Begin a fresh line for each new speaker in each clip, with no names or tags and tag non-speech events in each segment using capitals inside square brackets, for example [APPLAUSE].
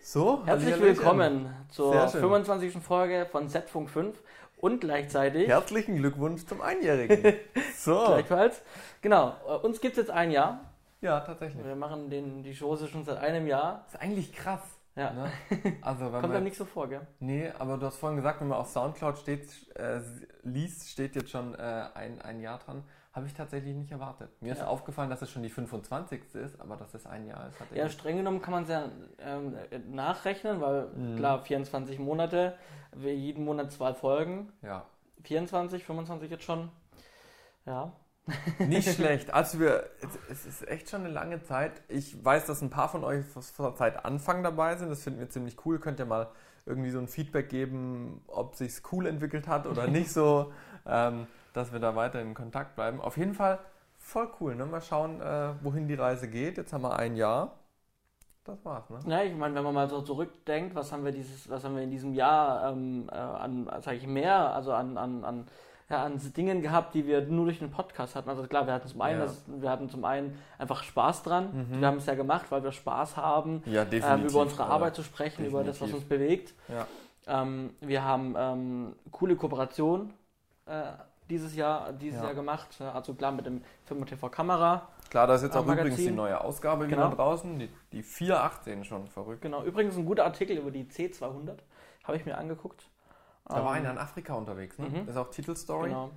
So,
Herzlich willkommen zur
Sehr schön.
25. Folge von Z-Funk 5 und gleichzeitig,
Herzlichen Glückwunsch zum Einjährigen. [LAUGHS] So.
gleichfalls, genau, äh, uns gibt es jetzt ein Jahr.
Ja, tatsächlich.
Wir machen den, die Chose schon seit einem Jahr.
ist eigentlich krass.
Ja.
Ne? [LAUGHS] Also, wenn
Kommt dann nicht so vor, gell?
Nee, aber du hast vorhin gesagt, wenn man auf Soundcloud steht, äh, liest, steht jetzt schon äh, ein, ein Jahr dran. Habe ich tatsächlich nicht erwartet. Mir ist
Ja.
aufgefallen, dass es schon die 25. ist, aber dass es ein Jahr ist.
Ja, streng genommen kann man es ja ähm, äh, nachrechnen, weil
Mhm.
klar, 24 Monate, wir jeden Monat zwei Folgen,
ja.
24, 25 jetzt schon. Ja, [LAUGHS]
Nicht schlecht. Also wir, es, ist echt schon eine lange Zeit. Ich weiß, dass ein paar von euch vor- seit Anfang dabei sind. Das finden wir ziemlich cool. Könnt ihr mal irgendwie so ein Feedback geben, ob sich's cool entwickelt hat oder nicht so, ähm, dass wir da weiter in Kontakt bleiben. Auf jeden Fall voll cool. Ne? Mal schauen, äh, wohin die Reise geht. Jetzt haben wir ein Jahr. Das war's, ne?
Ja, ich meine, wenn man mal so zurückdenkt, was haben wir dieses, was haben wir in diesem Jahr ähm, äh, an, sage ich mehr, also an, an, an, ja, an Dingen gehabt, die wir nur durch den Podcast hatten. Also klar, wir hatten zum einen,
Ja.
das, wir hatten zum einen einfach Spaß dran.
Mhm.
Wir haben es ja gemacht, weil wir Spaß haben,
Ja,
ähm, über unsere Arbeit zu sprechen, über das, was
definitiv.
uns bewegt.
Ja.
Ähm, wir haben ähm, coole Kooperation äh, dieses Jahr, dieses
Ja.
Jahr gemacht. Also klar mit dem Film TV Kamera.
Klar, da ist jetzt
Äh,
auch übrigens
Magazin.
die neue Ausgabe
Genau.
wieder draußen. Die, die 418 schon verrückt.
Genau. Übrigens ein guter Artikel über die C200. Habe ich mir angeguckt.
Da war
Ähm,
einer in Afrika unterwegs, ne?
mhm.
Das ist auch Titelstory.
Genau.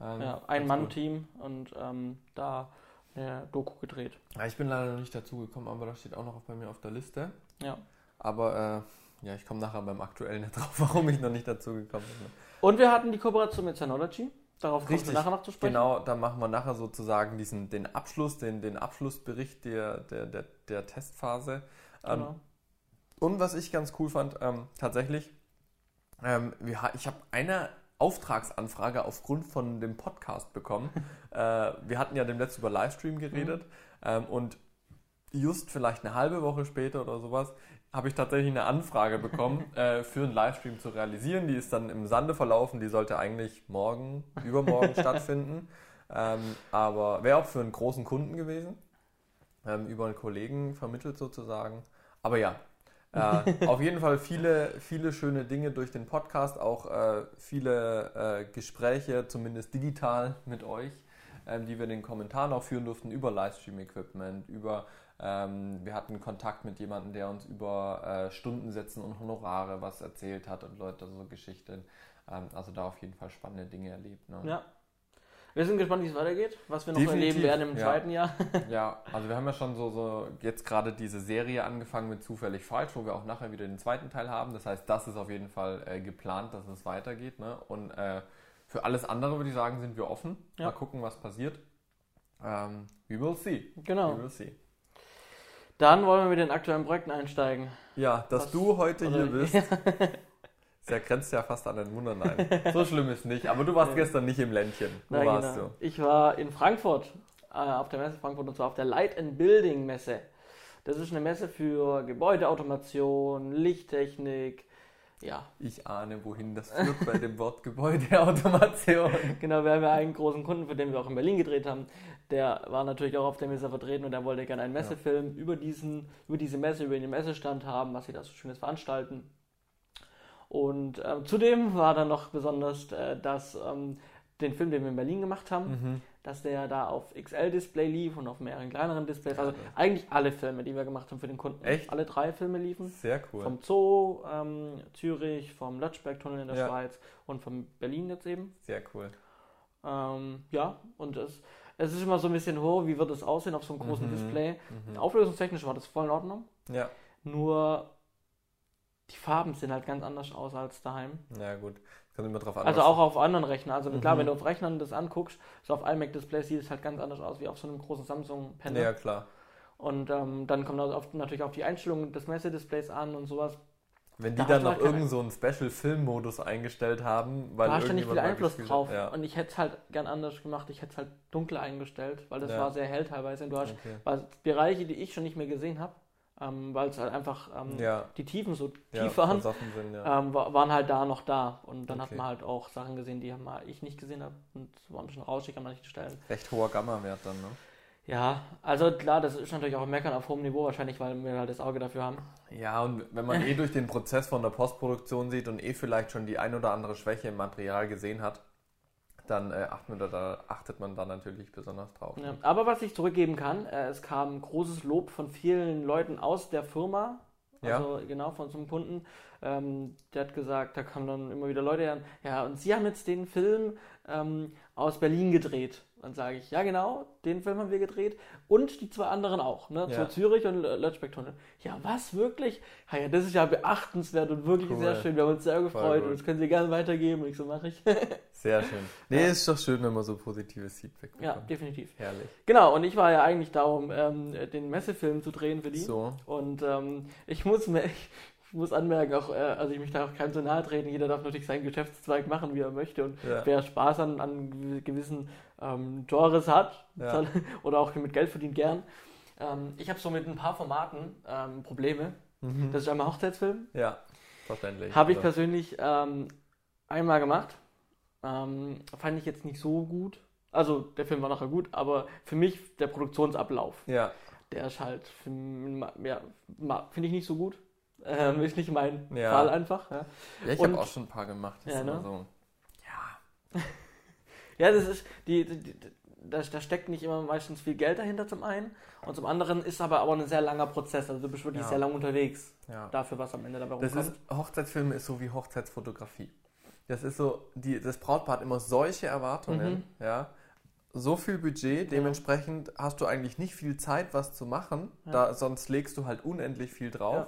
Ähm,
Ja,
ganz cool.
Ein-Mann-Team und ähm, da eine Doku gedreht.
Ja, ich bin leider noch nicht dazu gekommen, aber das steht auch noch bei mir auf der Liste.
Ja.
Aber äh, ja, ich komme nachher beim aktuellen [LAUGHS] drauf, warum ich noch nicht dazu gekommen bin.
Und wir hatten die Kooperation mit Synology. Darauf kommen wir
Richtig.
nachher noch zu sprechen.
Genau, da machen wir nachher sozusagen diesen, den Abschluss, den, den Abschlussbericht der, der, der, der Testphase. Ähm,
Genau.
Und was ich ganz cool fand, ähm, tatsächlich, ähm, wir, ich habe eine Auftragsanfrage aufgrund von dem Podcast bekommen. [LAUGHS] äh, wir hatten ja dem letzten über Livestream geredet ähm, und just vielleicht eine halbe Woche später oder sowas habe ich tatsächlich eine Anfrage bekommen, [LAUGHS] äh, für einen Livestream zu realisieren. Die ist dann im Sande verlaufen, die sollte eigentlich morgen, übermorgen [LAUGHS] stattfinden. Ähm, aber wäre auch für einen großen Kunden gewesen, ähm, über einen Kollegen vermittelt sozusagen. Aber ja, äh, auf jeden Fall viele, viele schöne Dinge durch den Podcast, auch äh, viele äh, Gespräche, zumindest digital mit euch, ähm, die wir in den Kommentaren auch führen durften über Livestream-Equipment, über ähm, wir hatten Kontakt mit jemandem, der uns über äh, Stundensätzen und Honorare was erzählt hat und Leute so Geschichten. Ähm, also da auf jeden Fall spannende Dinge erlebt. Ne?
Ja. Wir sind gespannt, wie es weitergeht, was wir noch
Definitiv,
erleben werden im
ja.
zweiten Jahr. [LAUGHS]
Ja, also wir haben ja schon so, so jetzt gerade diese Serie angefangen mit Zufällig Falsch, wo wir auch nachher wieder den zweiten Teil haben. Das heißt, das ist auf jeden Fall äh, geplant, dass es weitergeht. Ne? Und äh, für alles andere würde ich sagen, sind wir offen.
Ja.
Mal gucken, was passiert. Ähm, we will see.
Genau.
We will see.
Dann wollen wir mit den aktuellen Projekten einsteigen.
Ja, dass
Was-
du heute hier bist, das grenzt ja fast an ein Wunder. Nein, so schlimm ist nicht. Aber du warst
Nee.
gestern nicht im Ländchen. Wo
Na,
warst
genau. Ich war in Frankfurt, äh, auf der Messe Frankfurt, und zwar auf der Light and Building Messe. Das ist eine Messe für Gebäudeautomation, Lichttechnik. Ja,
du? Ich ahne, wohin das führt bei dem Wort Gebäudeautomation. [LAUGHS]
genau. Wir haben ja einen großen Kunden, für den wir auch in Berlin gedreht haben. Der war natürlich auch auf der Messe vertreten und der wollte gerne einen Messefilm über, diesen, über diese Messe, über den Messestand haben, was sie da so schönes veranstalten. Und ähm, zudem war dann noch besonders, äh, dass ähm, den Film, den wir in Berlin gemacht haben,
Mhm.
dass der da auf XL-Display lief und auf mehreren kleineren Displays.
Ja,
Also eigentlich alle Filme, die wir gemacht haben für den Kunden.
Echt?
Alle drei Filme liefen.
Sehr cool.
Vom Zoo, ähm, Zürich, vom Lötschberg-Tunnel in der
Ja.
Schweiz und von Berlin jetzt eben.
Sehr cool.
Ähm, ja, und es, es ist immer so ein bisschen hoch, wie wird es aussehen auf so einem großen
Mhm.
Display.
Mhm.
Auflösungstechnisch war das voll in Ordnung.
Ja,
Nur die Farben sehen halt ganz anders aus als daheim.
ja gut. Kommt immer drauf an.
Also auch auf anderen Rechnern. Also klar,
Mhm.
wenn du auf Rechnern das anguckst, so auf iMac-Display sieht es halt ganz anders aus wie auf so einem großen Samsung-Panel.
Ja, klar.
Und ähm, dann kommt das auf, natürlich auf die Einstellungen des Messedisplays an und sowas.
Wenn die
Da
dann noch
halt keine-
irgend so einen Special-Film-Modus eingestellt haben, weil
da hast du nicht viel Einfluss drauf.
Hat. Ja.
Und ich hätte es halt gern anders gemacht. Ich hätte es halt dunkler eingestellt, weil das
Ja.
war sehr hell teilweise. Und du hast
Okay.
Bereiche, die ich schon nicht mehr gesehen habe, ähm, weil es halt einfach ähm,
Ja,
die Tiefen so tief waren,
sind, ja.
ähm, wa- waren halt da noch da. Und dann hat
Okay.
man halt auch Sachen gesehen, die ich nicht gesehen habe. Und es war ein bisschen rauschig an manchen Stellen.
Recht hoher Gamma-Wert dann, ne?
Ja, also klar, das ist natürlich auch ein Meckern auf hohem Niveau wahrscheinlich, weil wir halt das Auge dafür haben.
Ja, und wenn man eh [LAUGHS] durch den Prozess von der Postproduktion sieht und eh vielleicht schon die ein oder andere Schwäche im Material gesehen hat, dann äh, achtet, man da, achtet man da natürlich besonders drauf.
Ja, aber was ich zurückgeben kann, äh, es kam großes Lob von vielen Leuten aus der Firma,
Ja.
also genau von so einem Kunden. Ähm, der hat gesagt, da kamen dann immer wieder Leute an, ja, und Sie haben jetzt den Film ähm, aus Berlin gedreht. Dann sage ich, ja genau, den Film haben wir gedreht und die zwei anderen auch, ne?
Ja.
Zu Zürich und Lötschbeck-Tunnel. Ja, was, wirklich? Ja, ja, das ist ja beachtenswert und wirklich
Cool.
sehr schön. Wir haben uns sehr gefreut und das können Sie gerne weitergeben. Und ich so, mache ich. [LAUGHS]
Sehr schön. Nee, ist doch schön, wenn man so positives Feedback
ja,
bekommt.
definitiv.
Herrlich.
Genau, und ich war ja eigentlich darum, ähm, den Messefilm zu drehen für die.
So.
Und ähm, ich muss mir, ich muss anmerken, auch, äh, also ich möchte auch keinem so nahe treten, jeder darf natürlich seinen Geschäftszweig machen, wie er möchte. Und
Ja.
wer Spaß an, an gew- gewissen ähm, Genres hat
Ja. [LAUGHS]
oder auch mit Geld verdient gern. Ähm, ich habe so mit ein paar Formaten ähm, Probleme.
Mhm.
Das ist einmal Hochzeitsfilm.
Ja, verständlich.
Habe ich
Also,
persönlich ähm, einmal gemacht. Ähm, fand ich jetzt nicht so gut. Also der Film war nachher gut, aber für mich der Produktionsablauf
Ja,
der ist halt, ja, finde ich nicht so gut. Ähm, ist nicht mein
Ja.
Fall einfach. Ja,
ja ich habe auch schon ein paar gemacht. Das
Ja, ne?
so. Ja.
Ja das ist, die, die, die, da, da steckt nicht immer meistens viel Geld dahinter zum einen und zum anderen ist aber aber ein sehr langer Prozess. Also du bist wirklich
Ja.
sehr lang unterwegs
ja.
dafür, was am Ende dabei
Das
rumkommt.
ist, Hochzeitsfilme ist so wie Hochzeitsfotografie. Das ist so, die, das Brautpaar hat immer solche Erwartungen,
Mhm.
ja. So viel Budget, dementsprechend hast du eigentlich nicht viel Zeit, was zu machen, da, sonst legst du halt unendlich viel drauf.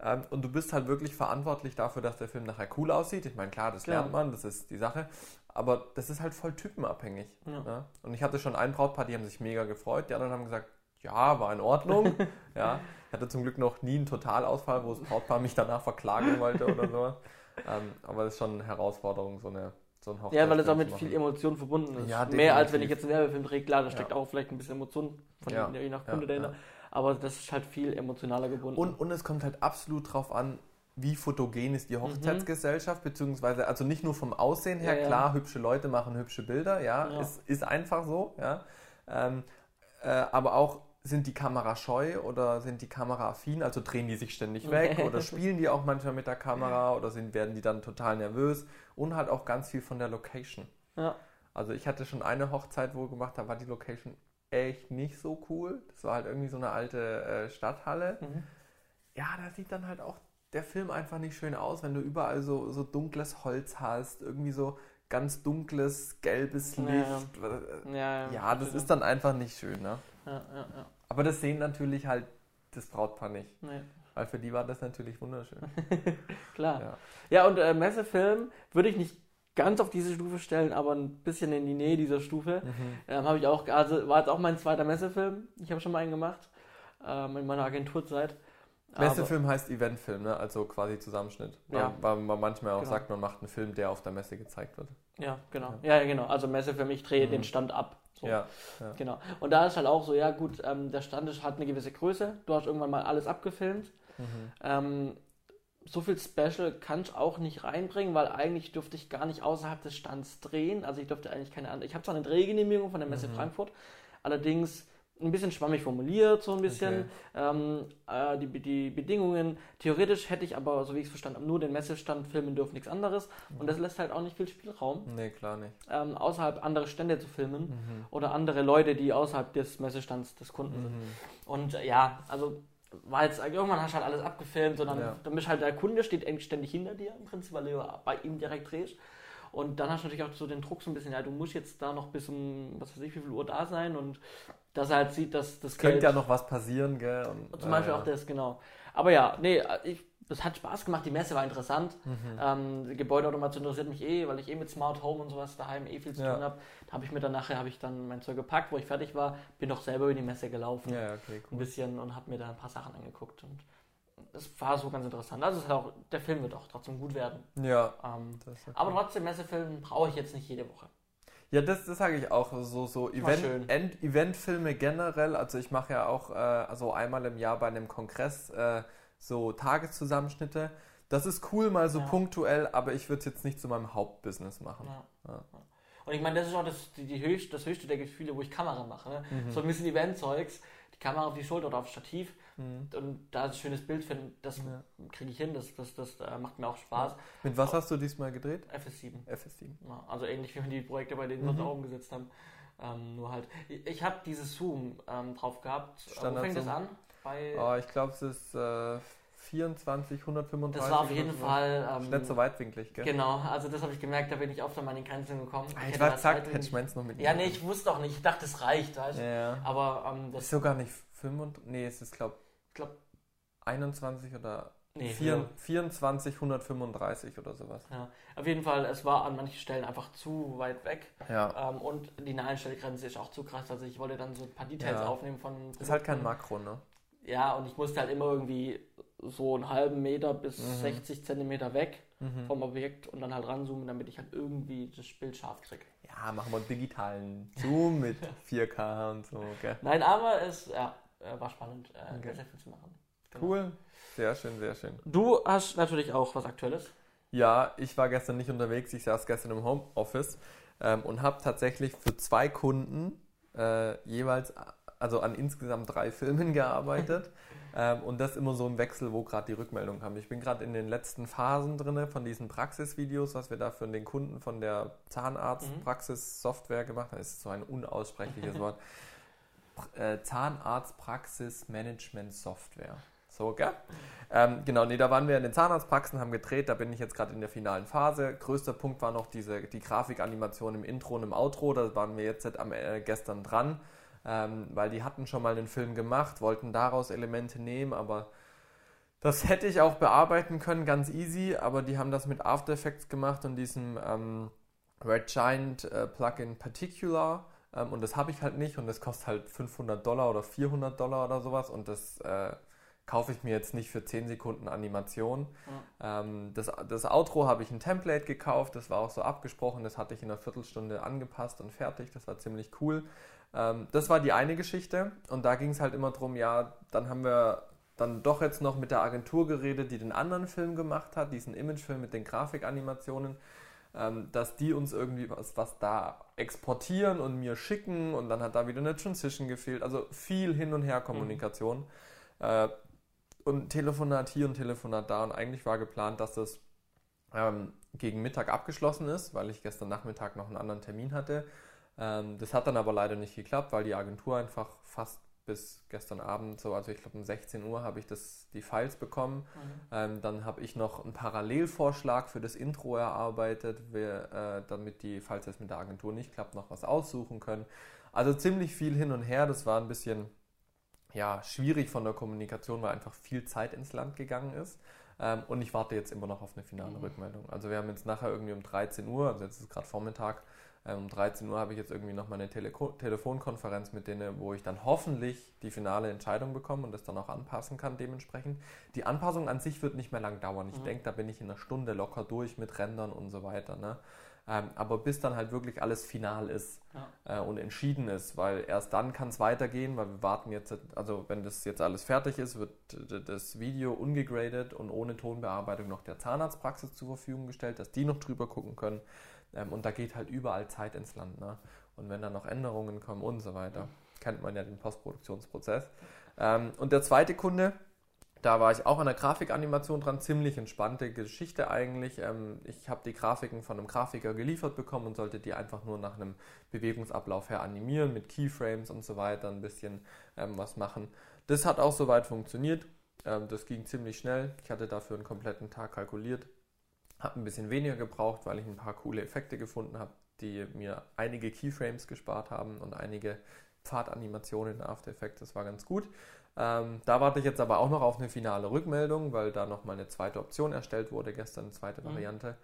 Ähm, und du bist halt wirklich verantwortlich dafür, dass der Film nachher cool aussieht. Ich meine, klar, das
Klar.
lernt man, das ist die Sache. Aber das ist halt voll typenabhängig.
Ja.
Ne? Und ich hatte schon ein Brautpaar, die haben sich mega gefreut. Die anderen haben gesagt, ja, war in Ordnung. [LAUGHS] ja. Ich hatte zum Glück noch nie einen Totalausfall, wo das Brautpaar mich danach verklagen wollte oder so. Ähm, aber das ist schon eine Herausforderung, so eine so ein
Ja, weil es auch mit viel. Emotion verbunden ist.
Ja,
Mehr als wenn ich jetzt einen Werbefilm drehe, klar, da steckt
Ja.
auch vielleicht ein bisschen Emotion von je nach Kunde dahinter. Aber das ist halt viel emotionaler gebunden.
Und, und es kommt halt absolut drauf an, wie fotogen ist die Hochzeitsgesellschaft, beziehungsweise, also nicht nur vom Aussehen her,
Mhm. Ja, ja.
klar, hübsche Leute machen hübsche Bilder, ja,
Ja.
Es ist einfach so, ja. Ähm, äh, aber auch, sind die Kamera scheu oder sind die Kamera affin, also drehen die sich ständig [LAUGHS] weg oder spielen die auch manchmal mit der Kamera oder sind, werden die dann total nervös und halt auch ganz viel von der Location.
ja.
Also ich hatte schon eine Hochzeit, wo gemacht, da war die Location echt nicht so cool. Das war halt irgendwie so eine alte äh, Stadthalle.
Mhm.
Ja, da sieht dann halt auch der Film einfach nicht schön aus, wenn du überall so, so dunkles Holz hast, irgendwie so ganz dunkles, gelbes
Ja,
Licht.
ja.
Äh,
Ja,
Ja, das ist dann einfach nicht schön, ne?
Ja, ja, ja.
Aber das sehen natürlich halt das Brautpaar nicht.
Nee.
Weil für die war das natürlich wunderschön. [LAUGHS]
Klar.
Ja.
Ja, und äh, Messefilm würde ich nicht ganz auf diese Stufe stellen, aber ein bisschen in die Nähe dieser Stufe.
Mhm.
Ähm, habe ich auch, also war jetzt auch mein zweiter Messefilm. Ich habe schon mal einen gemacht ähm, in meiner Agenturzeit.
Messefilm heißt Eventfilm, ne? also quasi Zusammenschnitt.
Ja.
Weil, man manchmal auch
Genau.
sagt, man macht einen Film, der auf der Messe gezeigt wird.
Ja, genau. Ja, ja genau. Also Messefilm, ich drehe
Mhm.
den Stand ab. So.
Ja,
Genau. Und da ist halt auch so, ja gut, ähm, der Stand ist, hat eine gewisse Größe. Du hast irgendwann mal alles abgefilmt.
Mhm.
Ähm, so viel Special kann ich auch nicht reinbringen, weil eigentlich dürfte ich gar nicht außerhalb des Stands drehen. Also ich dürfte eigentlich keine andere. Ich habe zwar eine Drehgenehmigung von der Messe
Mhm.
Frankfurt, allerdings ein bisschen schwammig formuliert, so ein bisschen.
Okay.
Ähm, äh, die, die Bedingungen. Theoretisch hätte ich aber, so wie ich es verstanden habe, nur den Messestand filmen dürfen, nichts anderes. Und das lässt halt auch nicht viel Spielraum,
Nee, klar nicht.
ähm, außerhalb andere Stände zu filmen
Mhm.
oder andere Leute, die außerhalb des Messestands des Kunden sind.
Mhm.
Und äh, ja, also war jetzt, irgendwann hast du halt alles abgefilmt und dann,
Ja.
dann bist halt der Kunde steht ständig hinter dir im Prinzip, weil du bei ihm direkt drehst. Und dann hast du natürlich auch so den Druck so ein bisschen, ja, du musst jetzt da noch bis um, was weiß ich, wie viel Uhr da sein und dass er halt sieht, dass das
Es könnte ja noch was passieren, gell? Und,
zum Beispiel auch das, genau. Aber ja, nee, ich, es hat Spaß gemacht, die Messe war interessant.
Mhm.
Ähm, die Gebäudeautomation interessiert mich eh, weil ich eh mit Smart Home und sowas daheim eh viel zu
Ja.
tun habe. Da habe ich mir dann nachher, habe ich dann mein Zeug gepackt, wo ich fertig war, bin doch selber über die Messe gelaufen.
Ja, okay,
ein
cool.
bisschen und habe mir da ein paar Sachen angeguckt und es war so ganz interessant. Also hat auch, der Film wird auch trotzdem gut werden.
Ja,
Ähm,
das ist
aber trotzdem, Messefilm brauche ich jetzt nicht jede Woche.
Ja, das, das sage ich auch. So, so Event. End, Eventfilme generell. Also ich mache ja auch äh, so einmal im Jahr bei einem Kongress äh, so Tageszusammenschnitte. Das ist cool, mal so
Ja.
punktuell, aber ich würde es jetzt nicht zu meinem Hauptbusiness machen.
Ja.
Ja.
Und ich meine, das ist auch das, die, die höchst, das höchste der Gefühle, wo ich Kamera mache. Ne? So ein bisschen Event-Zeugs, die Kamera auf die Schulter oder aufs Stativ und da ein schönes Bild finden, das
Ja.
kriege ich hin, das, das, das äh, macht mir auch Spaß.
Mit was hast du diesmal gedreht?
FS7.
FS7.
Ja, also ähnlich wie wir die Projekte bei denen
Mhm.
wir da umgesetzt haben. Ähm, nur halt, ich, ich habe dieses Zoom ähm, drauf gehabt. Äh, Wo
Standard
fängt das
Zoom.
an? Bei,
Oh, ich glaube, es ist äh, 24, 135.
das war auf jeden. Fall.
Ist
Ähm,
Nicht so weitwinklig, gell?
Genau, also das habe ich gemerkt, da bin ich oft an meine Grenzen gekommen.
Ah,
Ich
Ich war
das weiter
hätte ich meins noch mit.
Ja, nee, ich wusste auch nicht. Ich dachte, es reicht, weißt du?
Ja.
Aber ähm,
Ist
das,
sogar nicht 25, nee, es ist, glaube
ich glaube,
21 oder
nee,
4, 24, 135 oder sowas.
ja. Auf jeden Fall, es war an manchen Stellen einfach zu weit weg.
Ja.
Ähm, und die Nahenstellgrenze ist auch zu krass. Also ich wollte dann so ein paar Details
Ja.
aufnehmen von.
Ist halt kein
Produkten.
Makro, ne?
Ja, und ich musste halt immer irgendwie so einen halben Meter bis
Mhm.
60 Zentimeter weg
Mhm.
vom Objekt und dann halt ranzoomen, damit ich halt irgendwie das Bild scharf kriege.
Ja, machen wir einen digitalen Zoom mit [LAUGHS] 4K und so, gell?
Nein, aber es ja, äh, war spannend, äh,
Okay.
sehr viel zu machen. Genau.
Cool. Sehr schön, sehr schön.
Du hast natürlich auch was Aktuelles.
Ja, ich war gestern nicht unterwegs, ich saß gestern im Homeoffice ähm, und habe tatsächlich für zwei Kunden äh, jeweils, also an insgesamt drei Filmen [LAUGHS] gearbeitet. ähm, und das immer so im Wechsel, wo gerade die Rückmeldungen haben. Ich bin gerade in den letzten Phasen drin von diesen Praxisvideos, was wir da für den Kunden von der Zahnarztpraxis-Software gemacht haben. Das ist so ein unaussprechliches [LAUGHS] Wort. Äh, Zahnarztpraxis-Management-Software. So, gell? Ähm, genau, nee, da waren wir in den Zahnarztpraxen, haben gedreht, da bin ich jetzt gerade in der finalen Phase. Größter Punkt war noch diese, die Grafikanimation im Intro und im Outro, da waren wir jetzt am, äh, gestern dran, ähm, weil die hatten schon mal einen Film gemacht, wollten daraus Elemente nehmen, aber das hätte ich auch bearbeiten können, ganz easy, aber die haben das mit After Effects gemacht und diesem ähm, Red Giant äh, Plugin Particular ähm, und das habe ich halt nicht und das kostet halt 500 Dollar oder 400 Dollar oder sowas und das äh, kaufe ich mir jetzt nicht für 10 Sekunden Animation. Ähm, das, das Outro habe ich ein Template gekauft, das war auch so abgesprochen, das hatte ich in einer Viertelstunde angepasst und fertig, das war ziemlich cool. Ähm, das war die eine Geschichte und da ging es halt immer drum, ja, dann haben wir dann doch jetzt noch mit der Agentur geredet, die den anderen Film gemacht hat, diesen Imagefilm mit den Grafikanimationen, dass die uns irgendwie was, was da exportieren und mir schicken und dann hat da wieder eine Transition gefehlt. Also viel Hin- und Her-Kommunikation. Äh, und Telefonat hier und Telefonat da. Und eigentlich war geplant, dass das ähm, gegen Mittag abgeschlossen ist, weil ich gestern Nachmittag noch einen anderen Termin hatte. Ähm, das hat dann aber leider nicht geklappt, weil die Agentur einfach fast bis gestern Abend, so, also ich glaube um 16 Uhr habe ich das, die Files bekommen. Ähm, dann habe ich noch einen Parallelvorschlag für das Intro erarbeitet, wir, äh, damit die, falls es mit der Agentur nicht klappt, noch was aussuchen können. Also ziemlich viel hin und her. Das war ein bisschen ja, schwierig von der Kommunikation, weil einfach viel Zeit ins Land gegangen ist. Ähm, und ich warte jetzt immer noch auf eine finale
Mhm.
Rückmeldung. Also wir haben jetzt nachher irgendwie um 13 Uhr, also jetzt ist gerade Vormittag, ähm, um 13 Uhr habe ich jetzt irgendwie noch mal eine Teleko Telefonkonferenz mit denen, wo ich dann hoffentlich die finale Entscheidung bekomme und das dann auch anpassen kann dementsprechend. Die Anpassung an sich wird nicht mehr lang dauern. Ich
Mhm.
denke, da bin ich in einer Stunde locker durch mit Rändern und so weiter. Ne? Ähm, aber bis dann halt wirklich alles final ist
Ja.
äh, und entschieden ist, weil erst dann kann es weitergehen, weil wir warten jetzt, also wenn das jetzt alles fertig ist, wird das Video ungegradet und ohne Tonbearbeitung noch der Zahnarztpraxis zur Verfügung gestellt, dass die noch drüber gucken können. Ähm, und da geht halt überall Zeit ins Land. Ne? Und wenn dann noch Änderungen kommen und so weiter, kennt man ja den Postproduktionsprozess. Ähm, und der zweite Kunde, da war ich auch an der Grafikanimation dran, ziemlich entspannte Geschichte eigentlich. Ähm, ich habe die Grafiken von einem Grafiker geliefert bekommen und sollte die einfach nur nach einem Bewegungsablauf her animieren, mit Keyframes und so weiter, ein bisschen ähm, was machen. Das hat auch soweit funktioniert. Ähm, das ging ziemlich schnell. Ich hatte dafür einen kompletten Tag kalkuliert. Habe ein bisschen weniger gebraucht, weil ich ein paar coole Effekte gefunden habe, die mir einige Keyframes gespart haben und einige Pfadanimationen in After Effects. Das war ganz gut. Ähm, da warte ich jetzt aber auch noch auf eine finale Rückmeldung, weil da nochmal eine zweite Option erstellt wurde, gestern eine zweite
Mhm.
Variante.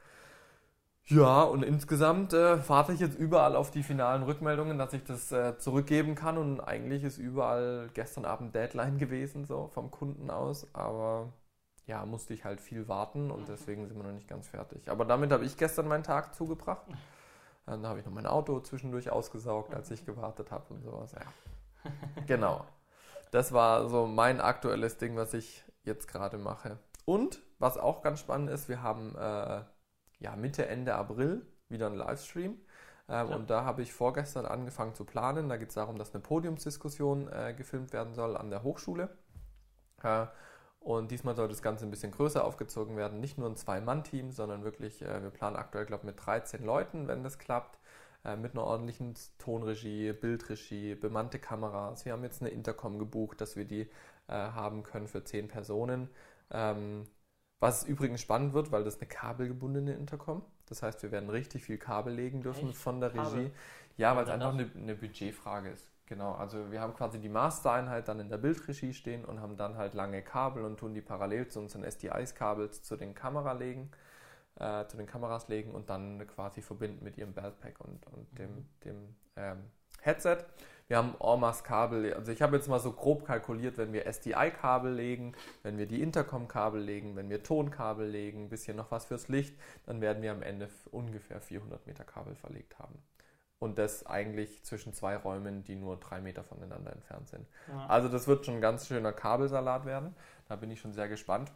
Ja, und insgesamt äh, warte ich jetzt überall auf die finalen Rückmeldungen, dass ich das äh, zurückgeben kann. Und eigentlich ist überall gestern Abend Deadline [LAUGHS] gewesen, so vom Kunden aus. Aber ja, musste ich halt viel warten und deswegen sind wir noch nicht ganz fertig. Aber damit habe ich gestern meinen Tag zugebracht. Dann habe ich noch mein Auto zwischendurch ausgesaugt, als ich gewartet habe und sowas. Ja. [LAUGHS] Genau. Das war so mein aktuelles Ding, was ich jetzt gerade mache. Und was auch ganz spannend ist, wir haben äh, ja Mitte, Ende April wieder einen Livestream. Ähm, ja. Und da habe ich vorgestern angefangen zu planen. Da geht es darum, dass eine Podiumsdiskussion äh, gefilmt werden soll an der Hochschule. Äh, und diesmal soll das Ganze ein bisschen größer aufgezogen werden. Nicht nur ein Zwei-Mann-Team, sondern wirklich, äh, wir planen aktuell, glaube ich, mit 13 Leuten, wenn das klappt. Äh, mit einer ordentlichen Tonregie, Bildregie, bemannte Kameras. Wir haben jetzt eine Intercom gebucht, dass wir die äh, haben können für 10 Personen. Ähm, was übrigens spannend wird, weil das eine kabelgebundene Intercom. Das heißt, wir werden richtig viel Kabel legen dürfen Echt? von der Regie. Kabel. Ja, weil es einfach eine, eine Budgetfrage ist. Genau, also wir haben quasi die Mastereinheit dann in der Bildregie stehen und haben dann halt lange Kabel und tun die parallel zu unseren SDIs-Kabels zu den Kamera legen, äh, zu den Kameras legen und dann quasi verbinden mit ihrem Beltpack und, und dem, mhm. dem ähm, Headset. Wir haben Ormas Kabel, also ich habe jetzt mal so grob kalkuliert, wenn wir SDI-Kabel legen, wenn wir die Intercom-Kabel legen, wenn wir Tonkabel legen, ein bisschen noch was fürs Licht, dann werden wir am Ende ungefähr 400 Meter Kabel verlegt haben und das eigentlich zwischen zwei Räumen, die nur drei Meter voneinander entfernt sind. Ja. Also das wird schon ein ganz schöner Kabelsalat werden. Da bin ich schon sehr gespannt.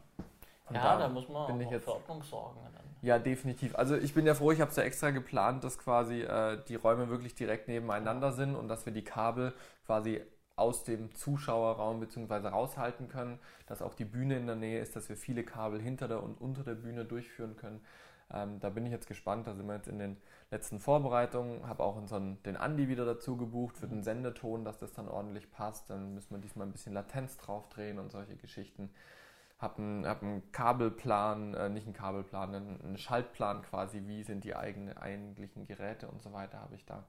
Und ja, da, muss man auch für Ordnung sorgen. Dann.
Ja, definitiv. Also ich bin ja froh, ich habe es ja extra geplant, dass quasi äh, die Räume wirklich direkt nebeneinander sind und dass wir die Kabel quasi aus dem Zuschauerraum bzw. raushalten können, dass auch die Bühne in der Nähe ist, dass wir viele Kabel hinter der und unter der Bühne durchführen können. Ähm, da bin ich jetzt gespannt, da sind wir jetzt in den letzten Vorbereitungen, habe auch unseren, den Andi wieder dazu gebucht für den Sendeton, dass das dann ordentlich passt. Dann müssen wir diesmal ein bisschen Latenz drauf drehen und solche Geschichten. Habe einen, hab einen Kabelplan, äh, nicht einen Kabelplan, einen, einen, Schaltplan quasi, wie sind die eigenen eigentlichen Geräte und so weiter, habe ich da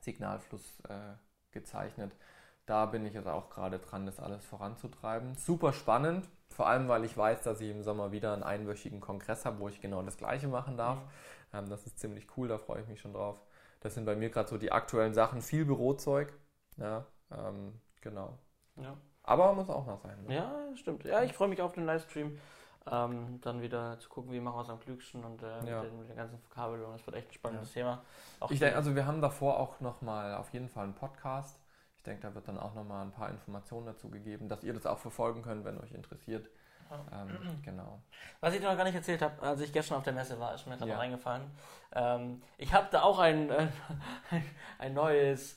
Signalfluss äh, gezeichnet. Da bin ich jetzt auch gerade dran, das alles voranzutreiben. Super spannend, vor allem weil ich weiß, dass ich im Sommer wieder einen einwöchigen Kongress habe, wo ich genau das gleiche machen darf. Mhm. Ähm, das ist ziemlich cool, da freue ich mich schon drauf. Das sind bei mir gerade so die aktuellen Sachen. Viel Bürozeug. Ja, ähm, genau. Ja. Aber muss auch noch sein.
Ne? Ja, stimmt. Ja, ich freue mich auf den Livestream. Ähm, dann wieder zu gucken, wie machen wir es am klügsten und äh, ja. mit, den, mit der ganzen Verkabelung. Das wird echt ein spannendes ja. Thema.
Auch ich denke, also wir haben davor auch nochmal auf jeden Fall einen Podcast. Ich denke, da wird dann auch nochmal ein paar Informationen dazu gegeben, dass ihr das auch verfolgen könnt, wenn euch interessiert. Ähm, [CLEARS THROAT] genau.
Was ich dir noch gar nicht erzählt habe, als ich gestern auf der Messe war, ist mir gerade ja. reingefallen. Ähm, ich habe da auch ein, äh, [LAUGHS] ein neues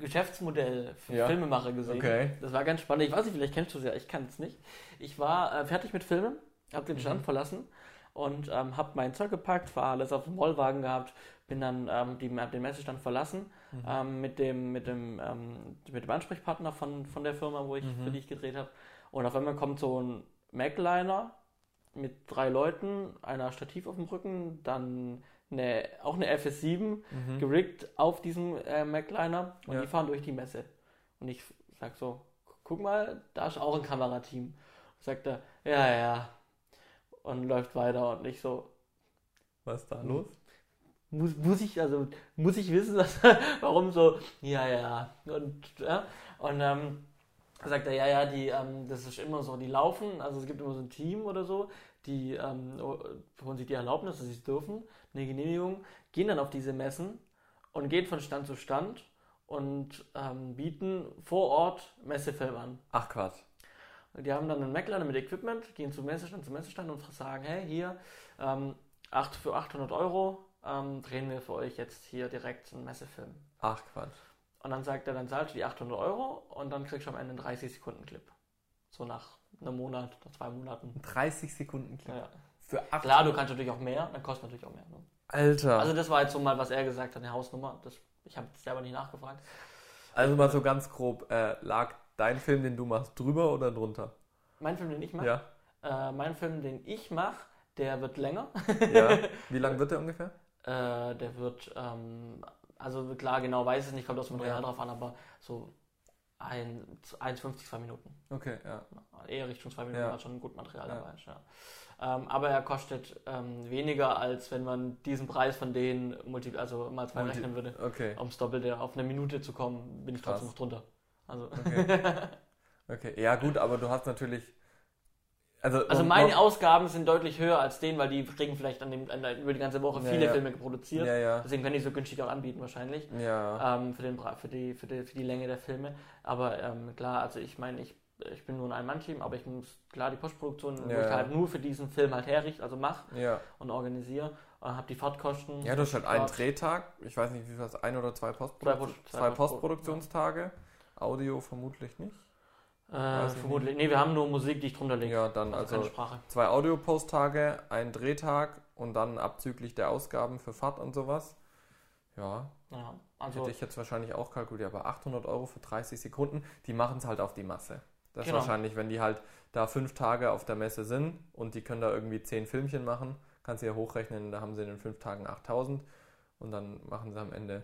Geschäftsmodell für ja. Filmemacher gesehen. Okay. Das war ganz spannend. Ich weiß nicht, vielleicht kennst du es ja, ich kann es nicht. Ich war äh, fertig mit Filmen, habe den Stand mhm. verlassen und ähm, habe mein Zeug gepackt, war alles auf dem Rollwagen gehabt, bin dann ähm, die, den Messestand verlassen mhm. ähm, mit, dem, mit, dem, ähm, mit dem Ansprechpartner von, von der Firma, wo ich, mhm. für die ich gedreht habe. Und auf einmal kommt so ein Macliner mit drei Leuten, einer Stativ auf dem Rücken, dann eine, auch eine FS7 mhm. geriggt auf diesem äh, Macliner und ja. die fahren durch die Messe. Und ich sag so, guck mal, da ist auch ein Kamerateam. Sagt er, ja, ja. Und läuft weiter und nicht so.
Was ist da los?
Muss, muss ich, also, muss ich wissen, [LAUGHS] dass, warum so, ja, ja. Und, ja. Und ähm, sagt er, ja, ja, die, ähm, das ist immer so, die laufen, also es gibt immer so ein Team oder so, die ähm, holen sich die Erlaubnis, dass sie es dürfen, eine Genehmigung, gehen dann auf diese Messen und gehen von Stand zu Stand und ähm, bieten vor Ort Messefilm an.
Ach Quatsch.
Die haben dann einen Maclader mit Equipment, gehen zum Messestand, zum Messestand und sagen, hey, hier, ähm, 8 für 800 Euro ähm, drehen wir für euch jetzt hier direkt einen Messefilm.
Ach Quatsch.
Und dann sagt er, dann zahlst du die 800 Euro und dann kriegst du am Ende einen 30 Sekunden Clip. So nach einem Monat, nach zwei Monaten.
30 Sekunden Clip?
Ja. Für 800 Klar, du kannst natürlich auch mehr, dann kostet natürlich auch mehr. Ne?
Alter.
Also das war jetzt so mal, was er gesagt hat, eine Hausnummer. Das, ich habe selber nicht nachgefragt.
Also mal so ganz grob, äh, lag dein Film, den du machst, drüber oder drunter?
Mein Film, den ich mache?
Ja.
Äh, mein Film, den ich mache, der wird länger.
ja. [LAUGHS] Wie lang wird der ungefähr?
Äh, der wird ähm, also klar, genau weiß ich nicht, kommt aus dem Material ja. drauf an, aber so 1,50, 2 Minuten.
Okay, ja.
Eher Richtung 2 Minuten, ja. schon gut Material ja. dabei ist, ja. Ähm, aber er kostet ähm, weniger, als wenn man diesen Preis von denen multi also mal zwei multi rechnen würde.
Okay.
Ums Doppelte auf eine Minute zu kommen, bin ich Krass. trotzdem noch drunter. Also.
Okay. [LAUGHS] okay, ja gut, aber du hast natürlich
also, also meine Ausgaben sind deutlich höher als denen, weil die kriegen vielleicht an dem, an über die ganze Woche viele ja, Filme produziert.
Ja, ja.
Deswegen können die so günstig auch anbieten wahrscheinlich.
Ja.
Ähm, für, den, für, die, für, die, für die Länge der Filme. Aber ähm, klar, also ich meine, ich ich bin nur ein Ein-Mann-Team, aber ich muss klar die Postproduktion,
Ja,
wo ich
ja.
halt nur für diesen Film halt herrichte, also mache
Ja.
und organisiere, äh, habe die Fahrtkosten.
Ja, du hast halt einen Drehtag. Ich weiß nicht, wie viel das ein oder zwei, Postprodu
Zwei Post-
zwei Postproduktionstage. Audio vermutlich nicht.
Äh, vermutlich. Nee, wir haben nur Musik, die ich drunter lege.
Ja, dann
also,
also zwei Audio-Post-Tage, ein Drehtag und dann abzüglich der Ausgaben für Fahrt und sowas. Ja,
Ja, also
hätte ich jetzt wahrscheinlich auch kalkuliert, aber 800 Euro für 30 Sekunden, die machen es halt auf die Masse. Das ist
Genau.
wahrscheinlich, wenn die halt da fünf Tage auf der Messe sind und die können da irgendwie zehn Filmchen machen, kannst du ja hochrechnen, da haben sie in den fünf Tagen 8000 und dann machen sie am Ende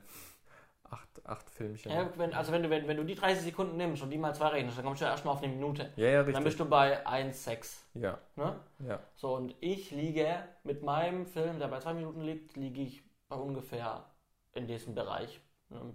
acht, acht Filmchen.
Ja, wenn, also wenn du, wenn, wenn du die 30 Sekunden nimmst und die mal zwei rechnest, dann kommst du ja erstmal auf eine Minute.
ja, ja,
Dann bist
richtig.
du bei 1,6.
Ja,
Ne?
ja.
So, und ich liege mit meinem Film, der bei zwei Minuten liegt, liege ich bei ungefähr in diesem Bereich.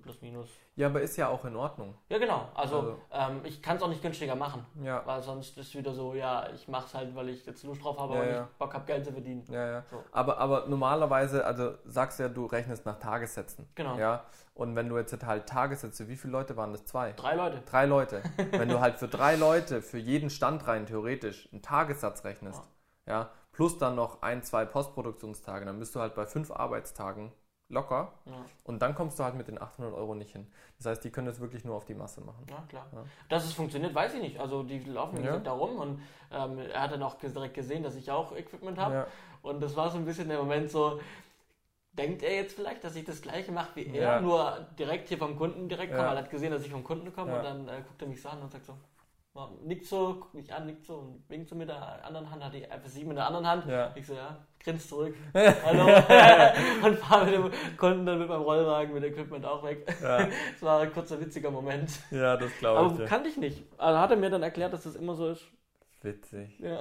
Plus, minus.
Ja, aber ist ja auch in Ordnung.
Ja, genau. Also,
Also-
ähm, ich kann es auch nicht günstiger machen.
Ja,
Weil sonst ist wieder so, ja, ich mache es halt, weil ich jetzt Lust drauf habe
Ja,
und
ja.
ich Bock habe, Geld zu verdienen.
ja, ja.
So.
Aber, aber normalerweise, also sagst ja, du rechnest nach Tagessätzen.
Genau.
Ja. Und wenn du jetzt halt Tagessätze, wie viele Leute waren das? Zwei?
Drei Leute.
Drei Leute. [LAUGHS] Wenn du halt für drei Leute für jeden Stand rein theoretisch einen Tagessatz rechnest, ja, plus dann noch ein, zwei Postproduktionstage, dann bist du halt bei fünf Arbeitstagen locker
Ja.
und dann kommst du halt mit den 800 Euro nicht hin. Das heißt, die können das wirklich nur auf die Masse machen.
Ja, klar.
Ja.
Dass es funktioniert, weiß ich nicht. Also die laufen,
Ja.
da rum und ähm, er hat dann auch direkt gesehen, dass ich auch Equipment habe.
Ja.
Und das war so ein bisschen der Moment so, denkt er jetzt vielleicht, dass ich das gleiche mache wie er, nur direkt hier vom Kunden direkt komme. Er hat gesehen, dass ich vom Kunden komme und dann äh, guckt er mich so an und sagt so, nickt so, guckt mich an, nickt so und winkt so mit der anderen Hand, hat die FS7 in der anderen Hand.
Ja.
Ich so, ja, grinst zurück. [LAUGHS] Hallo. [LAUGHS] und fahre mit dem Kunden dann mit meinem Rollwagen, mit Equipment auch weg.
Ja, [LAUGHS]
Das war ein kurzer, witziger Moment.
ja das glaube
Aber
ich. dir.
kannte ich nicht. Also hat er mir dann erklärt, dass das immer so ist.
Witzig.
Ja.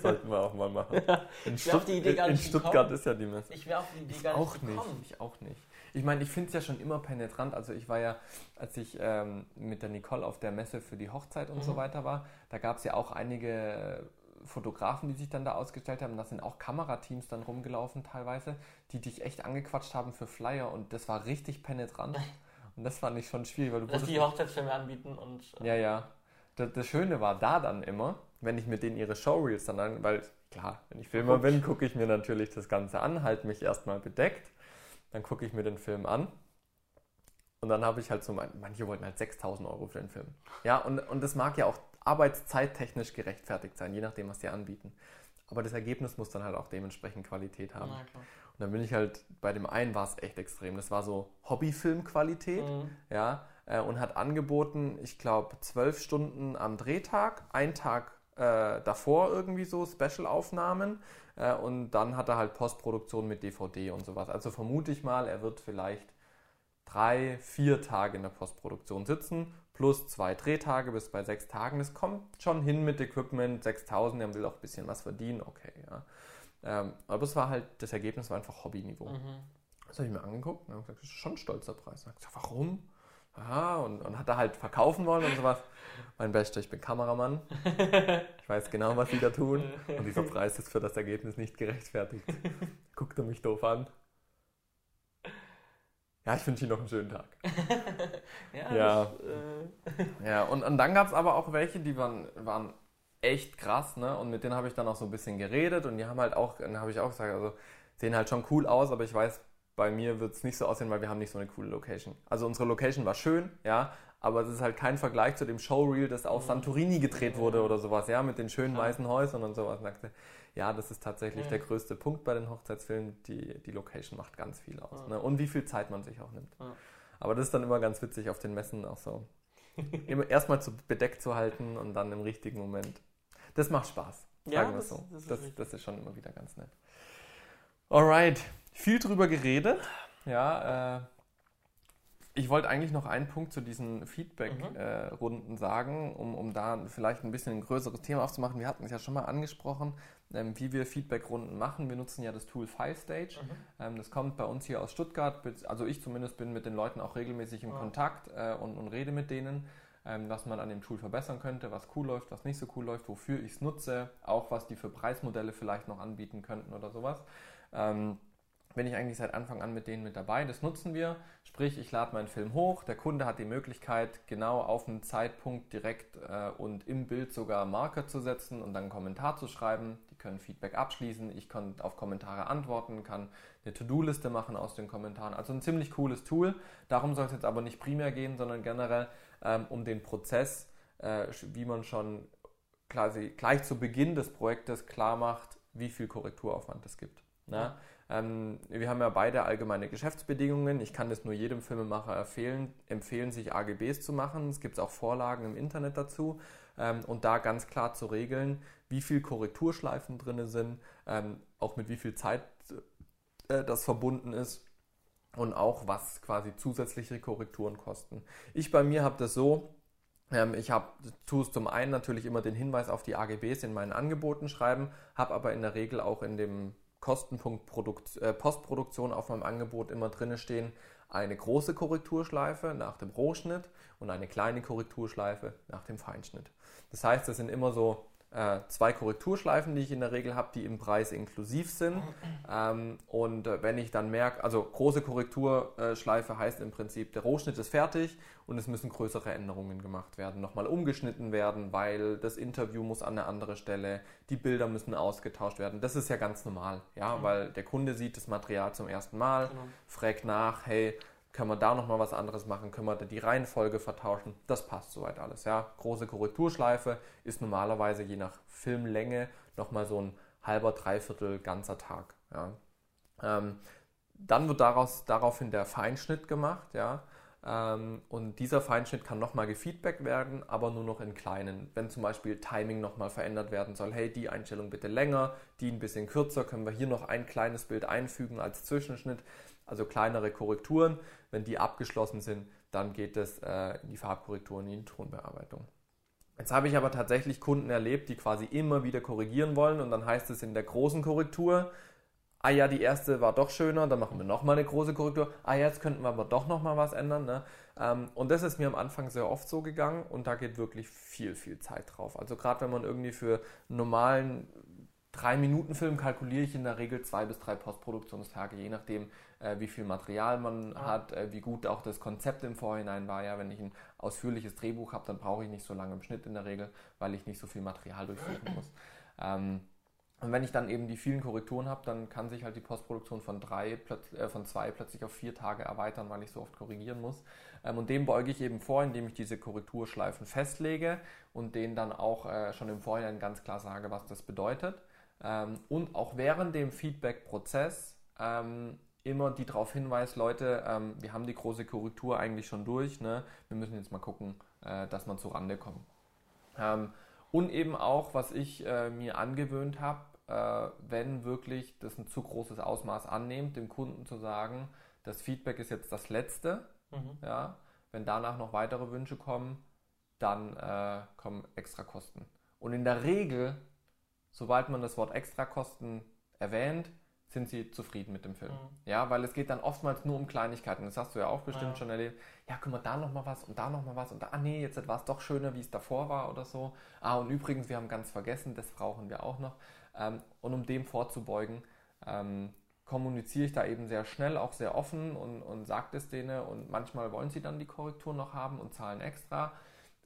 Sollten wir auch mal machen. In,
Idee
in,
gar
in
nicht
Stuttgart
gekommen.
ist ja die Messe.
Ich wäre auf die Idee
Ich
gar
auch
nicht
nicht.
gekommen.
Ich auch nicht. Ich meine, ich finde es ja schon immer penetrant. Also ich war ja, als ich ähm, mit der Nicole auf der Messe für die Hochzeit und so
Mhm.
weiter war, da gab es ja auch einige Fotografen, die sich dann da ausgestellt haben. Da sind auch Kamerateams dann rumgelaufen teilweise, die dich echt angequatscht haben für Flyer und das war richtig penetrant. [LAUGHS] Und das fand ich schon schwierig, weil du
Dass die Hochzeitsfilme anbieten und äh,
ja, ja. Das, das Schöne war da dann immer, wenn ich mit denen ihre Showreels dann an, weil klar, wenn ich Filmer bin, gucke ich mir natürlich das Ganze an, halte mich erstmal bedeckt, dann gucke ich mir den Film an und dann habe ich halt so, mein, manche wollten halt 6000 Euro für den Film. Ja, und, und das mag ja auch arbeitszeittechnisch gerechtfertigt sein, je nachdem, was die anbieten. Aber das Ergebnis muss dann halt auch dementsprechend Qualität haben.
na.
Und dann bin ich halt, bei dem einen war es echt extrem. Das war so Hobbyfilmqualität
Mhm.
ja, äh, und hat angeboten, ich glaube, zwölf Stunden am Drehtag, ein Tag äh, davor irgendwie so Special-Aufnahmen äh, und dann hat er halt Postproduktion mit DVD und sowas. Also vermute ich mal, er wird vielleicht drei, vier Tage in der Postproduktion sitzen, plus zwei Drehtage bis bei sechs Tagen. Das kommt schon hin mit Equipment, 6000, er will auch ein bisschen was verdienen, okay, ja. Ähm, aber es war halt, das Ergebnis war einfach Hobbyniveau.
Mhm.
Das habe ich mir angeguckt und habe gesagt, das ist schon ein stolzer Preis. Ich gesagt, warum? Aha, und, und hat er halt verkaufen wollen und sowas. Mein Bester, ich bin Kameramann. [LAUGHS] Ich weiß genau, was sie da tun. [LAUGHS] Und dieser Preis ist für das Ergebnis nicht gerechtfertigt. [LAUGHS] Guckt er mich doof an. Ja, ich wünsche Ihnen noch einen schönen Tag.
Ja,
Ja.
Das, äh,
Ja, und, und dann gab es aber auch welche, die waren, waren echt krass, ne? Und mit denen habe ich dann auch so ein bisschen geredet und die haben halt auch, dann habe ich auch gesagt, also sehen halt schon cool aus, aber ich weiß, bei mir wird es nicht so aussehen, weil wir haben nicht so eine coole Location. Also unsere Location war schön, ja, aber es ist halt kein Vergleich zu dem Showreel, das auf Santorini gedreht wurde oder sowas, ja, mit den schönen weißen Häusern und sowas. Und sagte, ja, das ist tatsächlich
Ja.
der größte Punkt bei den Hochzeitsfilmen, die, die Location macht ganz viel aus.
Ja.
Ne? Und wie viel Zeit man sich auch nimmt.
Ja.
Aber das ist dann immer ganz witzig auf den Messen auch so. [LAUGHS] Immer erstmal zu bedeckt zu halten und dann im richtigen Moment. Das macht Spaß.
Ja,
Sagen wir
das-
so.
das ist
Das,
richtig.
das ist schon immer wieder ganz nett. Alright. Viel drüber geredet. Ja, äh, ich wollte eigentlich noch einen Punkt zu diesen
Mhm.
Feedback-Runden sagen, um, um da vielleicht ein bisschen ein größeres Thema aufzumachen. Wir hatten es ja schon mal angesprochen, ähm, wie wir Feedback-Runden machen. Wir nutzen ja das Tool FiveStage.
Mhm.
Ähm, das kommt bei uns hier aus Stuttgart. Also ich zumindest bin mit den Leuten auch regelmäßig im
Ja.
Kontakt äh, und, und rede mit denen, ähm, was man an dem Tool verbessern könnte, was cool läuft, was nicht so cool läuft, wofür ich es nutze, auch was die für Preismodelle vielleicht noch anbieten könnten oder sowas. Bin ich eigentlich seit Anfang an mit denen mit dabei. Das nutzen wir. Sprich, ich lade meinen Film hoch. Der Kunde hat die Möglichkeit, genau auf einen Zeitpunkt direkt äh, und im Bild sogar Marker zu setzen und dann einen Kommentar zu schreiben. Die können Feedback abschließen. Ich kann auf Kommentare antworten, kann eine To-Do-Liste machen aus den Kommentaren. Also ein ziemlich cooles Tool. Darum soll es jetzt aber nicht primär gehen, sondern generell ähm, um den Prozess, äh, wie man schon quasi gleich zu Beginn des Projektes klar macht, wie viel Korrekturaufwand es gibt. Ne? Ja. Ähm, wir haben ja beide allgemeine Geschäftsbedingungen. Ich kann das nur jedem Filmemacher empfehlen, empfehlen sich AGBs zu machen. Es gibt auch Vorlagen im Internet dazu. Ähm, und da ganz klar zu regeln, wie viel Korrekturschleifen drin sind, ähm, auch mit wie viel Zeit äh, das verbunden ist und auch was quasi zusätzliche Korrekturen kosten. Ich bei mir habe das so, ähm, ich habe, tue es zum einen natürlich immer den Hinweis auf die AGBs in meinen Angeboten schreiben, habe aber in der Regel auch in dem Kostenpunkt Produkt, äh, Postproduktion auf meinem Angebot immer drin stehen, eine große Korrekturschleife nach dem Rohschnitt und eine kleine Korrekturschleife nach dem Feinschnitt. Das heißt, das sind immer so äh, zwei Korrekturschleifen, die ich in der Regel habe, die im Preis inklusiv sind. Ähm, und äh, wenn ich dann merke, also große Korrekturschleife heißt im Prinzip, der Rohschnitt ist fertig und es müssen größere Änderungen gemacht werden, nochmal umgeschnitten werden, weil das Interview muss an eine andere Stelle, die Bilder müssen ausgetauscht werden. Das ist ja ganz normal, ja, mhm. weil der Kunde sieht das Material zum ersten Mal, genau. fragt nach, hey, können wir da nochmal was anderes machen? Können wir die Reihenfolge vertauschen? Das passt soweit alles. Ja. Große Korrekturschleife ist normalerweise je nach Filmlänge nochmal so ein halber, dreiviertel, ganzer Tag. Ja. Ähm, dann wird daraus, daraufhin der Feinschnitt gemacht. Ja. Ähm, und dieser Feinschnitt kann nochmal gefeedbackt werden, aber nur noch in kleinen. Wenn zum Beispiel Timing nochmal verändert werden soll, hey, die Einstellung bitte länger, die ein bisschen kürzer, können wir hier noch ein kleines Bild einfügen als Zwischenschnitt also kleinere Korrekturen. Wenn die abgeschlossen sind, dann geht es äh, in die Farbkorrektur und in die Tonbearbeitung. Jetzt habe ich aber tatsächlich Kunden erlebt, die quasi immer wieder korrigieren wollen und dann heißt es in der großen Korrektur, ah ja, die erste war doch schöner, dann machen wir nochmal eine große Korrektur, ah ja, jetzt könnten wir aber doch nochmal was ändern. Ne? Ähm, und das ist mir am Anfang sehr oft so gegangen und da geht wirklich viel, viel Zeit drauf. Also gerade wenn man irgendwie für normalen drei Minuten Film kalkuliere ich in der Regel zwei bis drei Postproduktionstage, je nachdem, äh, wie viel Material man ja. hat, äh, wie gut auch das Konzept im Vorhinein war. Ja, wenn ich ein ausführliches Drehbuch habe, dann brauche ich nicht so lange im Schnitt in der Regel, weil ich nicht so viel Material durchsuchen muss. Ähm, und wenn ich dann eben die vielen Korrekturen habe, dann kann sich halt die Postproduktion von drei, äh, von zwei plötzlich auf vier Tage erweitern, weil ich so oft korrigieren muss. Ähm, und dem beuge ich eben vor, indem ich diese Korrekturschleifen festlege und denen dann auch äh, schon im Vorhinein ganz klar sage, was das bedeutet. Ähm, und auch während dem Feedback-Prozess ähm, immer die darauf hinweist, Leute, ähm, wir haben die große Korrektur eigentlich schon durch, ne? wir müssen jetzt mal gucken, äh, dass man zur Rande kommt. Ähm, und eben auch, was ich äh, mir angewöhnt habe, äh, wenn wirklich das ein zu großes Ausmaß annimmt, dem Kunden zu sagen, das Feedback ist jetzt das letzte, mhm. ja? wenn danach noch weitere Wünsche kommen, dann äh, kommen extra Kosten. Und in der Regel, sobald man das Wort Extrakosten erwähnt, sind sie zufrieden mit dem Film. Mhm. Ja, weil es geht dann oftmals nur um Kleinigkeiten. Das hast du ja auch bestimmt ja. schon erlebt. Ja, können wir da nochmal was und da nochmal was und da, ah nee, jetzt war es doch schöner, wie es davor war oder so. Ah, und übrigens, wir haben ganz vergessen, das brauchen wir auch noch. Ähm, und um dem vorzubeugen, ähm, kommuniziere ich da eben sehr schnell, auch sehr offen und, und sage es denen. Und manchmal wollen sie dann die Korrektur noch haben und zahlen extra.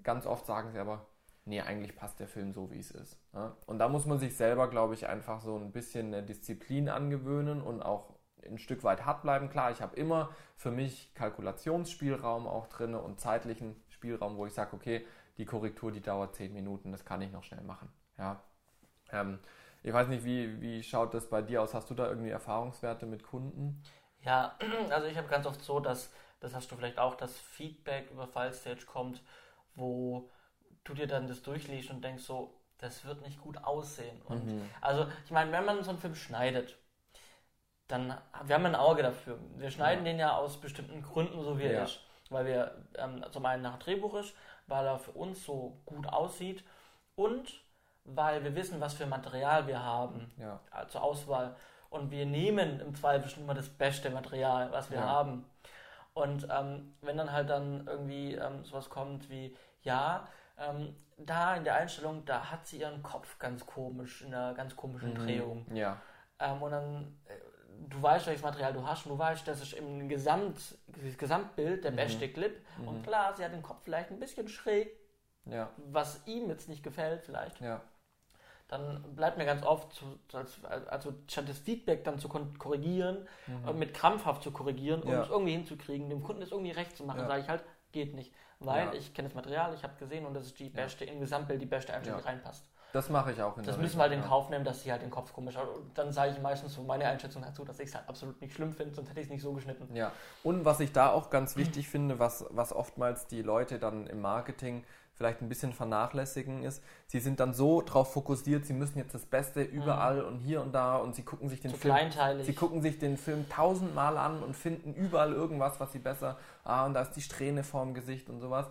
Ganz oft sagen sie aber, nee, eigentlich passt der Film so, wie es ist. Ja? Und da muss man sich selber, glaube ich, einfach so ein bisschen eine Disziplin angewöhnen und auch ein Stück weit hart bleiben. Klar, ich habe immer für mich Kalkulationsspielraum auch drin und zeitlichen Spielraum, wo ich sage, okay, die Korrektur, die dauert 10 Minuten, das kann ich noch schnell machen. Ja. Ähm, ich weiß nicht, wie, wie schaut das bei dir aus? Hast du da irgendwie Erfahrungswerte mit Kunden?
Ja, [CLEARS THROAT] also ich habe ganz oft so, dass, das hast du vielleicht auch, dass Feedback über Filestage kommt, wo du dir dann das durchliest und denkst so, das wird nicht gut aussehen. Und mhm. also, ich meine, wenn man so einen Film schneidet, dann wir haben ein Auge dafür. Wir schneiden ja. den ja aus bestimmten Gründen, so wie er ja. ist. Weil wir ähm, zum einen nach Drehbuch ist, weil er für uns so gut aussieht und weil wir wissen, was für Material wir haben ja. zur Auswahl. Und wir nehmen im Zweifel schon immer das beste Material, was wir haben. Und ähm, wenn dann halt dann irgendwie ähm, sowas kommt wie, ja, ähm, da in der Einstellung, da hat sie ihren Kopf ganz komisch, in einer ganz komischen mhm. Drehung. Ja. Ähm, und dann, äh, du weißt, welches Material du hast und du weißt, das ist im Gesamt, Gesamtbild der beste Clip. Und klar, sie hat den Kopf vielleicht ein bisschen schräg,
Ja.
was ihm jetzt nicht gefällt vielleicht.
Ja.
Dann bleibt mir ganz oft, als, also statt das Feedback dann zu korrigieren, äh, mit krampfhaft zu korrigieren, um
Mhm. Ja.
es irgendwie hinzukriegen, dem Kunden es irgendwie recht zu machen, sage ich halt, geht nicht. Weil
Ja.
ich kenne das Material, ich habe gesehen und das ist die beste, im Gesamtbild die beste Einstellung,
Ja.
die reinpasst.
Das mache ich auch
Das müssen wir halt in Kauf nehmen, dass sie halt den Kopf komisch hat. Und dann sage ich meistens so meine Einschätzung dazu, dass ich es halt absolut nicht schlimm finde, sonst hätte ich es nicht so geschnitten.
Ja, und was ich da auch ganz wichtig finde, was, was oftmals die Leute dann im Marketing vielleicht ein bisschen vernachlässigen ist, sie sind dann so drauf fokussiert, sie müssen jetzt das Beste überall und hier und da und sie gucken sich den
Zu
Film,
kleinteilig.
sie gucken sich den Film tausendmal an und finden überall irgendwas, was sie besser, ah und da ist die Strähne vorm Gesicht und sowas.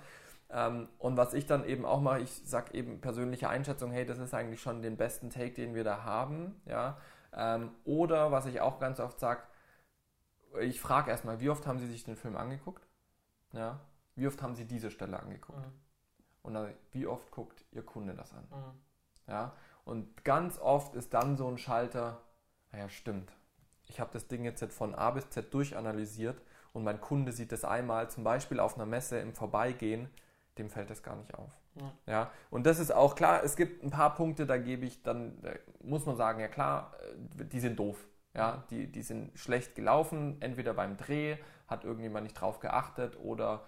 Ähm, und was ich dann eben auch mache, ich sage eben persönliche Einschätzung, hey, das ist eigentlich schon den besten Take, den wir da haben, ja. Ähm, oder was ich auch ganz oft sage, ich frage erstmal, wie oft haben Sie sich den Film angeguckt? Ja. Wie oft haben Sie diese Stelle angeguckt?
Mhm.
Und dann, wie oft guckt Ihr Kunde das an?
Mhm.
Ja. Und ganz oft ist dann so ein Schalter, naja, stimmt. Ich habe das Ding jetzt von A bis Z durchanalysiert und mein Kunde sieht das einmal, zum Beispiel auf einer Messe im Vorbeigehen, dem fällt das gar nicht auf.
Ja.
Ja, und das ist auch klar, es gibt ein paar Punkte, da gebe ich dann, da muss man sagen, ja klar, äh, die sind doof. Ja, die, die sind schlecht gelaufen, entweder beim Dreh hat irgendjemand nicht drauf geachtet oder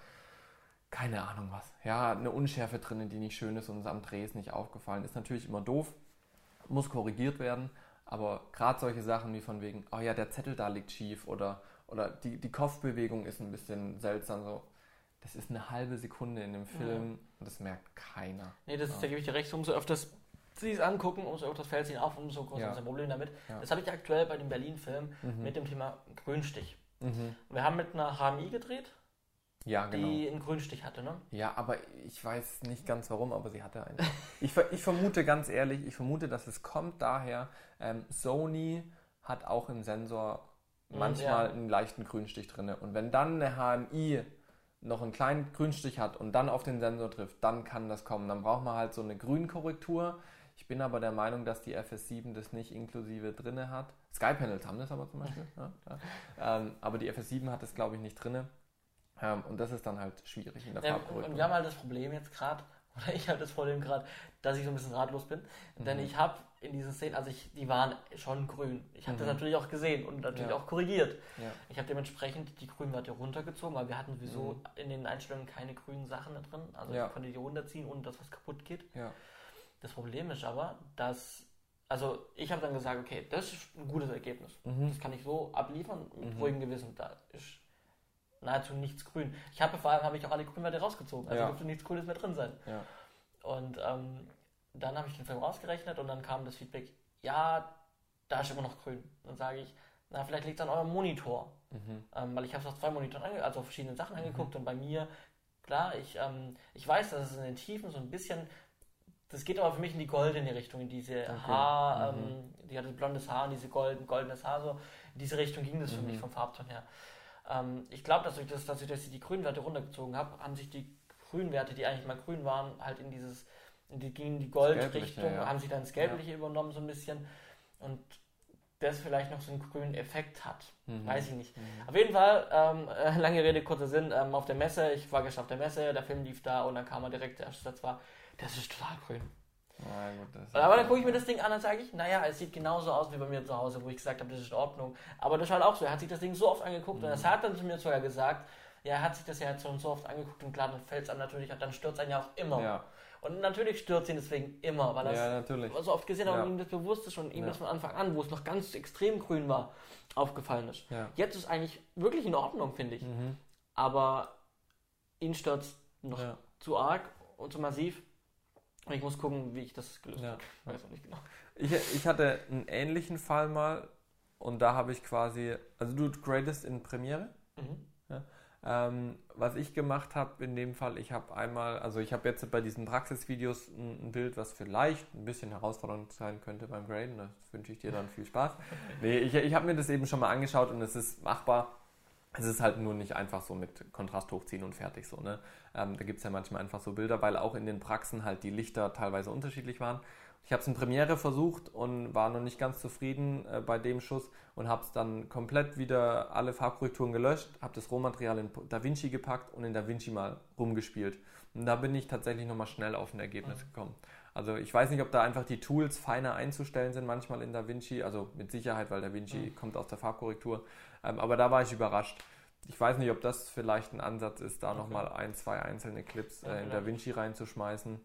keine Ahnung was. Ja, eine Unschärfe drin, die nicht schön ist und uns am Dreh ist nicht aufgefallen. Ist natürlich immer doof, muss korrigiert werden, aber gerade solche Sachen wie von wegen, oh ja, der Zettel da liegt schief oder, oder die, die Kopfbewegung ist ein bisschen seltsam, so. Das ist eine halbe Sekunde in dem Film und das merkt keiner.
Nee, das ist,
Ja.
da gebe ich dir recht, umso öfters sie es angucken, umso öfters fällt es ihnen auf, umso größer
Ja.
ist ein Problem damit.
Ja.
Das habe ich aktuell bei dem Berlin-Film
Mhm.
mit dem Thema Grünstich.
Mhm.
Wir haben mit einer HMI gedreht,
Ja, genau.
die einen Grünstich hatte, ne?
Ja, aber ich weiß nicht ganz warum, aber sie hatte einen. Ich, ver- ich vermute ganz ehrlich, ich vermute, dass es kommt daher, ähm, Sony hat auch im Sensor
Mm,
manchmal
ja.
einen leichten Grünstich drin. Und wenn dann eine HMI noch einen kleinen Grünstich hat und dann auf den Sensor trifft, dann kann das kommen. Dann braucht man halt so eine Grünkorrektur. Ich bin aber der Meinung, dass die FS7 das nicht inklusive drinne hat. Skypanels haben das aber zum Beispiel. [LAUGHS] ja. Ähm, aber die FS7 hat das, glaube ich, nicht drinne. Ähm, und das ist dann halt schwierig in der
Ja,
Farbkorrektur.
und wir haben halt das Problem jetzt gerade, [LAUGHS] oder ich habe das Problem gerade, dass ich so ein bisschen ratlos bin. Denn ich habe in diesen Szenen, also ich, die waren schon grün. Ich habe das
Mhm.
natürlich auch gesehen und natürlich
Ja.
auch korrigiert.
Ja.
Ich habe dementsprechend die Grünwerte runtergezogen, weil wir hatten sowieso
Mhm.
in den Einstellungen keine grünen Sachen da drin. Also
Ja.
ich konnte die runterziehen, ohne dass was kaputt geht. Das Problem ist aber, dass, also ich habe dann gesagt, okay, das ist ein gutes Ergebnis.
Mhm.
Das kann ich so abliefern mit
Mhm.
ruhigem Gewissen. Da ist nahezu nichts grün. Ich habe vor allem habe ich auch alle Grünwerte rausgezogen. Also
Ja.
dürfte nichts Grünes mehr drin sein.
Ja.
Und ähm, dann habe ich den Film ausgerechnet und dann kam das Feedback, ja, da ist immer noch grün. Dann sage ich, na, vielleicht liegt es an eurem Monitor.
Mhm.
Ähm, weil ich habe es auf zwei Monitoren, ange also auf verschiedenen Sachen angeguckt und bei mir, klar, ich, ähm, ich weiß, dass es in den Tiefen so ein bisschen, das geht aber für mich in die goldene Richtung, in diese
Okay.
Haar,
Mhm.
ähm, die hatte blondes Haar und diese golden, goldenes Haar, so in diese Richtung ging das für
Mhm.
mich vom Farbton her. Ähm, ich glaube, dass ich das, dass ich, ich die Grünwerte runtergezogen habe, haben sich die Grünwerte, die eigentlich mal grün waren, halt in dieses, in die, gingen in die Goldrichtung,
ja.
haben sich dann ins Gelbliche übernommen so ein bisschen und das vielleicht noch so einen grünen Effekt hat.
Mhm.
Weiß ich nicht.
Mhm.
Auf jeden Fall, ähm, äh, [LAUGHS] lange Rede, kurzer Sinn, ähm, auf der Messe, ich war gestern auf der Messe, der Film lief da und dann kam er direkt, der erste Satz war, das ist total grün.
Gut, das
Aber dann gucke ich mir das Ding an und sage ich, naja, es sieht genauso aus wie bei mir zu Hause, wo ich gesagt habe, das ist in Ordnung. Aber das ist halt auch so, er hat sich das Ding so oft angeguckt und er hat dann zu mir sogar gesagt, ja, er hat sich das ja jetzt schon so oft angeguckt und klar, dann fällt es einem natürlich, dann stört es einen ja auch immer.
Ja.
Und natürlich es ihn deswegen immer, weil er
ja,
so oft gesehen hat
Ja.
und ihm das bewusst ist und ihm
Ja.
das von Anfang an, wo es noch ganz extrem grün war, aufgefallen ist. Jetzt ist eigentlich wirklich in Ordnung, finde ich.
Mhm.
Aber ihn stört noch zu arg und zu massiv. Ich muss gucken, wie ich das gelöst
Ja.
habe. Ich weiß auch nicht genau.
Ich, ich hatte einen ähnlichen Fall mal und da habe ich quasi, also du gradest in Premiere.
Mhm.
Ähm, was ich gemacht habe in dem Fall, ich habe einmal, also ich habe jetzt bei diesen Praxisvideos ein, ein Bild, was vielleicht ein bisschen herausfordernd sein könnte beim Graden. Das wünsche ich dir dann viel Spaß. [LAUGHS] Nee, ich, ich habe mir das eben schon mal angeschaut und es ist machbar. Es ist halt nur nicht einfach so mit Kontrast hochziehen und fertig so. Ne? Ähm, da gibt es ja manchmal einfach so Bilder, weil auch in den Praxen halt die Lichter teilweise unterschiedlich waren. Ich habe es in Premiere versucht und war noch nicht ganz zufrieden äh, bei dem Schuss und habe es dann komplett wieder alle Farbkorrekturen gelöscht, habe das Rohmaterial in DaVinci gepackt und in DaVinci mal rumgespielt. Und da bin ich tatsächlich nochmal schnell auf ein Ergebnis mhm. gekommen. Also ich weiß nicht, ob da einfach die Tools feiner einzustellen sind manchmal in DaVinci, also mit Sicherheit, weil DaVinci mhm. kommt aus der Farbkorrektur. Ähm, aber da war ich überrascht. Ich weiß nicht, ob das vielleicht ein Ansatz ist, da okay. nochmal ein, zwei einzelne Clips äh, in DaVinci reinzuschmeißen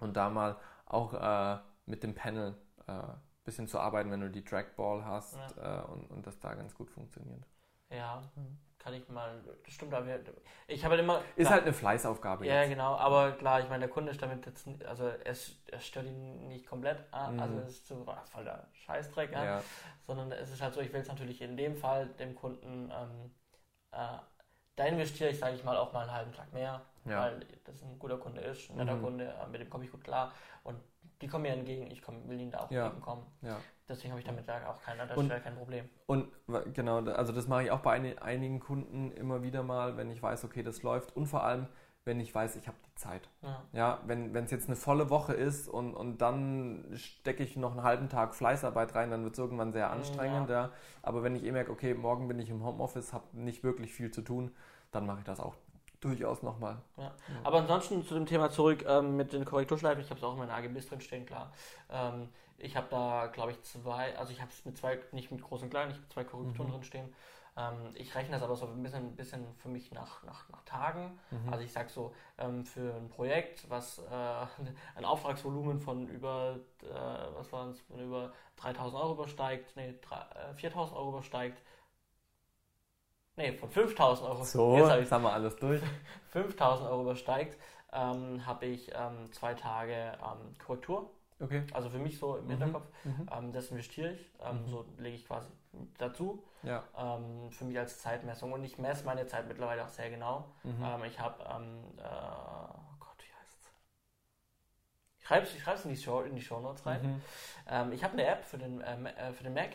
und da mal auch äh, mit dem Panel ein äh, bisschen zu arbeiten, wenn du die Trackball hast ja. äh, und, und das da ganz gut funktioniert.
Ja, kann ich mal, das stimmt, aber ich habe halt immer...
Ist klar, halt eine Fleißaufgabe
Ja, jetzt. genau, aber klar, ich meine, der Kunde ist damit jetzt, also es, es stört ihn nicht komplett an, mhm. also es ist so voll der Scheißdreck an, ja. sondern es ist halt so, ich will es natürlich in dem Fall dem Kunden, ähm, äh, da investiere ich, sage ich mal, auch mal einen halben Tag mehr, ja. weil das ein guter Kunde ist, ein netter mhm. Kunde, äh, mit dem komme ich gut klar und die kommen mir entgegen, ich komm, will ihnen da auch ja. entgegenkommen. Ja. Deswegen habe ich damit auch kein, das und, kein Problem.
Und genau, also das mache ich auch bei einigen Kunden immer wieder mal, wenn ich weiß, okay, das läuft und vor allem, wenn ich weiß, ich habe die Zeit. Ja, ja wenn es jetzt eine volle Woche ist und, und dann stecke ich noch einen halben Tag Fleißarbeit rein, dann wird es irgendwann sehr anstrengend. Ja. ja. Aber wenn ich eh merke, okay, morgen bin ich im Homeoffice, habe nicht wirklich viel zu tun, dann mache ich das auch durchaus nochmal.
Ja. ja. Aber ansonsten zu dem Thema zurück ähm, mit den Korrekturschleifen, ich habe es auch in meinen AGBs drin stehen, klar. Ähm, ich habe da, glaube ich, zwei, also ich habe es mit zwei, nicht mit großen und kleinen, ich habe zwei Korrekturen mhm. drin stehen. Ähm, ich rechne das aber so ein bisschen, ein bisschen für mich nach, nach, nach Tagen. Mhm. Also ich sage so, ähm, für ein Projekt, was äh, [LAUGHS] ein Auftragsvolumen von über, äh, was war es, über 3000 Euro übersteigt, nee, 4000 äh, Euro übersteigt, nee, von 5000 Euro.
So, jetzt, jetzt haben wir alles durch. [LAUGHS]
5000 Euro übersteigt, ähm, habe ich ähm, zwei Tage ähm, Korrektur. Okay. Also für mich so im mhm. Hinterkopf. Mhm. Ähm, das investiere ich. Ähm, mhm. So lege ich quasi dazu. Ja. Für mich als Zeitmessung. Und ich messe meine Zeit mittlerweile auch sehr genau. Mhm. ich habe, äh, oh Gott, wie heißt es? Ich schreibe es ich schreib's in, die Show, in die Show Notes rein. Mhm. ich habe eine App für den, äh, für den Mac,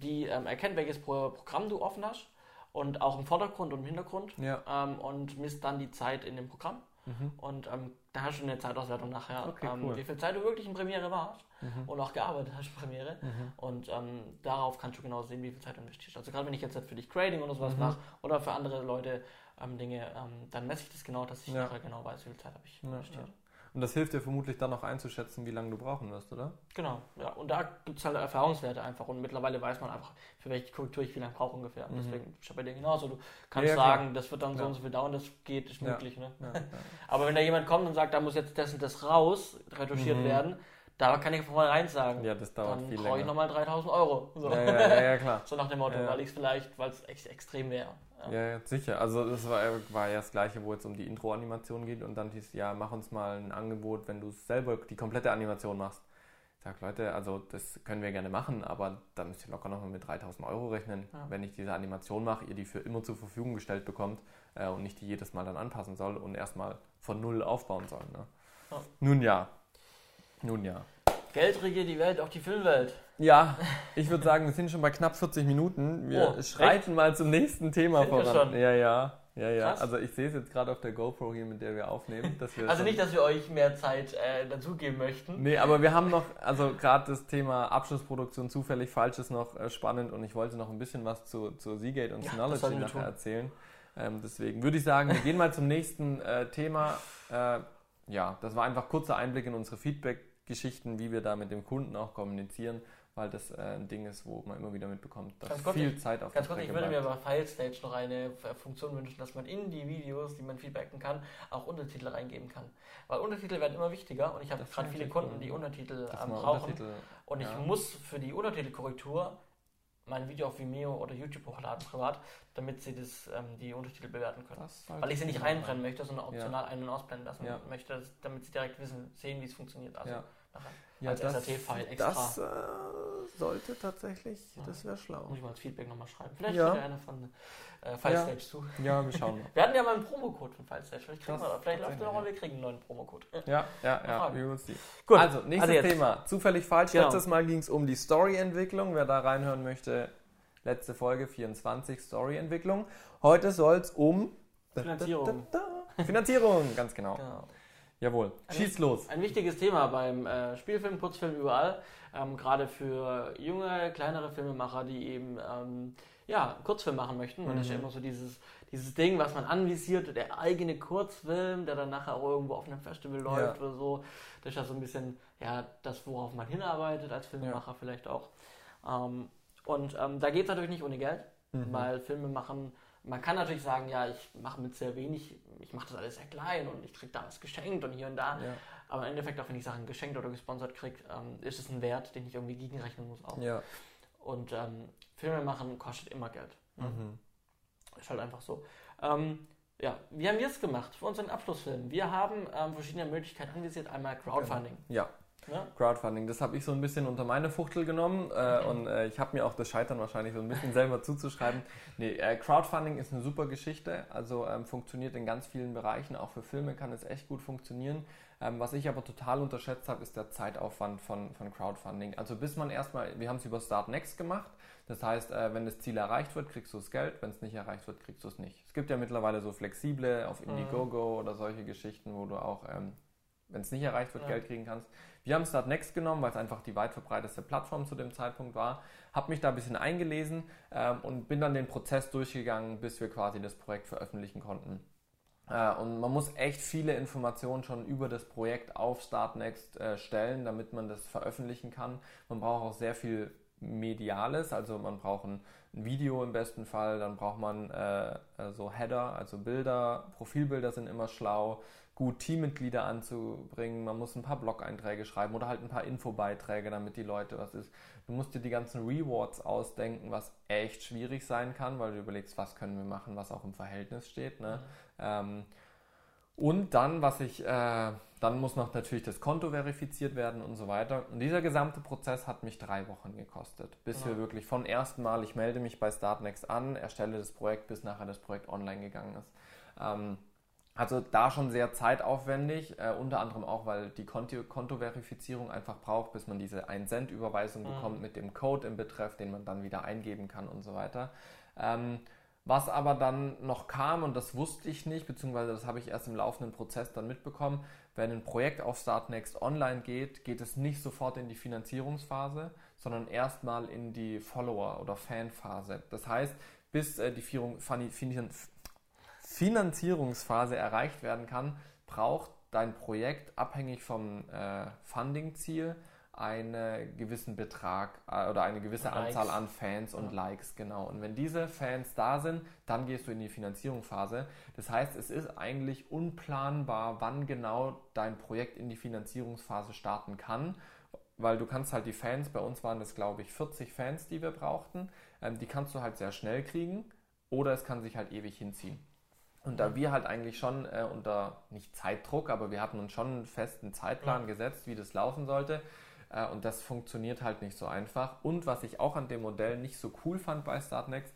die erkennt, welches Pro Programm du offen hast und auch im Vordergrund und im Hintergrund ja. ähm, und misst dann die Zeit in dem Programm. Mhm. Und ähm, da hast du eine Zeitauswertung nachher, okay, ähm, cool. wie viel Zeit du wirklich in Premiere warst mhm. und auch gearbeitet hast in Premiere. Mhm. Und ähm, darauf kannst du genau sehen, wie viel Zeit du investierst. Also gerade wenn ich jetzt für dich Grading oder sowas mhm. mache oder für andere Leute ähm, Dinge, ähm, dann messe ich das genau, dass ich ja. nachher genau weiß, wie viel Zeit habe ich investiert. Ja.
Und das hilft dir vermutlich dann auch einzuschätzen, wie lange du brauchen wirst, oder?
Genau, ja. Und da gibt es halt Erfahrungswerte einfach. Und mittlerweile weiß man einfach, für welche Korrektur ich wie lange brauche ungefähr. Mhm. Deswegen ist bei dir genauso. Du kannst ja, sagen, klar. das wird dann so und so viel dauern, das geht, ist möglich. Ne? [LAUGHS] Aber wenn da jemand kommt und sagt, da muss jetzt das und das raus, retuschiert mhm. werden, da kann ich von vornherein sagen,
ja, das dauert
dann
viel
brauche ich nochmal 3000 Euro.
So. Ja, ja, ja, klar. [LAUGHS]
so nach dem Motto, weil ich es vielleicht, weil es echt extrem wäre.
Ja. sicher. Also das war, war ja das gleiche, wo es um die Intro-Animation geht und dann hieß, ja, mach uns mal ein Angebot, wenn du selber die komplette Animation machst. Ich sag, Leute, also das können wir gerne machen, aber da müsst ihr locker nochmal mit 3000 Euro rechnen, wenn ich diese Animation mache, ihr die für immer zur Verfügung gestellt bekommt äh, und nicht die jedes Mal dann anpassen soll und erstmal von null aufbauen soll. Ne? Nun ja. Nun ja.
Geld regiert die Welt, auch die Filmwelt.
Ja, ich würde sagen, wir sind schon bei knapp 40 Minuten. Wir oh, schreiten echt? mal zum nächsten Thema sind voran. Ja, ja. Ja, ja. Krass. Also ich sehe es jetzt gerade auf der GoPro hier, mit der wir aufnehmen.
Wir also nicht, dass wir euch mehr Zeit äh, dazugeben möchten.
Nee, aber wir haben noch, also gerade das Thema Abschlussproduktion zufällig falsch ist noch äh, spannend und ich wollte noch ein bisschen was zu, zu Seagate und ja, Synology nachher tun. erzählen. Ähm, deswegen würde ich sagen, wir gehen mal zum nächsten äh, Thema. Äh, ja, das war einfach kurzer Einblick in unsere Feedback-Geschichten, wie wir da mit dem Kunden auch kommunizieren weil das äh, ein Ding ist, wo man immer wieder mitbekommt, dass ganz viel kurz, Zeit auf
Ganz kurz, ich würde mir bei FileStage noch eine Funktion wünschen, dass man in die Videos, die man feedbacken kann, auch Untertitel reingeben kann. Weil Untertitel werden immer wichtiger und ich habe gerade viele Kunden, die Untertitel ähm, brauchen. Untertitel, und ich ja. muss für die Untertitelkorrektur mein Video auf Vimeo oder YouTube hochladen privat, damit sie das, ähm, die Untertitel bewerten können. Weil ich sie nicht reinbrennen möchte, sondern optional ja. ein- und ausblenden lassen ja. möchte, damit sie direkt wissen, sehen, wie es funktioniert. Also ja.
Ja, als SAT-File extra. Das äh, sollte tatsächlich, ja. das wäre schlau.
Muss ich mal als Feedback nochmal schreiben. Vielleicht ja. einer von äh, FileStage
ja.
zu.
Ja, wir schauen mal. [LAUGHS]
wir hatten ja mal einen Promocode von FileStage. Vielleicht, kriegen wir, vielleicht läuft noch mal, wir kriegen einen neuen Promocode.
Ja, ja, ja, wir uns die. Gut, also nächstes also Thema. Zufällig falsch. Genau. Letztes Mal ging es um die Story-Entwicklung. Wer da reinhören möchte, letzte Folge 24 Story-Entwicklung. Heute soll es um
Finanzierung.
Finanzierung, ganz genau. genau. Jawohl, schieß los.
Ein wichtiges Thema beim äh, Spielfilm, Kurzfilm, überall. Ähm, Gerade für junge, kleinere Filmemacher, die eben ähm, ja, Kurzfilm machen möchten. Und das ist ja immer so dieses, dieses Ding, was man anvisiert, der eigene Kurzfilm, der dann nachher auch irgendwo auf einem Festival läuft
Ja.
oder so. Das ist ja so ein bisschen ja, das, worauf man hinarbeitet als Filmemacher vielleicht auch. Ähm, und ähm, da geht es natürlich nicht ohne Geld,
Mhm.
weil Filme machen, man kann natürlich sagen, ja, ich mache mit sehr wenig, ich mache das alles sehr klein und ich kriege da was geschenkt und hier und da.
Ja.
Aber im Endeffekt, auch wenn ich Sachen geschenkt oder gesponsert kriege, ähm, ist es ein Wert, den ich irgendwie gegenrechnen muss auch.
Ja.
Und ähm, Filme machen kostet immer Geld. ne?
Mhm.
Ist halt einfach so. Ähm, ja, wie haben wir es gemacht für unseren Abschlussfilm? Wir haben ähm, verschiedene Möglichkeiten anvisiert. Einmal Crowdfunding.
Ja,
Ne?
Crowdfunding, das habe ich so ein bisschen unter meine Fuchtel genommen äh, und äh, ich habe mir auch das Scheitern wahrscheinlich so ein bisschen selber zuzuschreiben. [LAUGHS] Nee, äh, Crowdfunding ist eine super Geschichte, also ähm, funktioniert in ganz vielen Bereichen, auch für Filme kann es echt gut funktionieren. Ähm, was ich aber total unterschätzt habe, ist der Zeitaufwand von, von Crowdfunding. Also bis man erstmal, wir haben es über Start Next gemacht, das heißt, äh, wenn das Ziel erreicht wird, kriegst du das Geld, wenn es nicht erreicht wird, kriegst du es nicht. Es gibt ja mittlerweile so flexible auf Indiegogo oder solche Geschichten, wo du auch, ähm, wenn es nicht erreicht wird,
Ja.
Geld kriegen kannst. Wir haben Start Next genommen, weil es einfach die weit verbreiteste Plattform zu dem Zeitpunkt war. Habe mich da ein bisschen eingelesen ähm, und bin dann den Prozess durchgegangen, bis wir quasi das Projekt veröffentlichen konnten. Äh, und man muss echt viele Informationen schon über das Projekt auf Start Next äh, stellen, damit man das veröffentlichen kann. Man braucht auch sehr viel Mediales, also man braucht ein, Video im besten Fall, dann braucht man äh, so Header, also Bilder, Profilbilder sind immer schlau, gut Teammitglieder anzubringen, man muss ein paar Blog-Einträge schreiben oder halt ein paar Infobeiträge, damit die Leute was ist. Du musst dir die ganzen Rewards ausdenken, was echt schwierig sein kann, weil du überlegst, was können wir machen, was auch im Verhältnis steht. Ne? Ähm, und dann, was ich, äh, dann muss noch natürlich das Konto verifiziert werden und so weiter. Und dieser gesamte Prozess hat mich drei Wochen gekostet, bis
Ja.
wir wirklich von ersten Mal, ich melde mich bei Startnext an, erstelle das Projekt, bis nachher das Projekt online gegangen ist. Ähm, also da schon sehr zeitaufwendig, äh, unter anderem auch, weil die Konto Kontoverifizierung einfach braucht, bis man diese 1-Cent-Überweisung
Mhm.
bekommt mit dem Code im Betreff, den man dann wieder eingeben kann und so weiter. Ähm, was aber dann noch kam, und das wusste ich nicht, beziehungsweise das habe ich erst im laufenden Prozess dann mitbekommen, wenn ein Projekt auf Startnext online geht, geht es nicht sofort in die Finanzierungsphase, sondern erstmal in die Follower- oder Fanphase. Das heißt, bis äh, die Führung, Finan- Finanzierungsphase erreicht werden kann, braucht dein Projekt abhängig vom äh, Funding-Ziel einen gewissen Betrag äh, oder eine gewisse
Likes.
Anzahl an Fans und Likes, genau. Und wenn diese Fans da sind, dann gehst du in die Finanzierungsphase. Das heißt, es ist eigentlich unplanbar, wann genau dein Projekt in die Finanzierungsphase starten kann, weil du kannst halt die Fans, bei uns waren es glaube ich 40 Fans, die wir brauchten, ähm, die kannst du halt sehr schnell kriegen oder es kann sich halt ewig hinziehen. Und da wir halt eigentlich schon äh, unter, nicht Zeitdruck, aber wir hatten uns schon einen festen Zeitplan
Ja.
gesetzt, wie das laufen sollte. Äh, und das funktioniert halt nicht so einfach. Und was ich auch an dem Modell nicht so cool fand bei Startnext,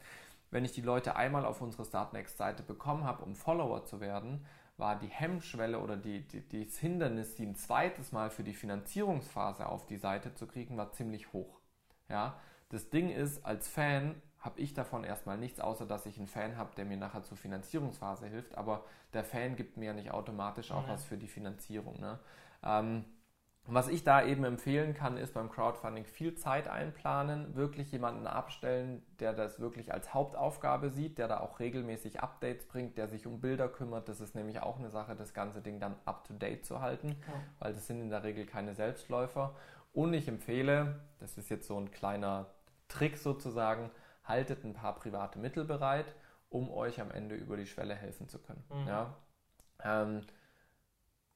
wenn ich die Leute einmal auf unsere Startnext-Seite bekommen habe, um Follower zu werden, war die Hemmschwelle oder die, die, das Hindernis, die ein zweites Mal für die Finanzierungsphase auf die Seite zu kriegen, war ziemlich hoch. Ja, das Ding ist, als Fan habe ich davon erstmal nichts, außer dass ich einen Fan habe, der mir nachher zur Finanzierungsphase hilft. Aber der Fan gibt mir ja nicht automatisch auch
Ja.
was für die Finanzierung. Ne? Ähm, was ich da eben empfehlen kann, ist beim Crowdfunding viel Zeit einplanen, wirklich jemanden abstellen, der das wirklich als Hauptaufgabe sieht, der da auch regelmäßig Updates bringt, der sich um Bilder kümmert. Das ist nämlich auch eine Sache, das ganze Ding dann up-to-date zu halten,
Ja.
weil das sind in der Regel keine Selbstläufer. Und ich empfehle, das ist jetzt so ein kleiner Trick sozusagen, haltet ein paar private Mittel bereit, um euch am Ende über die Schwelle helfen zu können.
Mhm.
Ja? Ähm,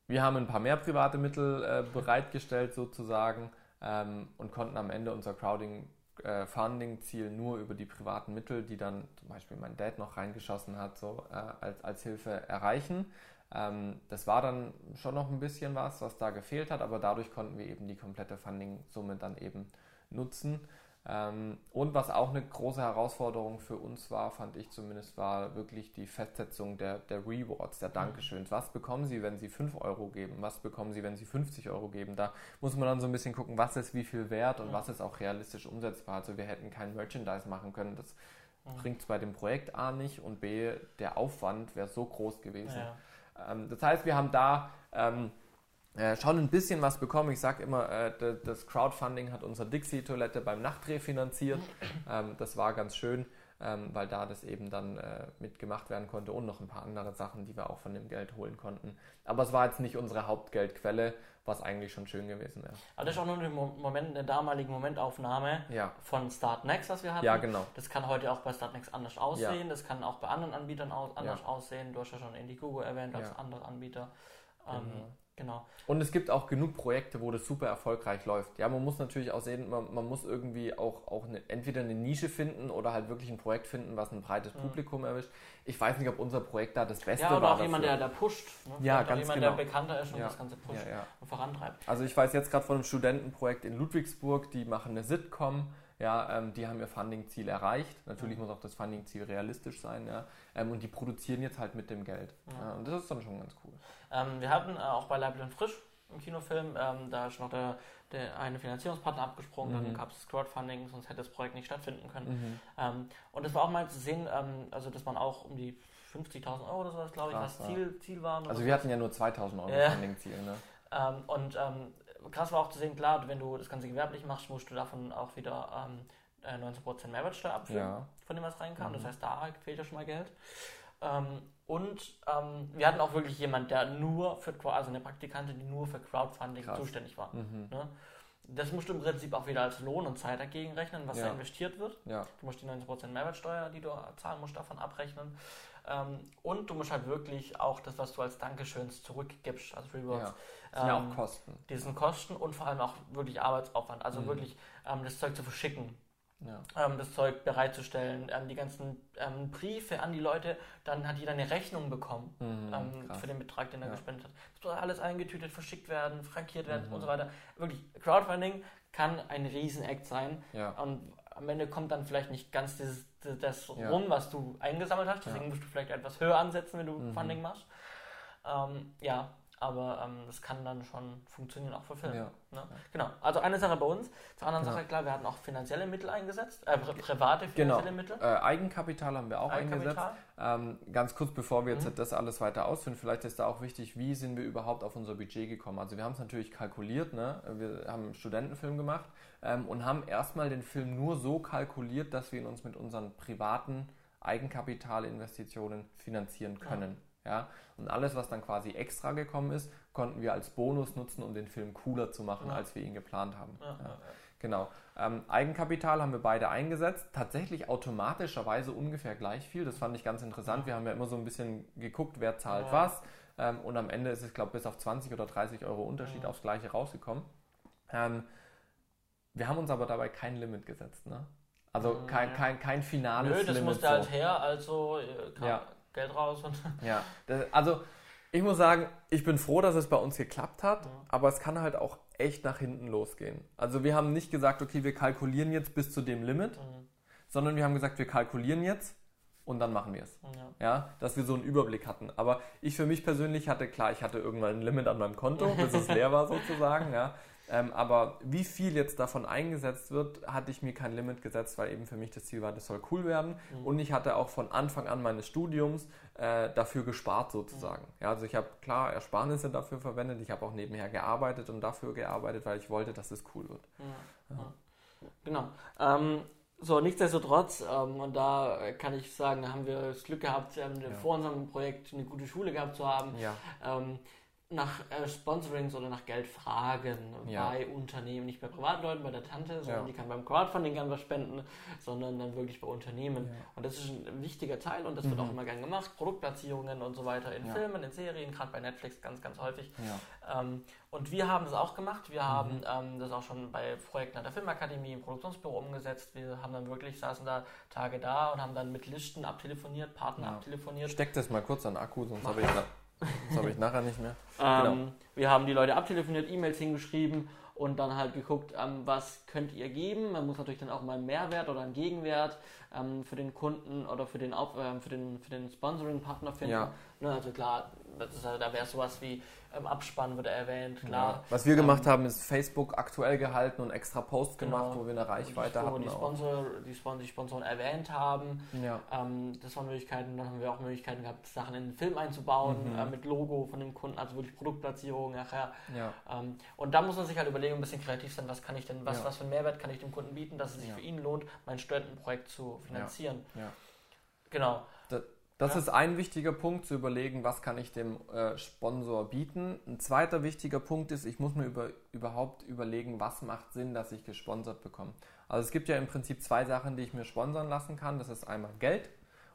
wir haben ein paar mehr private Mittel äh, bereitgestellt sozusagen ähm, und konnten am Ende unser Crowding äh, Funding-Ziel nur über die privaten Mittel, die dann zum Beispiel mein Dad noch reingeschossen hat, so äh, als, als Hilfe erreichen. Ähm, das war dann schon noch ein bisschen was, was da gefehlt hat, aber dadurch konnten wir eben die komplette Funding-Summe dann eben nutzen. Ähm, und was auch eine große Herausforderung für uns war, fand ich zumindest, war wirklich die Festsetzung der, der Rewards, der Dankeschöns. Was bekommen Sie, wenn Sie 5 Euro geben? Was bekommen Sie, wenn Sie 50 Euro geben? Da muss man dann so ein bisschen gucken, was ist wie viel wert und was ist auch realistisch umsetzbar. Also wir hätten kein Merchandise machen können. Das
Mhm.
bringt es bei dem Projekt A nicht und B, der Aufwand wäre so groß gewesen.
Ja.
Ähm, das heißt, wir haben da ähm, äh, schon ein bisschen was bekommen. Ich sage immer, äh, das Crowdfunding hat unsere Dixie-Toilette beim Nachtdreh finanziert. Ähm, das war ganz schön, ähm, weil da das eben dann äh, mitgemacht werden konnte und noch ein paar andere Sachen, die wir auch von dem Geld holen konnten. Aber es war jetzt nicht unsere Hauptgeldquelle, was eigentlich schon schön gewesen wäre.
Aber das ist auch nur eine, Moment, eine damalige Momentaufnahme
Ja.
von Startnext, was wir hatten.
Ja, genau.
Das kann heute auch bei Startnext anders aussehen.
Ja.
Das kann auch bei anderen Anbietern aus, anders
Ja.
aussehen. Du hast ja schon Indiegogo erwähnt als
Ja.
andere Anbieter. Ähm,
Genau.
Genau.
Und es gibt auch genug Projekte, wo das super erfolgreich läuft. Ja, man muss natürlich auch sehen, man, man muss irgendwie auch, auch eine, entweder eine Nische finden oder halt wirklich ein Projekt finden, was ein breites Publikum erwischt. Ich weiß nicht, ob unser Projekt da das Beste
Mhm. Ja, oder
war.
auch jemand,
dafür.
der, der pusht. Ne?
Ja,
Vielleicht auch
ganz
jemand,
genau.
der bekannter ist und
Ja.
das Ganze pusht
Ja, ja.
und vorantreibt.
Also ich weiß jetzt gerade von einem Studentenprojekt in Ludwigsburg, die machen eine Sitcom, ja, ähm, die haben ihr Funding-Ziel erreicht. Natürlich muss auch das Funding-Ziel realistisch sein, ja, ähm, und die produzieren jetzt halt mit dem Geld. Ja. und das ist dann schon ganz cool.
Ähm, wir hatten äh, auch bei und Frisch im Kinofilm, ähm, da ist noch der, der eine Finanzierungspartner abgesprungen,
Mhm.
dann gab es das Crowdfunding, sonst hätte das Projekt nicht stattfinden können. Ähm, und es war auch mal zu sehen, ähm, also dass man auch um die 50.000 Euro oder sowas, glaube ich,
Krass,
was
ja.
Ziel, Ziel waren.
Also
so.
wir hatten ja nur 2000 Euro
Ja.
Funding-Ziel. Ne?
Ähm, und ähm, krass war auch zu sehen, klar, wenn du das Ganze gewerblich machst, musst du davon auch wieder ähm, äh, 19% Mehrwertsteuer abführen,
Ja.
von dem was reinkam.
Mhm.
Das heißt, da fehlt ja schon mal Geld. Ähm, und ähm, wir hatten auch wirklich jemand, der nur für, also eine Praktikantin, die nur für Crowdfunding
Krass.
zuständig war.
Mhm.
Ne? Das musst du im Prinzip auch wieder als Lohn und Zeit dagegen rechnen, was
Ja.
da investiert wird.
Ja.
Du musst die 19% Mehrwertsteuer, die du zahlen musst, davon abrechnen. Ähm, und du musst halt wirklich auch das, was du als Dankeschöns zurückgibst, als Rewards.
Ja. Das sind ja
ähm,
auch Kosten.
diesen Kosten und vor allem auch wirklich Arbeitsaufwand. Also
Mhm.
wirklich ähm, das Zeug zu verschicken,
Ja.
ähm, das Zeug bereitzustellen, ähm, die ganzen ähm, Briefe an die Leute, dann hat jeder eine Rechnung bekommen
Mhm,
ähm, für den Betrag, den er
Ja.
gespendet hat. Das muss alles eingetütet, verschickt werden, frankiert werden
Mhm.
und so weiter. Wirklich, Crowdfunding kann ein Riesenakt sein
Ja.
und am Ende kommt dann vielleicht nicht ganz dieses, das
Ja.
rum, was du eingesammelt hast. Deswegen
Ja.
musst du vielleicht etwas höher ansetzen, wenn du
Mhm.
Funding machst. Ähm, ja, aber ähm, das kann dann schon funktionieren, auch für Filme.
Ja.
Ne? Genau, also eine Sache bei uns. Zur anderen
Genau.
Sache, klar, wir hatten auch finanzielle Mittel eingesetzt, äh, pri- private
Genau.
finanzielle Mittel.
Äh, Eigenkapital haben wir auch eingesetzt. Ähm, ganz kurz, bevor wir jetzt
Mhm.
das alles weiter ausführen, vielleicht ist da auch wichtig, wie sind wir überhaupt auf unser Budget gekommen? Also wir haben es natürlich kalkuliert, ne? wir haben einen Studentenfilm gemacht ähm, und haben erstmal den Film nur so kalkuliert, dass wir ihn uns mit unseren privaten Eigenkapitalinvestitionen finanzieren können. Ja. Und alles, was dann quasi extra gekommen ist, konnten wir als Bonus nutzen, um den Film cooler zu machen,
Ja.
als wir ihn geplant haben.
Ja,
Ja.
ja, ja.
Genau. Ähm, Eigenkapital haben wir beide eingesetzt. Tatsächlich automatischerweise ungefähr gleich viel. Das fand ich ganz interessant. Wir haben ja immer so ein bisschen geguckt, wer zahlt
Ja.
was. Ähm, und am Ende ist es, glaube ich, bis auf 20 oder 30 Euro Unterschied
Ja.
aufs Gleiche rausgekommen. Ähm, wir haben uns aber dabei kein Limit gesetzt. Ne? Also
Mhm,
kein,
ja.
kein, kein finales
Nö, das
Limit.
musste
so.
halt her, also äh, kam
Ja.
Geld raus und [LAUGHS]
Ja, das, also ich muss sagen, ich bin froh, dass es bei uns geklappt hat,
Ja.
aber es kann halt auch echt nach hinten losgehen. Also wir haben nicht gesagt, okay, wir kalkulieren jetzt bis zu dem Limit,
Mhm.
sondern wir haben gesagt, wir kalkulieren jetzt und dann machen wir es.
ja.
Ja, dass wir so einen Überblick hatten. Aber ich für mich persönlich hatte, klar, ich hatte irgendwann ein Limit an meinem Konto, bis es [LAUGHS] leer war sozusagen, ja. Ähm, aber wie viel jetzt davon eingesetzt wird, hatte ich mir kein Limit gesetzt, weil eben für mich das Ziel war, das soll cool werden.
Mhm.
Und ich hatte auch von Anfang an meines Studiums äh, dafür gespart sozusagen. Ja, also ich habe klar Ersparnisse dafür verwendet, ich habe auch nebenher gearbeitet und dafür gearbeitet, weil ich wollte, dass es cool wird.
Ja, ja. Genau. Ähm, so, nichtsdestotrotz, ähm, und da kann ich sagen, da haben wir das Glück gehabt, ähm,
Ja.
vor unserem Projekt eine gute Schule gehabt zu haben.
Ja,
Ähm, nach äh, Sponsorings oder nach Geld fragen
Ja.
bei Unternehmen, nicht bei Privatleuten, bei der Tante, sondern
Ja.
die kann beim Crowdfunding gern was spenden, sondern dann wirklich bei Unternehmen.
Ja.
Und das ist ein wichtiger Teil und das wird
Mhm.
auch immer gern gemacht. Produktplatzierungen und so weiter in. Filmen, in Serien, gerade bei Netflix ganz, ganz häufig. Ähm, und wir haben das auch gemacht.
Mhm.
Wir haben ähm, das auch schon bei Projekten an der Filmakademie im Produktionsbüro umgesetzt. Wir haben dann wirklich, saßen da Tage da und haben dann mit Listen abtelefoniert, Partner abtelefoniert.
Steck das mal kurz an Akku, sonst habe ich, na- sonst hab ich nachher nicht mehr. [LAUGHS]
Ähm,
Genau.
Wir haben die Leute abtelefoniert, E-Mails hingeschrieben und dann halt geguckt, ähm, was könnt ihr geben. Man muss natürlich dann auch mal einen Mehrwert oder einen Gegenwert ähm, für den Kunden oder für den, Auf ähm, für den, für den Sponsoring-Partner finden.
Ja.
Ne, also klar, das ist, halt- da wäre sowas wie ähm, Abspann wird erwähnt, klar. Ja.
Was wir gemacht ähm, haben, ist Facebook aktuell gehalten und extra Posts gemacht, genau, wo wir eine Reichweite
hatten. Die, Sponsor, die, Sponsor, die Sponsoren erwähnt haben. Ja. Ähm, das waren Möglichkeiten. Dann haben wir auch Möglichkeiten gehabt, Sachen in den Film einzubauen, mhm. äh, mit Logo von dem Kunden, also wirklich Produktplatzierung nachher. Ja. Ähm, und da muss man sich halt überlegen, ein bisschen kreativ sein, was kann ich denn, was, was für einen Mehrwert kann ich dem Kunden bieten, dass es sich für ihn lohnt, mein Studentenprojekt zu finanzieren. Genau.
Das ja. ist ein wichtiger Punkt, zu überlegen, was kann ich dem äh, Sponsor bieten. Ein zweiter wichtiger Punkt ist, ich muss mir über, überhaupt überlegen, was macht Sinn, dass ich gesponsert bekomme. Also es gibt ja im Prinzip zwei Sachen, die ich mir sponsern lassen kann. Das ist einmal Geld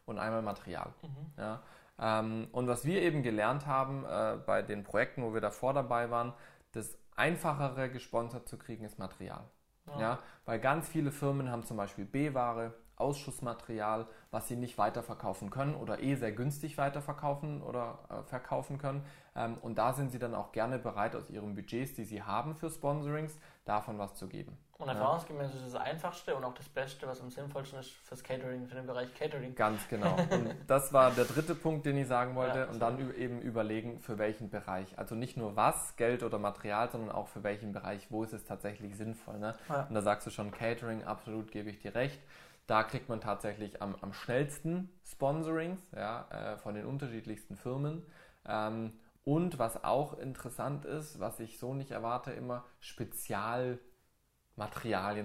und einmal Material. Mhm. Ja, ähm, und was wir eben gelernt haben äh, bei den Projekten, wo wir davor dabei waren, das Einfachere gesponsert zu kriegen ist Material. Ja. ja. weil ganz viele Firmen haben zum Beispiel B-Ware, Ausschussmaterial, was sie nicht weiterverkaufen können oder eh sehr günstig weiterverkaufen oder äh, verkaufen können. Ähm, und da sind sie dann auch gerne bereit, aus ihren Budgets, die sie haben für Sponsorings, davon was zu geben.
Und erfahrungsgemäß ja. ist das Einfachste und auch das Beste, was am sinnvollsten ist fürs Catering, für den Bereich Catering.
Ganz genau. [LAUGHS] Und das war der dritte Punkt, den ich sagen wollte. Ja, und dann eben überlegen, für welchen Bereich. Also nicht nur was, Geld oder Material, sondern auch für welchen Bereich, wo ist es tatsächlich sinnvoll. Ne? Ja. Und da sagst du schon, Catering, absolut gebe ich dir recht. Da kriegt man tatsächlich am, am schnellsten Sponsorings ja, äh, von den unterschiedlichsten Firmen. Ähm, und was auch interessant ist, was ich so nicht erwarte, immer Spezialmaterialien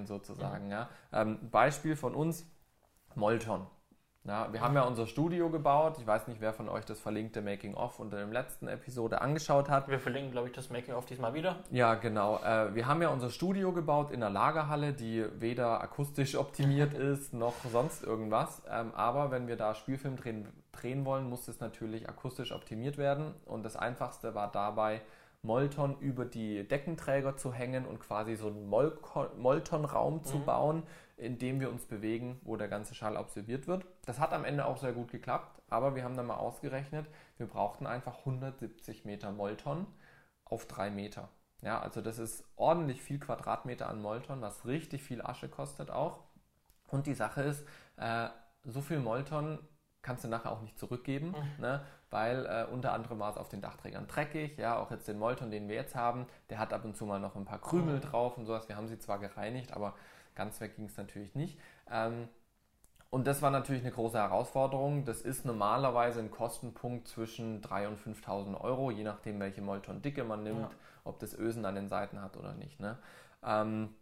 sozusagen. Mhm. Ja. Ähm, Beispiel von uns, Molton. Ja, wir haben ja unser Studio gebaut. Ich weiß nicht, wer von euch das verlinkte Making-of unter dem letzten Episode angeschaut hat.
Wir verlinken, glaube ich, das Making-of diesmal wieder.
Ja, genau. Äh, wir haben ja unser Studio gebaut in der Lagerhalle, die weder akustisch [LAUGHS] optimiert ist noch sonst irgendwas. Ähm, aber wenn wir da Spielfilm drehen, drehen wollen, muss es natürlich akustisch optimiert werden. Und das Einfachste war dabei, Molton über die Deckenträger zu hängen und quasi so einen Molton-Raum mhm. zu bauen, in dem wir uns bewegen, wo der ganze Schall absorbiert wird. Das hat am Ende auch sehr gut geklappt, aber wir haben dann mal ausgerechnet, wir brauchten einfach 170 Meter Molton auf drei Meter. Ja, also das ist ordentlich viel Quadratmeter an Molton, was richtig viel Asche kostet auch. Und die Sache ist, äh, so viel Molton kannst du nachher auch nicht zurückgeben, mhm. ne? weil äh, unter anderem war es auf den Dachträgern dreckig, ja, auch jetzt den Molton, den wir jetzt haben, der hat ab und zu mal noch ein paar Krümel mhm. drauf und sowas. Wir haben sie zwar gereinigt, aber Ganz weg ging es natürlich nicht. Ähm, und das war natürlich eine große Herausforderung. Das ist normalerweise ein Kostenpunkt zwischen 3.000 und 5.000 Euro, je nachdem, welche Molton-Dicke man nimmt, ja. ob das Ösen an den Seiten hat oder nicht. Ne? Ähm,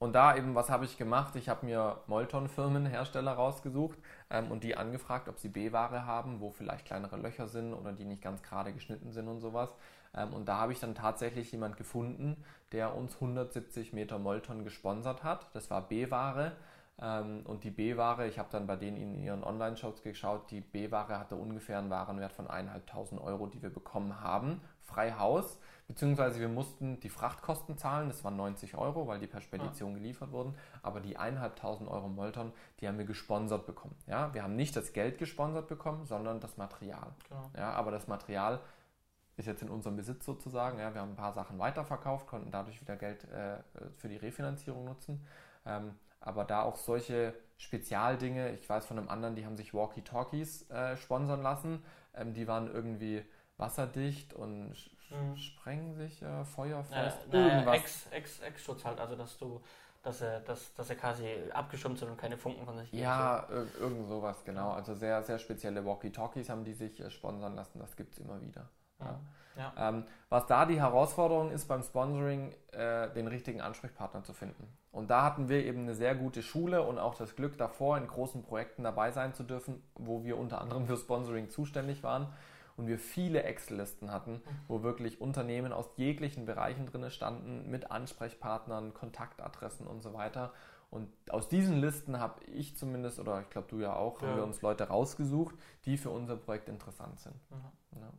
und da eben, was habe ich gemacht? Ich habe mir Molton-Firmen, Hersteller rausgesucht ähm, und die angefragt, ob sie B-Ware haben, wo vielleicht kleinere Löcher sind oder die nicht ganz gerade geschnitten sind und sowas. Ähm, und da habe ich dann tatsächlich jemand gefunden, der uns 170 Meter Molton gesponsert hat. Das war B-Ware. Ähm, und die B-Ware, ich habe dann bei denen in ihren Online-Shops geschaut, die B-Ware hatte ungefähr einen Warenwert von 1.500 Euro, die wir bekommen haben, frei Haus. Beziehungsweise wir mussten die Frachtkosten zahlen, das waren 90 Euro, weil die per Spedition ja. geliefert wurden. Aber die 1.500 Euro Molton, die haben wir gesponsert bekommen. Ja, wir haben nicht das Geld gesponsert bekommen, sondern das Material. Genau. Ja, aber das Material ist jetzt in unserem Besitz sozusagen. Ja, wir haben ein paar Sachen weiterverkauft, konnten dadurch wieder Geld äh, für die Refinanzierung nutzen. Ähm, aber da auch solche Spezialdinge, ich weiß von einem anderen, die haben sich Walkie-Talkies äh, sponsern lassen. Ähm, die waren irgendwie wasserdicht und mhm. sprengensicher, feuerfest,
äh, irgendwas. Ex, Ex, Ex-Schutz halt, also dass du dass er, dass, dass er quasi abgeschirmt sind und keine Funken von sich
geben. Ja, so. irgend sowas, genau. Also sehr, sehr spezielle Walkie-Talkies haben die sich äh, sponsern lassen, das gibt es immer wieder. Ja. Ja. Ähm, was da die Herausforderung ist beim Sponsoring, äh, den richtigen Ansprechpartner zu finden. Und da hatten wir eben eine sehr gute Schule und auch das Glück davor, in großen Projekten dabei sein zu dürfen, wo wir unter anderem für Sponsoring zuständig waren und wir viele Excel-Listen hatten, mhm. wo wirklich Unternehmen aus jeglichen Bereichen drin standen, mit Ansprechpartnern, Kontaktadressen und so weiter. Und aus diesen Listen habe ich zumindest, oder ich glaube du ja auch, ja. haben wir uns Leute rausgesucht, die für unser Projekt interessant sind. Mhm.
Ja.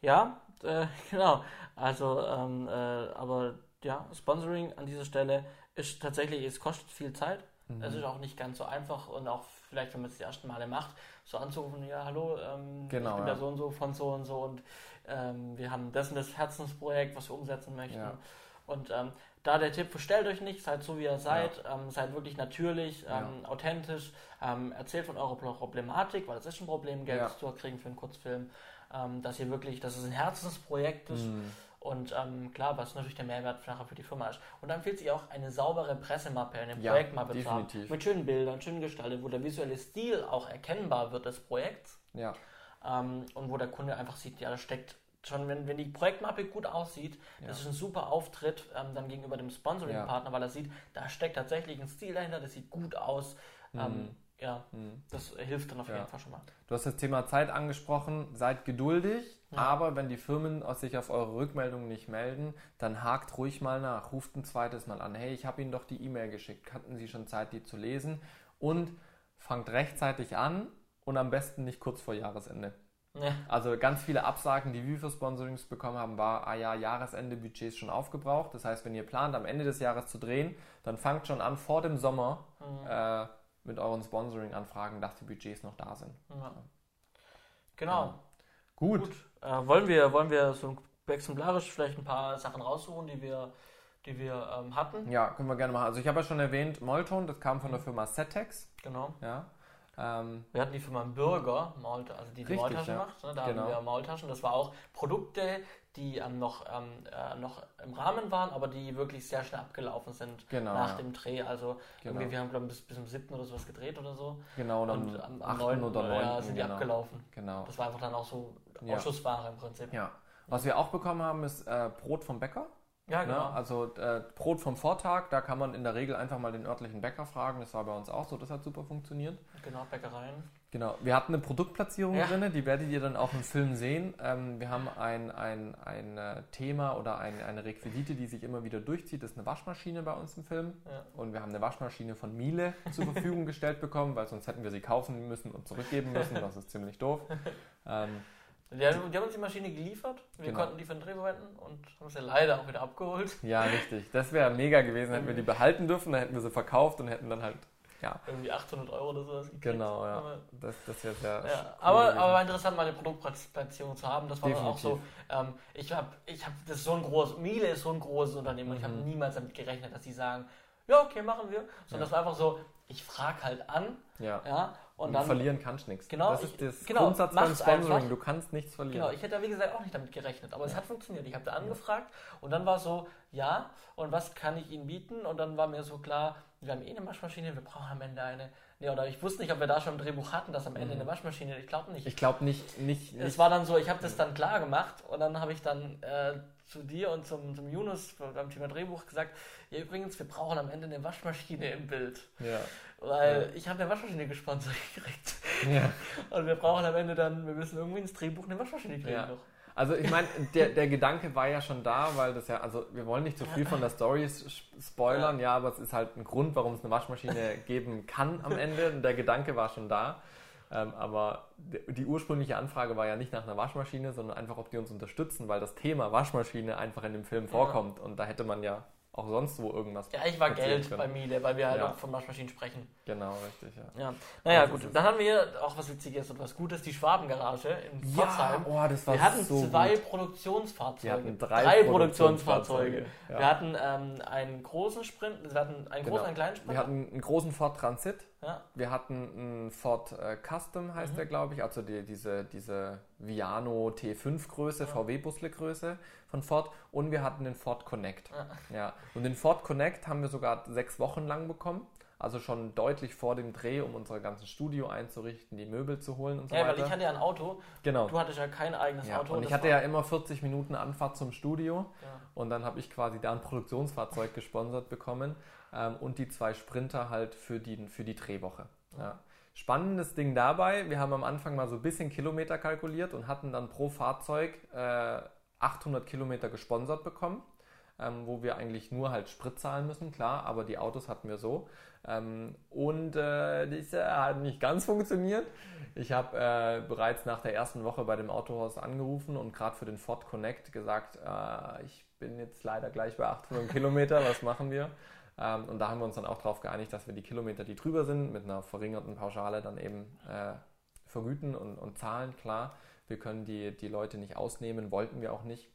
Ja, äh, [LAUGHS] genau. Also, ähm, äh, aber ja, Sponsoring an dieser Stelle ist tatsächlich, es kostet viel Zeit. Mhm. Es ist auch nicht ganz so einfach und auch vielleicht, wenn man es die ersten Male macht, so anzurufen, ja, hallo, ähm, genau, ich bin ja. der so und so von so und so und ähm, wir haben das und das Herzensprojekt, was wir umsetzen möchten. Ja. Und ähm, da der Tipp, verstellt euch nicht, seid so wie ihr seid, ja. ähm, seid wirklich natürlich, ähm, ja. authentisch, ähm, erzählt von eurer Problematik, weil es ist ein Problem, Geld ja. zu kriegen für einen Kurzfilm. Ähm, dass hier wirklich, dass es ein Herzensprojekt ist.
Mhm.
Und ähm, klar, was natürlich der Mehrwert nachher für die Firma ist. Und dann empfiehlt sich auch eine saubere Pressemappe, eine
Ja,
Projektmappe zu haben. Mit schönen Bildern, schön gestaltet, wo der visuelle Stil auch erkennbar wird des Projekts.
Ja.
Ähm, und wo der Kunde einfach sieht, ja, da steckt schon, wenn, wenn die Projektmappe gut aussieht, das ist ein super Auftritt ähm, dann gegenüber dem Sponsoring-Partner, weil er sieht, da steckt tatsächlich ein Stil dahinter, das sieht gut aus. Ähm, ja, das hilft dann auf jeden
Mhm. Ja.
Fall schon mal.
Du hast das Thema Zeit angesprochen. Seid geduldig, aber wenn die Firmen sich auf eure Rückmeldungen nicht melden, dann hakt ruhig mal nach. Ruft ein zweites Mal an. Hey, ich habe Ihnen doch die E-Mail geschickt. Hatten Sie schon Zeit, die zu lesen? Und fangt rechtzeitig an und am besten nicht kurz vor Jahresende.
Ja.
Also ganz viele Absagen, die wir für Sponsorings bekommen haben, war, ah ja, Jahresende Budget ist schon aufgebraucht. Das heißt, wenn ihr plant, am Ende des Jahres zu drehen, dann fangt schon an, vor dem Sommer äh, mit euren Sponsoring-Anfragen, dass die Budgets noch da sind.
Ja. Genau.
Gut.
Gut. Äh, wollen, wir, wollen wir so exemplarisch vielleicht ein paar Sachen raussuchen, die wir, die wir ähm, hatten?
Ja, können wir gerne machen. Also ich habe ja schon erwähnt, Molton, das kam von der Firma Setex.
Genau.
Ja. Ähm,
Wir hatten die Firma Bürger, also die die
Richtig,
Maultaschen
ja.
macht. Ne? Da
Genau.
hatten wir Maultaschen. Das war auch Produkte, die ähm, noch, ähm, äh, noch im Rahmen waren, aber die wirklich sehr schnell abgelaufen sind
Genau,
nach
ja.
dem Dreh. Also
Genau.
irgendwie, wir haben glaube ich bis, bis zum 7. oder sowas gedreht oder so.
genau, und
Und
am,
am,
8.
am 9.
oder 9.
ja, sind die
genau.
abgelaufen.
Genau.
Das war einfach dann auch so. Ausschussware im Prinzip.
Ja. Was wir auch bekommen haben, ist äh, Brot vom Bäcker.
Ja,
Ne?
genau.
Also äh, Brot vom Vortag, da kann man in der Regel einfach mal den örtlichen Bäcker fragen. Das war bei uns auch so, das hat super funktioniert.
Genau, Bäckereien.
Genau, wir hatten eine Produktplatzierung
Ja.
drin, die werdet ihr dann auch im Film sehen. Ähm, wir haben ein, ein, ein äh, Thema oder ein, eine Requisite, die sich immer wieder durchzieht, das ist eine Waschmaschine bei uns im Film.
Ja.
Und wir haben eine Waschmaschine von Miele zur Verfügung [LAUGHS] gestellt bekommen, weil sonst hätten wir sie kaufen müssen und zurückgeben müssen. Das ist ziemlich doof. Ähm,
Die haben, die haben uns die Maschine geliefert. Wir
Genau.
konnten die für den Dreh verwenden und haben sie leider auch wieder abgeholt.
ja, richtig. Das wäre mega gewesen, hätten wir die behalten dürfen, dann hätten wir sie verkauft und hätten dann halt, ja,
Irgendwie 800 Euro oder sowas gekriegt.
genau, ja.
Aber-
Das, das wäre sehr
Ja,
cool
aber,
gewesen.
aber war interessant, mal eine Produktplatzierung zu haben. Das war dann auch so.
Definitiv.
Ähm, ich habe, ich hab, das ist so ein groß, Miele ist so ein großes Unternehmen und ich habe
Mhm.
niemals damit gerechnet, dass die sagen, ja, okay, machen wir. Sondern
Ja.
das war einfach so, ich frage halt an,
ja.
ja, und
Und
dann.
verlieren kannst du nichts.
Genau,
das ist das
genau,
Grundsatz beim Sponsoring.
einfach.
Du kannst nichts verlieren.
Genau, ich hätte da wie gesagt auch nicht damit gerechnet, aber es hat funktioniert. Ich habe da angefragt und dann war so, ja, und was kann ich Ihnen bieten? Und dann war mir so klar, wir haben eh eine Waschmaschine, wir brauchen am Ende eine. Nee, oder ich wusste nicht, ob wir da schon im Drehbuch hatten, dass am Ende eine Waschmaschine, ich glaube nicht.
Ich glaube nicht, nicht,
Es
nicht
war dann so, ich habe das dann klar gemacht und dann habe ich dann äh, zu dir und zum, zum Yunus beim Thema Drehbuch gesagt, ja übrigens, wir brauchen am Ende eine Waschmaschine im Bild.
ja.
Weil ich habe eine Waschmaschine gesponsert [LAUGHS] gekriegt.
Ja.
Und wir brauchen am Ende dann, wir müssen irgendwie ins Drehbuch eine Waschmaschine kriegen
Ja.
noch.
Also ich meine, der, der Gedanke war ja schon da, weil das ja, also wir wollen nicht zu viel von der Story spoilern, ja. aber es ist halt ein Grund, warum es eine Waschmaschine [LAUGHS] geben kann am Ende. Und der Gedanke war schon da. Ähm, aber die ursprüngliche Anfrage war ja nicht nach einer Waschmaschine, sondern einfach, ob die uns unterstützen, weil das Thema Waschmaschine einfach in dem Film vorkommt. Und da hätte man ja auch sonst wo irgendwas.
Ja, ich war Geld
können.
bei Miele, weil wir halt
Ja.
auch von Waschmaschinen sprechen.
Genau, richtig, ja.
Ja. Naja,
Das
gut. Dann haben wir auch was Witziges und was Gutes, die Schwabengarage in Pforzheim.
oh, das war
Wir hatten
so
zwei
gut.
Produktionsfahrzeuge.
Wir hatten drei
Produktionsfahrzeuge.
Produktionsfahrzeuge, ja.
Wir hatten ähm, einen großen Sprint, wir hatten einen
Genau.
großen, einen kleinen Sprint.
Wir hatten einen großen Ford Transit,
ja.
wir hatten einen Ford äh, Custom, heißt
Mhm.
der, glaube ich, also die, diese, diese Viano T5-Größe, VW-Busle-Größe von Ford und wir hatten den Ford Connect.
Ja.
Ja. Und den Ford Connect haben wir sogar sechs Wochen lang bekommen, also schon deutlich vor dem Dreh, um unser ganzes Studio einzurichten, die Möbel zu holen und so
ja, weil
weiter.
ich hatte ja ein Auto,
genau.
du hattest ja kein eigenes
Ja,
Auto.
und ich hatte ja immer 40 Minuten Anfahrt zum Studio
Ja.
und dann habe ich quasi da ein Produktionsfahrzeug gesponsert bekommen ähm, und die zwei Sprinter halt für die, für die Drehwoche. Ja. Spannendes Ding dabei, wir haben am Anfang mal so ein bisschen Kilometer kalkuliert und hatten dann pro Fahrzeug äh, 800 Kilometer gesponsert bekommen, ähm, wo wir eigentlich nur halt Sprit zahlen müssen, klar, aber die Autos hatten wir so. Ähm, und äh, das äh, hat nicht ganz funktioniert. Ich habe äh, bereits nach der ersten Woche bei dem Autohaus angerufen und gerade für den Ford Connect gesagt, äh, ich bin jetzt leider gleich bei 800 Kilometer, was machen wir? Ähm, und da haben wir uns dann auch darauf geeinigt, dass wir die Kilometer, die drüber sind, mit einer verringerten Pauschale dann eben äh, vergüten und, und zahlen, klar. Wir können die, die Leute nicht ausnehmen, wollten wir auch nicht.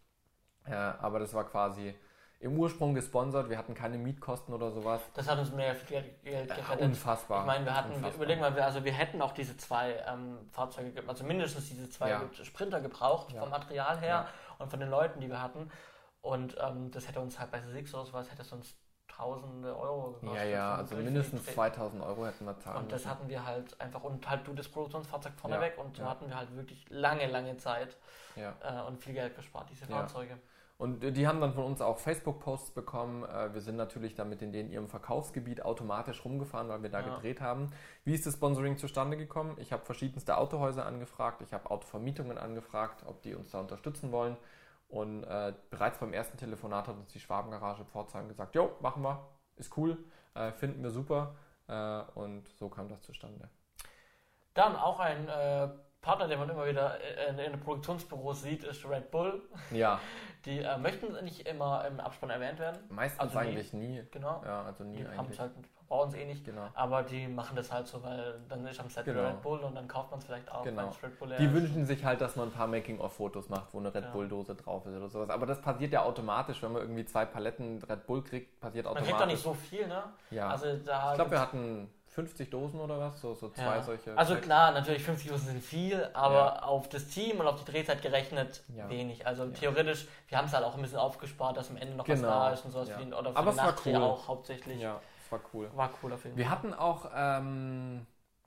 Äh, aber das war quasi im Ursprung gesponsert. Wir hatten keine Mietkosten oder sowas.
Das hat uns mehr Geld gerettet.
Unfassbar.
Ich meine, wir hatten,
Unfassbar.
überleg mal, wir, also wir hätten auch diese zwei ähm, Fahrzeuge, ge- also mindestens diese zwei
Ja.
Sprinter gebraucht,
Ja.
vom Material her
Ja.
und von den Leuten, die wir hatten. Und ähm, das hätte uns halt bei Six oder sowas, hätte es uns tausende Euro gekostet.
Ja, ja, also mindestens
Dreh-
2000 Euro hätten wir zahlen
Und das hatten wir halt einfach, und halt du das Produktionsfahrzeug vorne
Ja,
weg und so
ja.
hatten wir halt wirklich lange, lange Zeit
Ja.
äh, und viel Geld gespart, diese. Fahrzeuge.
Und die haben dann von uns auch Facebook-Posts bekommen. Äh, Wir sind natürlich damit in den ihrem Verkaufsgebiet automatisch rumgefahren, weil wir da
Ja.
gedreht haben. Wie ist das Sponsoring zustande gekommen? Ich habe verschiedenste Autohäuser angefragt, ich habe Autovermietungen angefragt, ob die uns da unterstützen wollen. Und äh, bereits beim ersten Telefonat hat uns die Schwabengarage Pforzheim gesagt, jo, machen wir, ist cool, äh, finden wir super. Äh, und so kam das zustande.
Dann auch ein äh, Partner, den man immer wieder äh, in, in den Produktionsbüros sieht, ist Red Bull.
Ja, [LAUGHS]
Die äh, möchten nicht immer im Abspann erwähnt werden.
meistens
Also nie.
eigentlich nie.
Genau.
Ja, also nie
Die haben
eigentlich.
es halt, brauchen es eh nicht.
Genau.
Aber die machen das halt so, weil dann ist am Set
Genau.
Red Bull und dann kauft man es vielleicht auch,
Genau.
Red Bull
Die wünschen sich halt, dass man ein paar Making-of-Fotos macht, wo eine Red
Ja.
Bull-Dose drauf ist oder sowas. Aber das passiert ja automatisch, wenn man irgendwie zwei Paletten Red Bull kriegt, passiert
Man
automatisch.
kriegt doch nicht so viel, ne?
ja.
Also da
ich glaube, wir hatten 50 Dosen oder was, so, so zwei
ja.
solche.
Also klar, natürlich 50 Dosen sind viel, aber
Ja.
auf das Team und auf die Drehzeit gerechnet
Ja.
wenig. Also theoretisch, wir haben es halt auch ein bisschen aufgespart, dass am Ende noch was
Genau.
da ist und sowas
Ja.
wie, oder für
Aber
den Nachdreh
cool.
auch hauptsächlich.
ja, war cool.
War cool auf jeden
Wir
Fall.
hatten auch, ähm,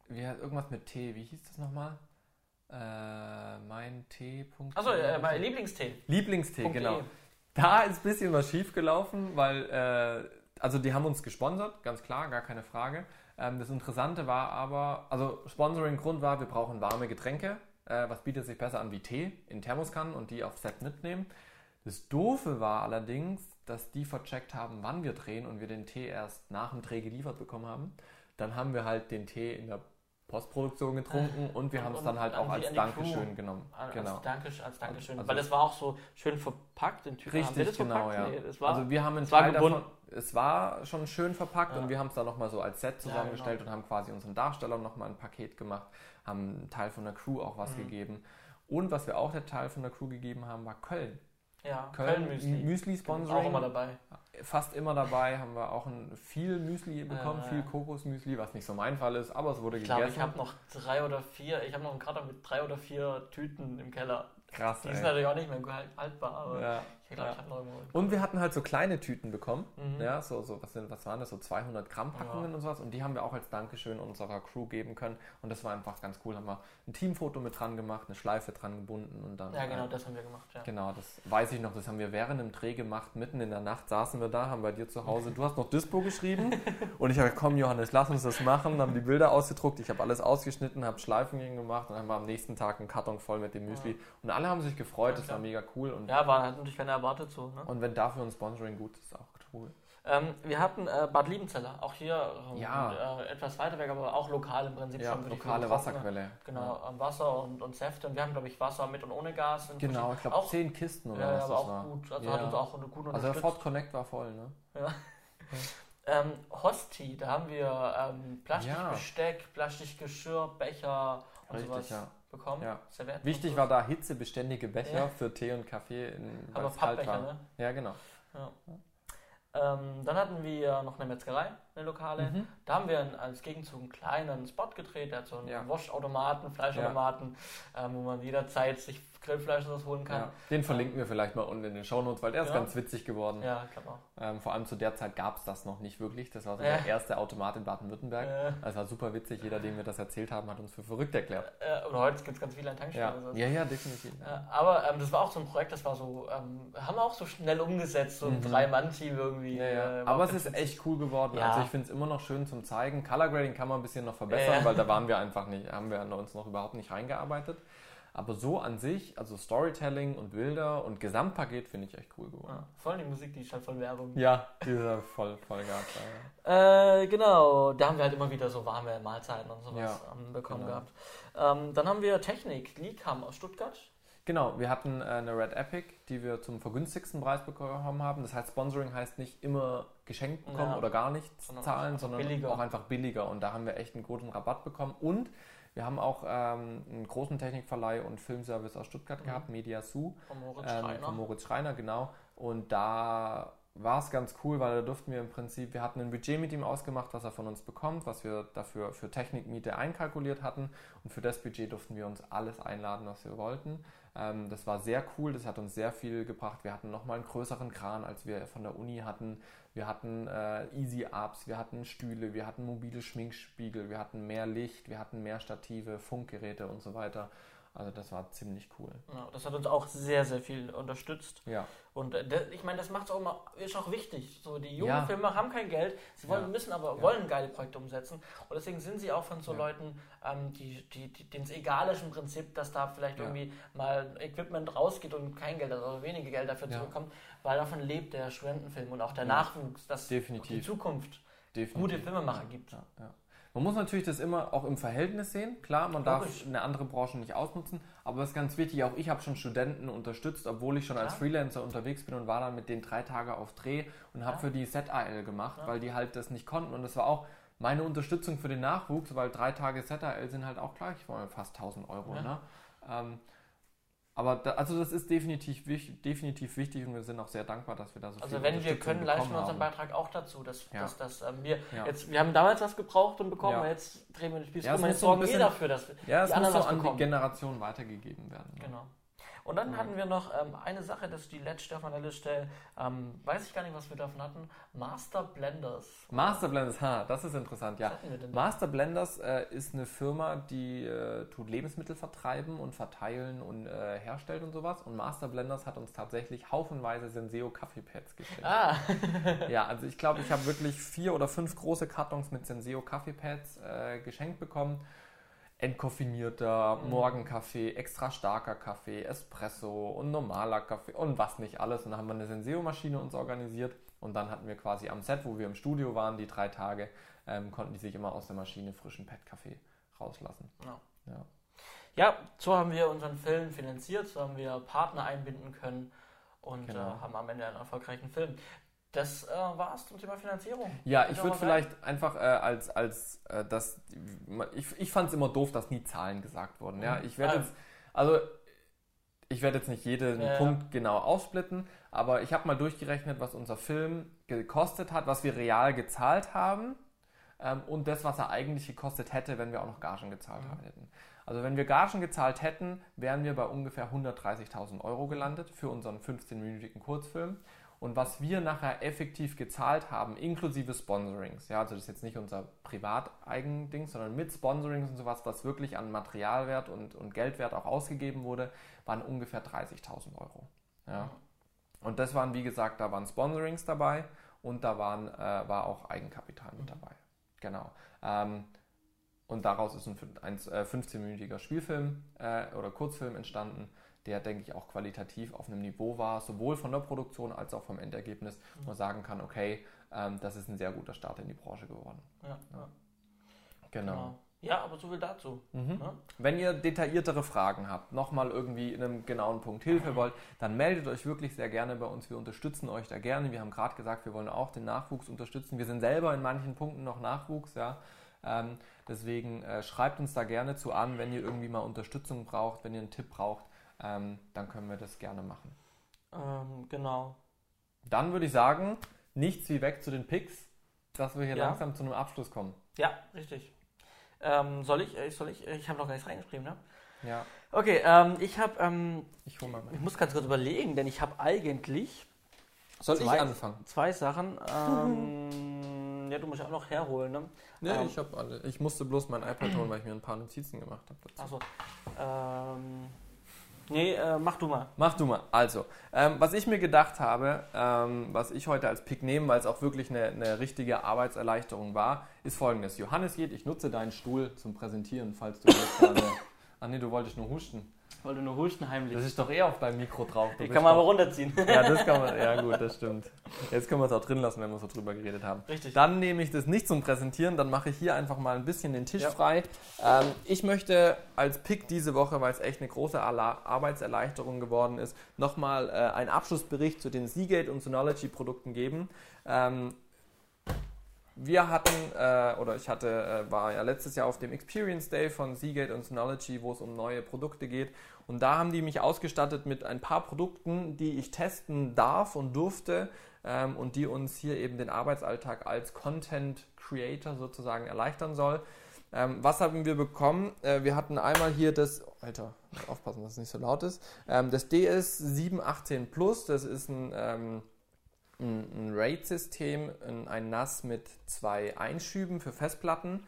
wir, irgendwas mit Tee, wie hieß das nochmal? Äh, mein Tee.
Achso, äh, mein Lieblingstee.
Lieblingstee,
Punkt
genau.
E.
Da ist ein bisschen was schief gelaufen, weil, äh, also die haben uns gesponsert, ganz klar, gar keine Frage. Ähm, das Interessante war aber, also Sponsoring-Grund war, wir brauchen warme Getränke. Äh, was bietet sich besser an wie Tee in Thermoskannen und die auf Set mitnehmen. Das Doofe war allerdings, dass die vercheckt haben, wann wir drehen und wir den Tee erst nach dem Dreh geliefert bekommen haben. Dann haben wir halt den Tee in der Postproduktion getrunken und wir haben es dann halt auch als Dankeschön
Crew.
genommen.
Als,
Genau.
Dankeschön, als Dankeschön.
Also-
Weil das war auch so schön verpackt in Tüten.
Richtig,
das
genau,
verpackt?
ja.
Nee, das war,
also wir haben
es war gebunden.
davon, es war schon schön verpackt
Ja.
und wir haben es dann nochmal so als Set zusammengestellt
genau.
und haben quasi unseren Darstellern nochmal ein Paket gemacht, haben einen Teil von der Crew auch was
Mhm.
gegeben. Und was wir auch der Teil von der Crew gegeben haben, war Köln.
Ja,
Köln,
Müsli.
Sponsoring.
Auch immer dabei.
Fast immer dabei haben wir auch ein viel Müsli bekommen,
Ja,
viel
ja.
Kokosmüsli, was nicht so mein Fall ist, aber es wurde
Ich
gegessen.
ich habe noch drei oder vier, ich habe noch einen Kater mit drei oder vier Tüten im Keller.
Krass,
Die
ey.
sind natürlich auch nicht mehr halt- haltbar, aber
ja.
Ich glaube,
ja.
ich habe noch irgendwo.
Und wir hatten halt so kleine Tüten bekommen.
Mhm.
Ja, so, so was, sind, was waren das? So 200 Gramm Packungen
Ja.
und sowas. Und die haben wir auch als Dankeschön unserer Crew geben können. Und das war einfach ganz cool. Haben wir ein Teamfoto mit dran gemacht, eine Schleife dran gebunden und dann.
Ja, genau,
äh,
das haben wir gemacht, ja.
Genau, das weiß ich noch. Das haben wir während dem Dreh gemacht. Mitten in der Nacht saßen wir da, haben bei dir zu Hause. Du hast noch Dispo geschrieben. [LAUGHS] und ich habe gesagt, komm Johannes, lass uns das machen. Haben die Bilder ausgedruckt. Ich habe alles ausgeschnitten, habe Schleifen gemacht. Und dann haben wir am nächsten Tag einen Karton voll mit dem Müsli. Und alle haben sich gefreut.
Ja,
das war mega cool. Und,
Ja, war natürlich keiner erwartet so, ne?
und wenn dafür ein Sponsoring gut ist, ist auch cool.
Ähm, wir hatten äh, Bad Liebenzeller, auch hier ähm,
Ja.
äh, etwas weiter weg, aber auch lokal im Prinzip
Ja,
schon.
lokale Wasserquelle.
Genau, ähm, Wasser und, und Säfte. Und wir haben, glaube ich, Wasser mit und ohne Gas.
Genau, ich glaube zehn Kisten oder
Ja,
was
aber auch
war.
gut. Also
Ja.
hat uns auch eine gute
Also der. Ford Connect war voll, ne? [LAUGHS]
Ähm, Hosti, da haben wir ähm, Plastikbesteck, Plastikgeschirr, Becher und
Richtig,
sowas
ja.
Bekommen.
Ja. Wichtig war da hitzebeständige Becher
Ja.
für Tee und Kaffee, in,
aber Pappbecher, ne?
Ja, genau.
Ähm, dann hatten wir noch eine Metzgerei, eine lokale.
Mhm.
Da haben wir einen- als Gegenzug einen kleinen Spot gedreht, der hat so einen
Ja.
Waschautomaten, Fleischautomaten, ähm, wo man jederzeit sich Grillfleisch holen kann.
Ja. Den verlinken wir vielleicht mal unten in den Shownotes, weil der ist
Ja.
ganz witzig geworden.
Ja, auch.
Ähm, vor allem zu der Zeit gab es das noch nicht wirklich. Das war so
Ja.
der erste Automat in Baden-Württemberg.
Äh,
Das war super witzig. Jeder, dem wir das erzählt haben, hat uns für verrückt erklärt.
äh, oder heute gibt es ganz viele an Tankstellen.
Ja,
so.
ja, ja definitiv.
Äh, aber ähm, das war auch so ein Projekt, das war so, ähm, haben wir auch so schnell umgesetzt, so ein
Mhm.
Drei-Mann-Team irgendwie.
Ja, ja.
äh,
Aber es ist echt cool geworden.
Ja.
Also ich finde es immer noch schön zum Zeigen. Color Grading kann man ein bisschen noch verbessern,
Ja.
weil da waren wir einfach nicht, haben wir uns noch überhaupt nicht reingearbeitet. Aber so an sich, also Storytelling und Bilder und Gesamtpaket finde ich echt cool geworden.
Ja, voll die Musik, die ist halt voll Werbung.
Ja, dieser voll, voll gehabt.
Äh, genau, da haben wir halt immer wieder so warme Mahlzeiten und sowas
Ja,
bekommen
genau.
gehabt. Ähm, dann haben wir Technik, Leakam aus Stuttgart.
Genau, wir hatten äh, eine Red Epic, die wir zum vergünstigsten Preis bekommen haben. Das heißt, Sponsoring heißt nicht immer geschenkt bekommen
Ja.
oder gar nichts
Sondern
zahlen, sondern
billiger.
auch einfach billiger. Und da haben wir echt einen guten Rabatt bekommen. Und wir haben auch ähm, einen großen Technikverleih und Filmservice aus Stuttgart
Mhm.
gehabt, Media Su,
Von Moritz
ähm,
Schreiner.
von Moritz Schreiner, genau. Und da war es ganz cool, weil da durften wir im Prinzip, wir hatten ein Budget mit ihm ausgemacht, was er von uns bekommt, was wir dafür für Technikmiete einkalkuliert hatten und für das Budget durften wir uns alles einladen, was wir wollten. Ähm, das war sehr cool, das hat uns sehr viel gebracht. Wir hatten nochmal einen größeren Kran, als wir von der Uni hatten. Wir hatten äh, Easy Ups, wir hatten Stühle, wir hatten mobile Schminkspiegel, wir hatten mehr Licht, wir hatten mehr Stative, Funkgeräte und so weiter. Also das war ziemlich cool.
Ja, das hat uns auch sehr, sehr viel unterstützt.
Ja.
Und äh, ich meine, das macht auch immer, ist auch wichtig. So, die jungen
Ja.
Filme haben kein Geld, sie wollen,
Ja.
müssen aber wollen geile Projekte umsetzen. Und deswegen sind sie auch von so. Leuten, ähm, die, die, die, denen es egal ist im Prinzip, dass da vielleicht irgendwie mal Equipment rausgeht und kein Geld, also weniger Geld dafür zurückkommt, weil davon lebt der Studentenfilm und auch der. Nachwuchs, dass es
Definitiv.
die Zukunft
Definitiv.
gute Filmemacher gibt.
Ja. Man muss natürlich das immer auch im Verhältnis sehen. Klar, man darf
Logisch.
eine andere Branche nicht ausnutzen, aber es ist ganz wichtig, auch ich habe schon Studenten unterstützt, obwohl ich schon als
Klar.
Freelancer unterwegs bin und war dann mit denen drei Tage auf Dreh und habe
Ja.
für die ZAL gemacht,
Ja.
weil die halt das nicht konnten und das war auch meine Unterstützung für den Nachwuchs, weil drei Tage ZAL sind halt auch gleich fast 1000 Euro.
Ja.
Ne? Ähm, aber da, also das ist definitiv, wich- definitiv wichtig und wir sind auch sehr dankbar, dass wir da so
Also wenn wir können, leisten wir
bekommen
unseren
haben.
Beitrag auch dazu, dass,
Ja.
dass, dass ähm, wir
Ja.
jetzt, wir haben damals was gebraucht und bekommen,
Ja.
jetzt drehen wir den Spieß
Ja,
um und jetzt sorgen wir dafür, dass wir
Ja,
die anderen
so
was
an die
bekommen.
Generation weitergegeben werden. ne?
Genau. Und dann
Ja.
hatten wir noch ähm, eine Sache, das ist die letzte auf meiner Liste. Ähm, weiß ich gar nicht, was wir davon hatten. Master Blenders.
Master Blenders, ha, das ist interessant, ja. Master Blenders äh, ist eine Firma, die äh, tut Lebensmittel vertreiben und verteilen und äh, herstellt und sowas. Und Master Blenders hat uns tatsächlich haufenweise Senseo Kaffeepads geschenkt.
Ah, [LAUGHS]
Ja, also ich glaube, ich habe wirklich vier oder fünf große Kartons mit Senseo Kaffeepads äh, geschenkt bekommen. Entkoffinierter,
Mhm.
Morgenkaffee, extra starker Kaffee, Espresso und normaler Kaffee und was nicht alles. Und dann haben wir eine Senseo-Maschine uns organisiert und dann hatten wir quasi am Set, wo wir im Studio waren, die drei Tage, ähm, konnten die sich immer aus der Maschine frischen Pet-Kaffee rauslassen.
Ja.
Ja.
ja, so haben wir unseren Film finanziert, so haben wir Partner einbinden können und
Genau.
äh, haben am Ende einen erfolgreichen Film. Das äh, war es zum Thema Finanzierung.
Ja, ich würde vielleicht einfach äh, als, als äh, das, ich, ich fand es immer doof, dass nie Zahlen gesagt wurden. Ja, ich werde
Ah.
jetzt, also ich werde jetzt nicht jeden
Ja, ja.
Punkt genau aufsplitten, aber ich habe mal durchgerechnet, was unser Film gekostet hat, was wir real gezahlt haben ähm, und das, was er eigentlich gekostet hätte, wenn wir auch noch Gagen gezahlt
Mhm.
hätten. Also wenn wir Gagen gezahlt hätten, wären wir bei ungefähr 130.000 Euro gelandet für unseren 15-minütigen Kurzfilm. Und was wir nachher effektiv gezahlt haben, inklusive Sponsorings, ja, also das ist jetzt nicht unser Privateigending, sondern mit Sponsorings und sowas, was wirklich an Materialwert und, und Geldwert auch ausgegeben wurde, waren ungefähr 30.000 Euro. Ja. Und das waren, wie gesagt, da waren Sponsorings dabei und da waren, äh, war auch Eigenkapital mit dabei. Genau. Ähm, und daraus ist ein, ein äh, 15-minütiger Spielfilm äh, oder Kurzfilm entstanden, der, denke ich, auch qualitativ auf einem Niveau war, sowohl von der Produktion als auch vom Endergebnis, wo man sagen kann, okay, ähm, das ist ein sehr guter Start in die Branche geworden.
Ja, ja,
Genau.
Ja, aber so viel dazu.
Mhm.
Ne?
Wenn ihr detailliertere Fragen habt, nochmal irgendwie in einem genauen Punkt Hilfe wollt, dann meldet euch wirklich sehr gerne bei uns. Wir unterstützen euch da gerne. Wir haben gerade gesagt, wir wollen auch den Nachwuchs unterstützen. Wir sind selber in manchen Punkten noch Nachwuchs, ja. Ähm, deswegen äh, schreibt uns da gerne zu an, wenn ihr irgendwie mal Unterstützung braucht, wenn ihr einen Tipp braucht, ähm, dann können wir das gerne machen.
Ähm, genau.
Dann würde ich sagen, nichts wie weg zu den Picks, dass wir hier
Ja.
langsam zu einem Abschluss kommen.
Ja, richtig. Ähm, soll ich? äh, Soll ich? Ich habe noch gar nichts reingeschrieben, ne?
Ja,
Okay, ähm, ich habe, ähm,
ich hole mal
ich muss ganz kurz überlegen, denn ich habe eigentlich
Soll
zwei-
ich anfangen?
zwei Sachen. [LAUGHS] Ähm, ja, du musst ja auch noch herholen, ne? Ähm.
ich habe alle. Ich musste bloß mein iPad holen, weil ich mir ein paar Notizen gemacht habe.
Achso. Ähm, nee, äh, mach du mal.
Mach du mal. Also, ähm, was ich mir gedacht habe, ähm, was ich heute als Pick nehme, weil es auch wirklich eine, eine richtige Arbeitserleichterung war, ist folgendes. Johannes geht, ich nutze deinen Stuhl zum Präsentieren, falls du jetzt [LAUGHS] gerade. Ah nee, du wolltest nur husten.
Weil du nur husten heimlich.
Das ist doch eher auf deinem Mikro drauf.
Die
bist
kann man aber runterziehen. [LAUGHS]
Ja, das kann man. Ja, gut, das stimmt. Jetzt können wir es auch drin lassen, wenn wir so drüber geredet haben.
Richtig.
Dann nehme ich das nicht zum Präsentieren, dann mache ich hier einfach mal ein bisschen den Tisch
Ja.
frei. Ähm, ich möchte als Pick diese Woche, weil es echt eine große Arbeitserleichterung geworden ist, nochmal äh, einen Abschlussbericht zu den Seagate und Synology Produkten geben. Ähm, wir hatten, äh, oder ich hatte, äh, war ja letztes Jahr auf dem Experience Day von Seagate und Synology, wo es um neue Produkte geht. Und da haben die mich ausgestattet mit ein paar Produkten, die ich testen darf und durfte ähm, und die uns hier eben den Arbeitsalltag als Content Creator sozusagen erleichtern soll. Ähm, was haben wir bekommen? Äh, wir hatten einmal hier das, Alter, aufpassen, dass es nicht so laut ist, ähm, das DS718 Plus, das ist ein ähm, ein, RAID-System, ein NAS mit zwei Einschüben für Festplatten.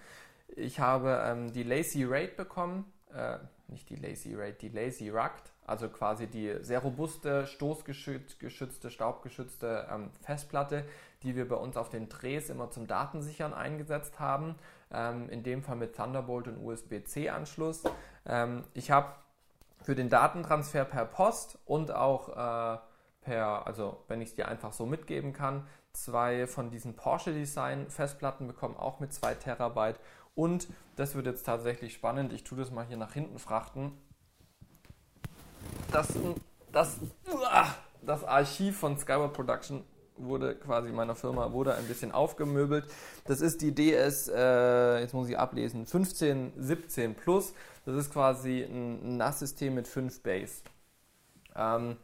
Ich habe ähm, die Lazy RAID bekommen, äh, nicht die Lazy RAID, die Lazy Rugged, also quasi die sehr robuste, stoßgeschützte, staubgeschützte ähm, Festplatte, die wir bei uns auf den Drehs immer zum Datensichern eingesetzt haben. Ähm, in dem Fall mit Thunderbolt und USB-C-Anschluss. Ähm, ich habe für den Datentransfer per Post und auch äh, per, also wenn ich es dir einfach so mitgeben kann, zwei von diesen Porsche Design Festplatten bekommen, auch mit 2 Terabyte. Und das wird jetzt tatsächlich spannend. Ich tue das mal hier nach hinten frachten. Das, das, das Archiv von Skyward Production wurde quasi meiner Firma wurde ein bisschen aufgemöbelt. Das ist die DS, äh, jetzt muss ich ablesen, 1517 Plus. Das ist quasi ein NAS-System mit 5 Base. Ähm,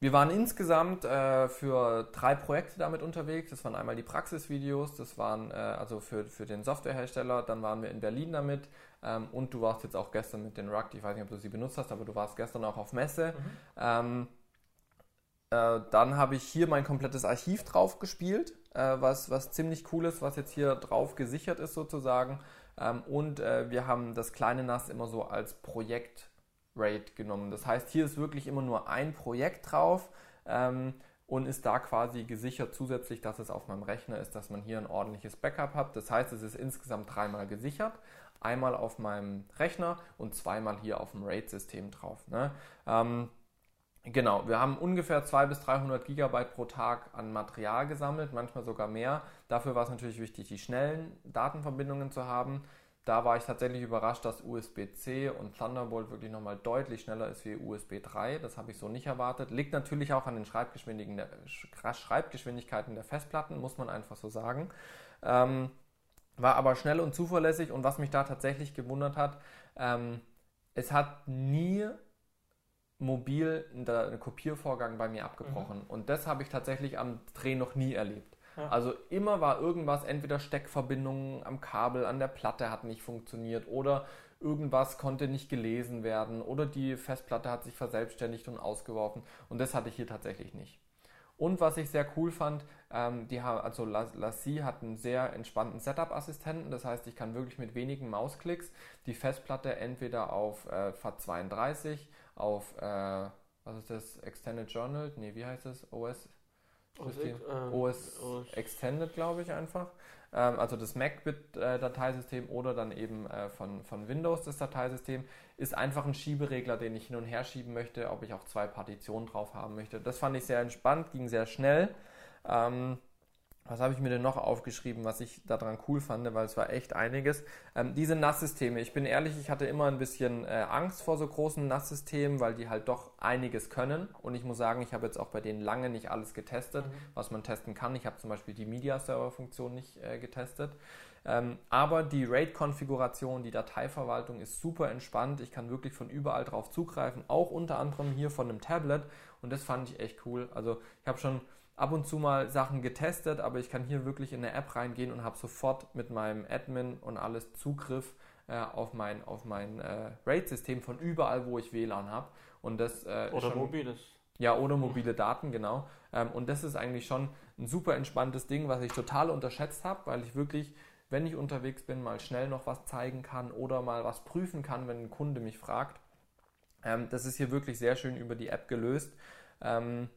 wir waren insgesamt äh, für drei Projekte damit unterwegs. Das waren einmal die Praxisvideos, das waren äh, also für, für den Softwarehersteller, dann waren wir in Berlin damit ähm, und du warst jetzt auch gestern mit den Rugged, ich weiß nicht, ob du sie benutzt hast, aber du warst gestern auch auf Messe. Mhm. Ähm, äh, dann habe ich hier mein komplettes Archiv drauf gespielt, äh, was, was ziemlich cool ist, was jetzt hier drauf gesichert ist sozusagen. Ähm, und äh, wir haben das kleine NAS immer so als Projekt RAID genommen. Das heißt, hier ist wirklich immer nur ein Projekt drauf ähm, und ist da quasi gesichert zusätzlich, dass es auf meinem Rechner ist, dass man hier ein ordentliches Backup hat. Das heißt, es ist insgesamt dreimal gesichert. Einmal auf meinem Rechner und zweimal hier auf dem RAID-System drauf. Ne? Ähm, Genau, wir haben ungefähr 200 bis 300 Gigabyte pro Tag an Material gesammelt, manchmal sogar mehr. Dafür war es natürlich wichtig, die schnellen Datenverbindungen zu haben da war ich tatsächlich überrascht, dass USB-C und Thunderbolt wirklich nochmal deutlich schneller ist wie USB 3. Das habe ich so nicht erwartet. Liegt natürlich auch an den Schreibgeschwindigkeiten der Festplatten, muss man einfach so sagen. Ähm, war aber schnell und zuverlässig und was mich da tatsächlich gewundert hat, ähm, es hat nie mobil einen Kopiervorgang bei mir abgebrochen. Mhm. Und das habe ich tatsächlich am Dreh noch nie erlebt. Also immer war irgendwas, entweder Steckverbindungen am Kabel, an der Platte hat nicht funktioniert oder irgendwas konnte nicht gelesen werden oder die Festplatte hat sich verselbstständigt und ausgeworfen. Und das hatte ich hier tatsächlich nicht. Und was ich sehr cool fand, ähm, die haben, also Lassie hat einen sehr entspannten Setup-Assistenten. Das heißt, ich kann wirklich mit wenigen Mausklicks die Festplatte entweder auf äh, FAT32, auf äh, was ist das, Extended Journal? Nee, wie heißt das? OS OS, äh, OS, OS Extended, glaube ich, einfach. Ähm, also das MacBit-Dateisystem oder dann eben äh, von, von Windows das Dateisystem, ist einfach ein Schieberegler, den ich hin und her schieben möchte, ob ich auch zwei Partitionen drauf haben möchte. Das fand ich sehr entspannt, ging sehr schnell. Ähm, was habe ich mir denn noch aufgeschrieben, was ich daran cool fand, weil es war echt einiges. Ähm, diese NAS-Systeme, ich bin ehrlich, ich hatte immer ein bisschen äh, Angst vor so großen NAS-Systemen, weil die halt doch einiges können. Und ich muss sagen, ich habe jetzt auch bei denen lange nicht alles getestet, mhm. was man testen kann. Ich habe zum Beispiel die Media-Server-Funktion nicht äh, getestet. Ähm, aber die RAID-Konfiguration, die Dateiverwaltung ist super entspannt. Ich kann wirklich von überall drauf zugreifen, auch unter anderem hier von einem Tablet. Und das fand ich echt cool. Also ich habe schon ab und zu mal Sachen getestet, aber ich kann hier wirklich in eine App reingehen und habe sofort mit meinem Admin und alles Zugriff äh, auf mein, auf mein äh, RAID-System von überall, wo ich WLAN habe. Und das
äh, oder schon, mobiles.
Ja, oder mobile Daten, genau. Ähm, und das ist eigentlich schon ein super entspanntes Ding, was ich total unterschätzt habe, weil ich wirklich, wenn ich unterwegs bin, mal schnell noch was zeigen kann oder mal was prüfen kann, wenn ein Kunde mich fragt. Ähm, das ist hier wirklich sehr schön über die App gelöst. Ähm,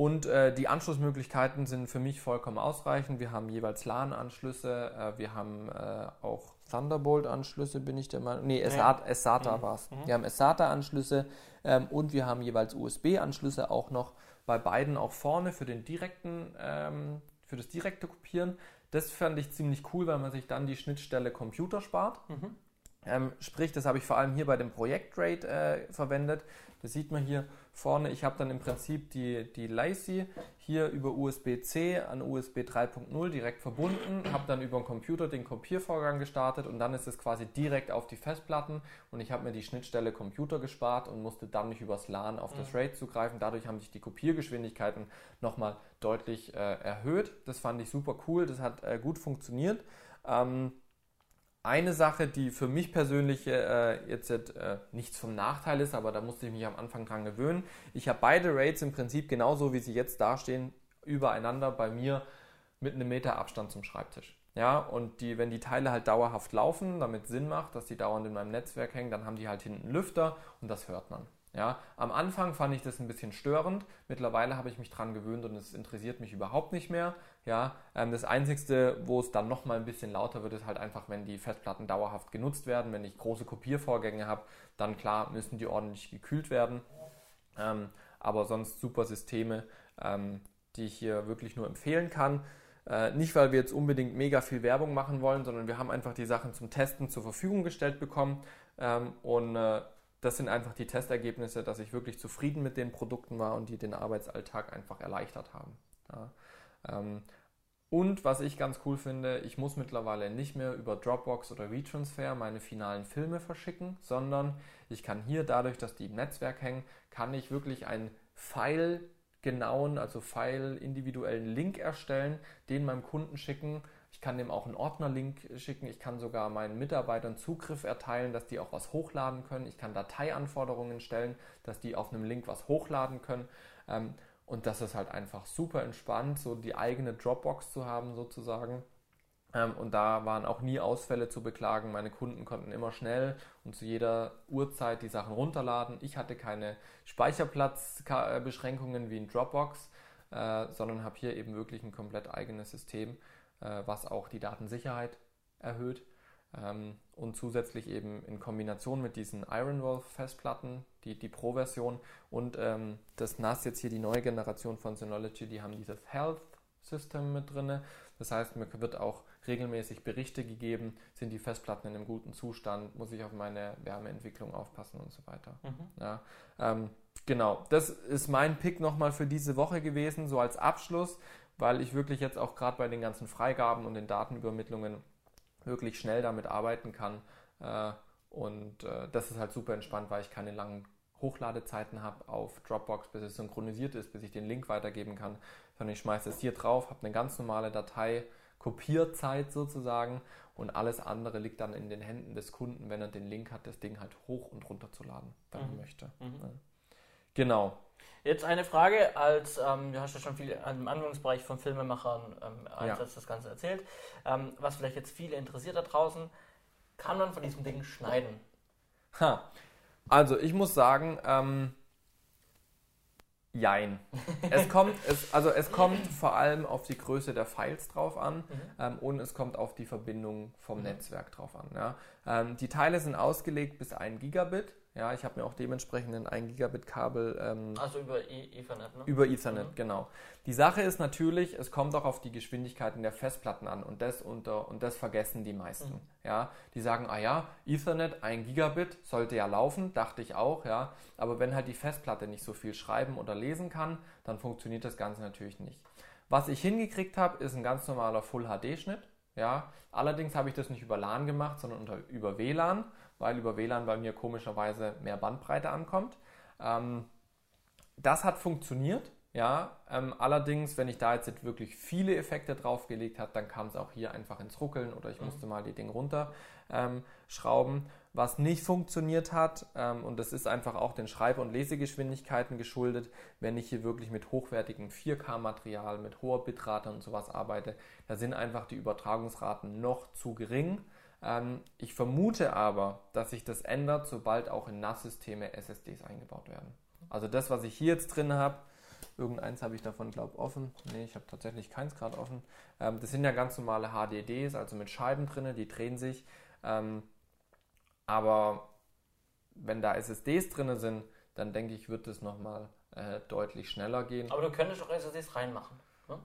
und äh, die Anschlussmöglichkeiten sind für mich vollkommen ausreichend. Wir haben jeweils LAN-Anschlüsse, äh, wir haben äh, auch Thunderbolt-Anschlüsse, bin ich der Meinung. Nee, SATA, ja. SATA mhm. war es. Mhm. Wir haben SATA-Anschlüsse ähm, und wir haben jeweils USB-Anschlüsse auch noch bei beiden auch vorne für den direkten, ähm, für das direkte Kopieren. Das fand ich ziemlich cool, weil man sich dann die Schnittstelle Computer spart. Mhm. Ähm, sprich, das habe ich vor allem hier bei dem Projekt Rate äh, verwendet. Das sieht man hier vorne. Ich habe dann im Prinzip die, die Lacey hier über USB-C an USB 3.0 direkt verbunden, habe dann über den Computer den Kopiervorgang gestartet und dann ist es quasi direkt auf die Festplatten und ich habe mir die Schnittstelle Computer gespart und musste dann nicht übers LAN auf das RAID zugreifen. Dadurch haben sich die Kopiergeschwindigkeiten nochmal deutlich äh, erhöht. Das fand ich super cool, das hat äh, gut funktioniert. Ähm, eine Sache, die für mich persönlich äh, jetzt äh, nichts vom Nachteil ist, aber da musste ich mich am Anfang dran gewöhnen. Ich habe beide Raids im Prinzip genauso, wie sie jetzt dastehen, übereinander bei mir mit einem Meter Abstand zum Schreibtisch. Ja, und die, wenn die Teile halt dauerhaft laufen, damit Sinn macht, dass die dauernd in meinem Netzwerk hängen, dann haben die halt hinten Lüfter und das hört man. Ja, am Anfang fand ich das ein bisschen störend. Mittlerweile habe ich mich dran gewöhnt und es interessiert mich überhaupt nicht mehr. Ja, ähm, das Einzige, wo es dann noch mal ein bisschen lauter wird, ist halt einfach, wenn die Festplatten dauerhaft genutzt werden. Wenn ich große Kopiervorgänge habe, dann klar müssen die ordentlich gekühlt werden. Ähm, aber sonst super Systeme, ähm, die ich hier wirklich nur empfehlen kann. Äh, nicht, weil wir jetzt unbedingt mega viel Werbung machen wollen, sondern wir haben einfach die Sachen zum Testen zur Verfügung gestellt bekommen. Ähm, und äh, das sind einfach die Testergebnisse, dass ich wirklich zufrieden mit den Produkten war und die den Arbeitsalltag einfach erleichtert haben. Ja. Ähm, und was ich ganz cool finde, ich muss mittlerweile nicht mehr über Dropbox oder WeTransfer meine finalen Filme verschicken, sondern ich kann hier dadurch, dass die im Netzwerk hängen, kann ich wirklich einen File genauen, also File individuellen Link erstellen, den meinem Kunden schicken ich kann dem auch einen Ordnerlink schicken. Ich kann sogar meinen Mitarbeitern Zugriff erteilen, dass die auch was hochladen können. Ich kann Dateianforderungen stellen, dass die auf einem Link was hochladen können. Ähm, und das ist halt einfach super entspannt, so die eigene Dropbox zu haben sozusagen. Ähm, und da waren auch nie Ausfälle zu beklagen. Meine Kunden konnten immer schnell und zu jeder Uhrzeit die Sachen runterladen. Ich hatte keine Speicherplatzbeschränkungen wie in Dropbox, äh, sondern habe hier eben wirklich ein komplett eigenes System was auch die Datensicherheit erhöht. Ähm, und zusätzlich eben in Kombination mit diesen Ironwolf Festplatten, die, die Pro-Version und ähm, das NAS jetzt hier die neue Generation von Synology, die haben dieses Health System mit drin. Das heißt, mir wird auch regelmäßig Berichte gegeben, sind die Festplatten in einem guten Zustand, muss ich auf meine Wärmeentwicklung aufpassen und so weiter. Mhm. Ja, ähm, genau, das ist mein Pick nochmal für diese Woche gewesen, so als Abschluss weil ich wirklich jetzt auch gerade bei den ganzen Freigaben und den Datenübermittlungen wirklich schnell damit arbeiten kann. Äh, und äh, das ist halt super entspannt, weil ich keine langen Hochladezeiten habe auf Dropbox, bis es synchronisiert ist, bis ich den Link weitergeben kann, sondern ich schmeiße es hier drauf, habe eine ganz normale Datei, Kopierzeit sozusagen und alles andere liegt dann in den Händen des Kunden, wenn er den Link hat, das Ding halt hoch und runter zu laden, wenn mhm. er möchte. Mhm. Genau.
Jetzt eine Frage, als ähm, du hast ja schon viel im Anwendungsbereich von Filmemachern ähm, Einsatz ja. das Ganze erzählt, ähm, was vielleicht jetzt viele interessiert da draußen, kann man von diesem Ding schneiden?
Ha. Also ich muss sagen, ähm, Jein. [LAUGHS] Es kommt, es, also es kommt vor allem auf die Größe der Files drauf an mhm. ähm, und es kommt auf die Verbindung vom mhm. Netzwerk drauf an. Ja. Ähm, die Teile sind ausgelegt bis 1 Gigabit. Ja, ich habe mir auch dementsprechend ein 1 Gigabit Kabel.
Ähm, also über e Ethernet, ne?
Über Ethernet, mhm. genau. Die Sache ist natürlich, es kommt auch auf die Geschwindigkeiten der Festplatten an und das unter und das vergessen die meisten. Mhm. Ja, die sagen, ah ja, Ethernet 1 Gigabit sollte ja laufen, dachte ich auch, ja. Aber wenn halt die Festplatte nicht so viel schreiben oder lesen kann, dann funktioniert das Ganze natürlich nicht. Was ich hingekriegt habe, ist ein ganz normaler Full HD Schnitt. Ja, allerdings habe ich das nicht über LAN gemacht, sondern unter, über WLAN weil über WLAN bei mir komischerweise mehr Bandbreite ankommt. Ähm, das hat funktioniert, ja. Ähm, allerdings, wenn ich da jetzt wirklich viele Effekte draufgelegt habe, dann kam es auch hier einfach ins Ruckeln oder ich mhm. musste mal die Dinge runterschrauben. Ähm, was nicht funktioniert hat, ähm, und das ist einfach auch den Schreibe- und Lesegeschwindigkeiten geschuldet, wenn ich hier wirklich mit hochwertigem 4K-Material, mit hoher Bitrate und sowas arbeite, da sind einfach die Übertragungsraten noch zu gering. Ähm, ich vermute aber, dass sich das ändert, sobald auch in NAS-Systeme SSDs eingebaut werden. Also das, was ich hier jetzt drin habe, irgendeins habe ich davon, glaube ich, offen. Ne, ich habe tatsächlich keins gerade offen. Ähm, das sind ja ganz normale HDDs, also mit Scheiben drin, die drehen sich. Ähm, aber wenn da SSDs drin sind, dann denke ich, wird es nochmal äh, deutlich schneller gehen.
Aber du könntest auch SSDs reinmachen. Ne?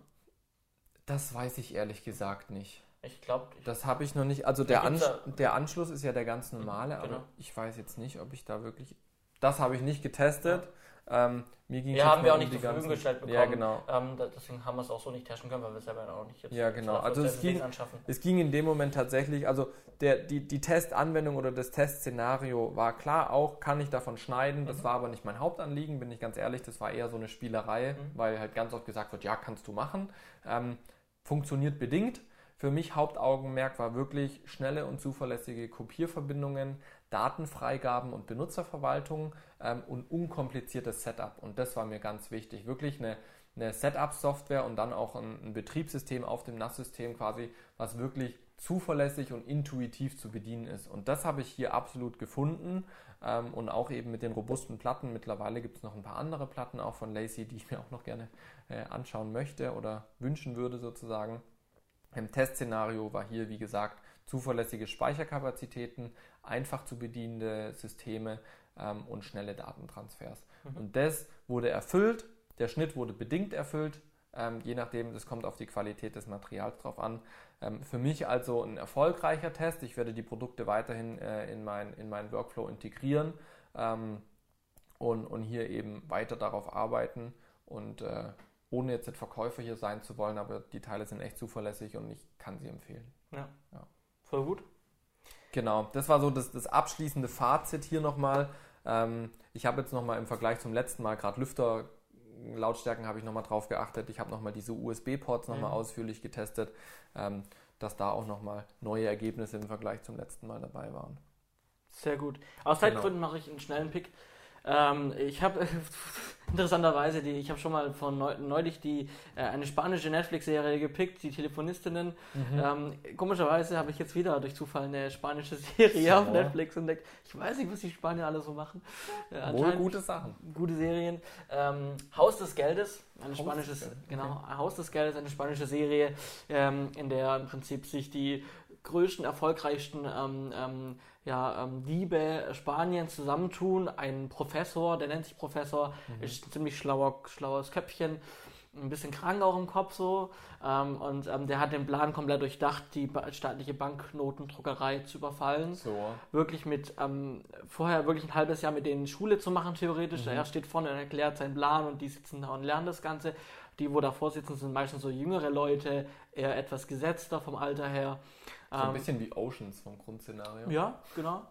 Das weiß ich ehrlich gesagt nicht.
Ich glaube.
Das habe ich noch nicht. Also der, An der Anschluss ist ja der ganz normale, genau. aber ich weiß jetzt nicht, ob ich da wirklich. Das habe ich nicht getestet. Ähm, mir ging
Ja, haben wir auch nicht zur Verfügung gestellt bekommen.
Ja, genau.
Ähm, deswegen haben wir es auch so nicht testen können, weil wir es selber auch nicht jetzt
Ja, genau. Also es
14
ging-. Es ging in dem Moment tatsächlich, also der, die, die Testanwendung oder das Testszenario war klar auch, kann ich davon schneiden. Das
Mhm.
war aber nicht mein Hauptanliegen, bin ich ganz ehrlich. Das war eher so eine Spielerei,
Mhm.
weil halt ganz oft gesagt wird, ja, kannst du machen. Ähm, funktioniert bedingt. Für mich Hauptaugenmerk war wirklich schnelle und zuverlässige Kopierverbindungen, Datenfreigaben und Benutzerverwaltung ähm, und unkompliziertes Setup. Und das war mir ganz wichtig. Wirklich eine, eine Setup-Software und dann auch ein, ein Betriebssystem auf dem NAS-System quasi, was wirklich zuverlässig und intuitiv zu bedienen ist. Und das habe ich hier absolut gefunden ähm, und auch eben mit den robusten Platten. Mittlerweile gibt es noch ein paar andere Platten auch von Lacey, die ich mir auch noch gerne äh, anschauen möchte oder wünschen würde sozusagen. Im Testszenario war hier, wie gesagt, zuverlässige Speicherkapazitäten, einfach zu bedienende Systeme ähm, und schnelle Datentransfers.
Mhm.
Und das wurde erfüllt. Der Schnitt wurde bedingt erfüllt, ähm, je nachdem, das kommt auf die Qualität des Materials drauf an. Ähm, für mich also ein erfolgreicher Test. Ich werde die Produkte weiterhin äh, in, mein, in meinen Workflow integrieren ähm, und, und hier eben weiter darauf arbeiten und äh, ohne jetzt nicht Verkäufer hier sein zu wollen, aber die Teile sind echt zuverlässig und ich kann sie empfehlen.
Voll gut.
Genau, das war so das, das abschließende Fazit hier nochmal. Ähm, ich habe jetzt nochmal im Vergleich zum letzten Mal, gerade Lüfter, Lautstärken habe ich nochmal drauf geachtet. Ich habe nochmal diese USB-Ports nochmal
Mhm.
ausführlich getestet, ähm, dass da auch nochmal neue Ergebnisse im Vergleich zum letzten Mal dabei waren.
Sehr gut. Aus
Genau.
Zeitgründen mache ich einen schnellen Pick. Ähm, ich habe [LAUGHS] interessanterweise, die, ich habe schon mal von neu, neulich die äh, eine spanische Netflix-Serie gepickt, die Telefonistinnen.
Mhm.
Ähm, komischerweise habe ich jetzt wieder durch Zufall eine spanische [LAUGHS] Serie
So.
auf Netflix entdeckt. Ich weiß nicht, was die Spanier alle so machen. Äh,
Wohl gute Sachen.
gute Serien. Ähm, Haus des Geldes, ein
Haus
spanisches,
des Geldes,
genau, Haus des Geldes, eine spanische Serie, ähm, in der im Prinzip sich die größten, erfolgreichsten ähm, ähm, ja, ähm, Diebe Spaniens zusammentun. Ein Professor, der nennt sich Professor,
Mhm.
ist ein ziemlich schlauer, schlaues Köpfchen, ein bisschen krank auch im Kopf so. Ähm, und ähm, der hat den Plan komplett durchdacht, die ba staatliche Banknotendruckerei zu überfallen
So.
wirklich mit ähm, vorher wirklich ein halbes Jahr mit denen Schule zu machen, theoretisch.
Mhm.
Er steht vorne und erklärt seinen Plan und die sitzen da und lernen das Ganze. Die, wo davor sitzen, sind meistens so jüngere Leute, eher etwas gesetzter vom Alter her.
So ein
Ähm,
bisschen wie Oceans vom Grundszenario.
ja, genau.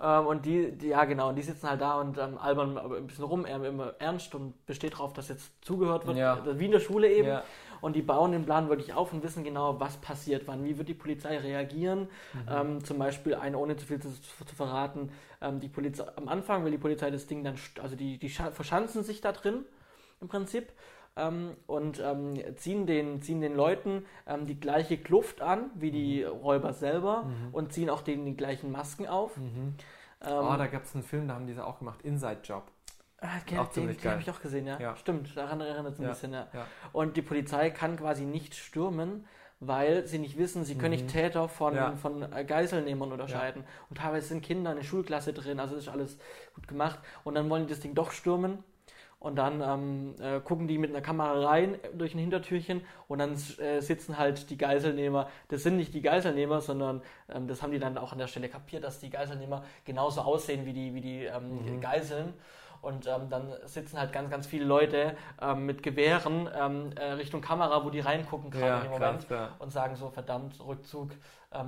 Ähm, und die, die, ja genau, und die sitzen halt da und ähm, albern ein bisschen rum, er immer ernst und besteht darauf, dass jetzt zugehört wird,
Ja.
äh, wie in der Schule eben.
Ja.
Und die bauen den Plan wirklich auf und wissen genau, was passiert, wann, wie wird die Polizei reagieren.
Mhm.
Ähm, zum Beispiel, eine, ohne zu viel zu, zu verraten, ähm, die Polizei, am Anfang will die Polizei das Ding dann, also die, die scha- verschanzen sich da drin im Prinzip ähm, und ähm, ziehen, den, ziehen den Leuten ähm, die gleiche Kluft an wie die Räuber selber
Mhm.
und ziehen auch denen die gleichen Masken auf.
Mhm.
Ähm,
oh, da gab es einen Film, da haben diese auch gemacht, Inside Job.
Ah, den,
Auch
den, den habe ich auch gesehen, ja.
Ja.
Stimmt, daran erinnert es ein
Ja,
bisschen, ja.
ja.
Und die Polizei kann quasi nicht stürmen, weil sie nicht wissen, sie können
Mhm.
nicht Täter von,
Ja.
von äh, Geiselnehmern unterscheiden. Und teilweise sind Kinder, eine Schulklasse drin, also das ist alles gut gemacht. Und dann wollen die das Ding doch stürmen. Und dann ähm, äh, gucken die mit einer Kamera rein durch ein Hintertürchen und dann äh, sitzen halt die Geiselnehmer. Das sind nicht die Geiselnehmer, sondern ähm, das haben die dann auch an der Stelle kapiert, dass die Geiselnehmer genauso aussehen wie die, wie die ähm,
Mhm.
Geiseln. Und ähm, dann sitzen halt ganz, ganz viele Leute ähm, mit Gewehren ähm, äh, Richtung Kamera, wo die reingucken gerade
Ja,
dem Moment
krass, ja.
und sagen so, verdammt, Rückzug,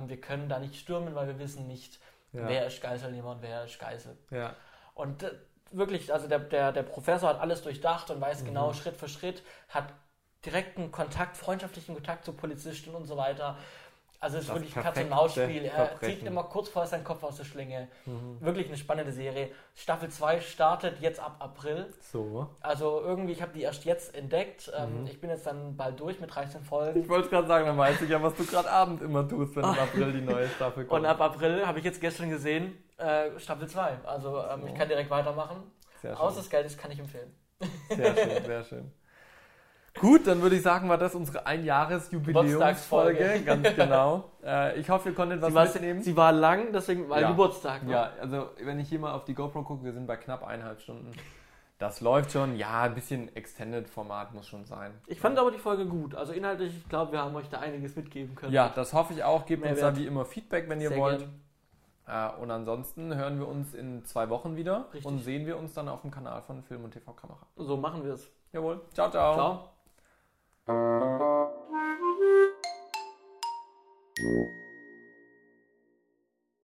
wir können da nicht stürmen, weil wir wissen nicht,
Ja.
wer ist Geiselnehmer und wer ist Geisel.
Ja.
Und äh, wirklich, also der, der, der Professor hat alles durchdacht und weiß
Mhm.
genau Schritt für Schritt, hat direkten Kontakt, freundschaftlichen Kontakt zu Polizisten und so weiter. Also es ist
Das
wirklich ein Katz- und
perfekte
Maus-Spiel. Er zieht immer kurz vorher seinen Kopf aus der Schlinge.
Mhm.
Wirklich eine spannende Serie. Staffel 2 startet jetzt ab April.
So.
Also irgendwie, ich habe die erst jetzt entdeckt. Ähm,
Mhm.
Ich bin jetzt dann bald durch mit 13 Folgen.
Ich wollte gerade sagen, dann weiß ich ja, was du gerade Abend immer tust, wenn im April die neue Staffel [LAUGHS] kommt.
Und ab April habe ich jetzt gestern gesehen, äh, Staffel 2. Also ähm,
So.
ich kann direkt weitermachen.
sehr schön.
des Geldes kann ich empfehlen.
Sehr schön, [LAUGHS] sehr schön. Gut, dann würde ich sagen, war das unsere Einjahres-Jubiläumsfolge. Ganz genau. [LAUGHS] Äh, ich hoffe, ihr konntet was
Sie war,
mitnehmen.
sie war lang, deswegen war
Ja.
Geburtstag. ne?
Ja, also wenn ich hier mal auf die GoPro gucke, wir sind bei knapp eineinhalb Stunden. Das läuft schon. Ja, ein bisschen Extended-Format muss schon sein.
Ich fand aber die Folge gut. Also inhaltlich, ich glaube, wir haben euch da einiges mitgeben können.
Ja, das hoffe ich auch. Gebt uns da wie immer Feedback, wenn ihr
Sehr
wollt. Äh, und ansonsten hören wir uns in zwei Wochen wieder
Richtig.
und sehen wir uns dann auf dem Kanal von Film und TV Kamera.
So machen wir es.
Jawohl. Ciao, ciao.
Ciao. Thank you.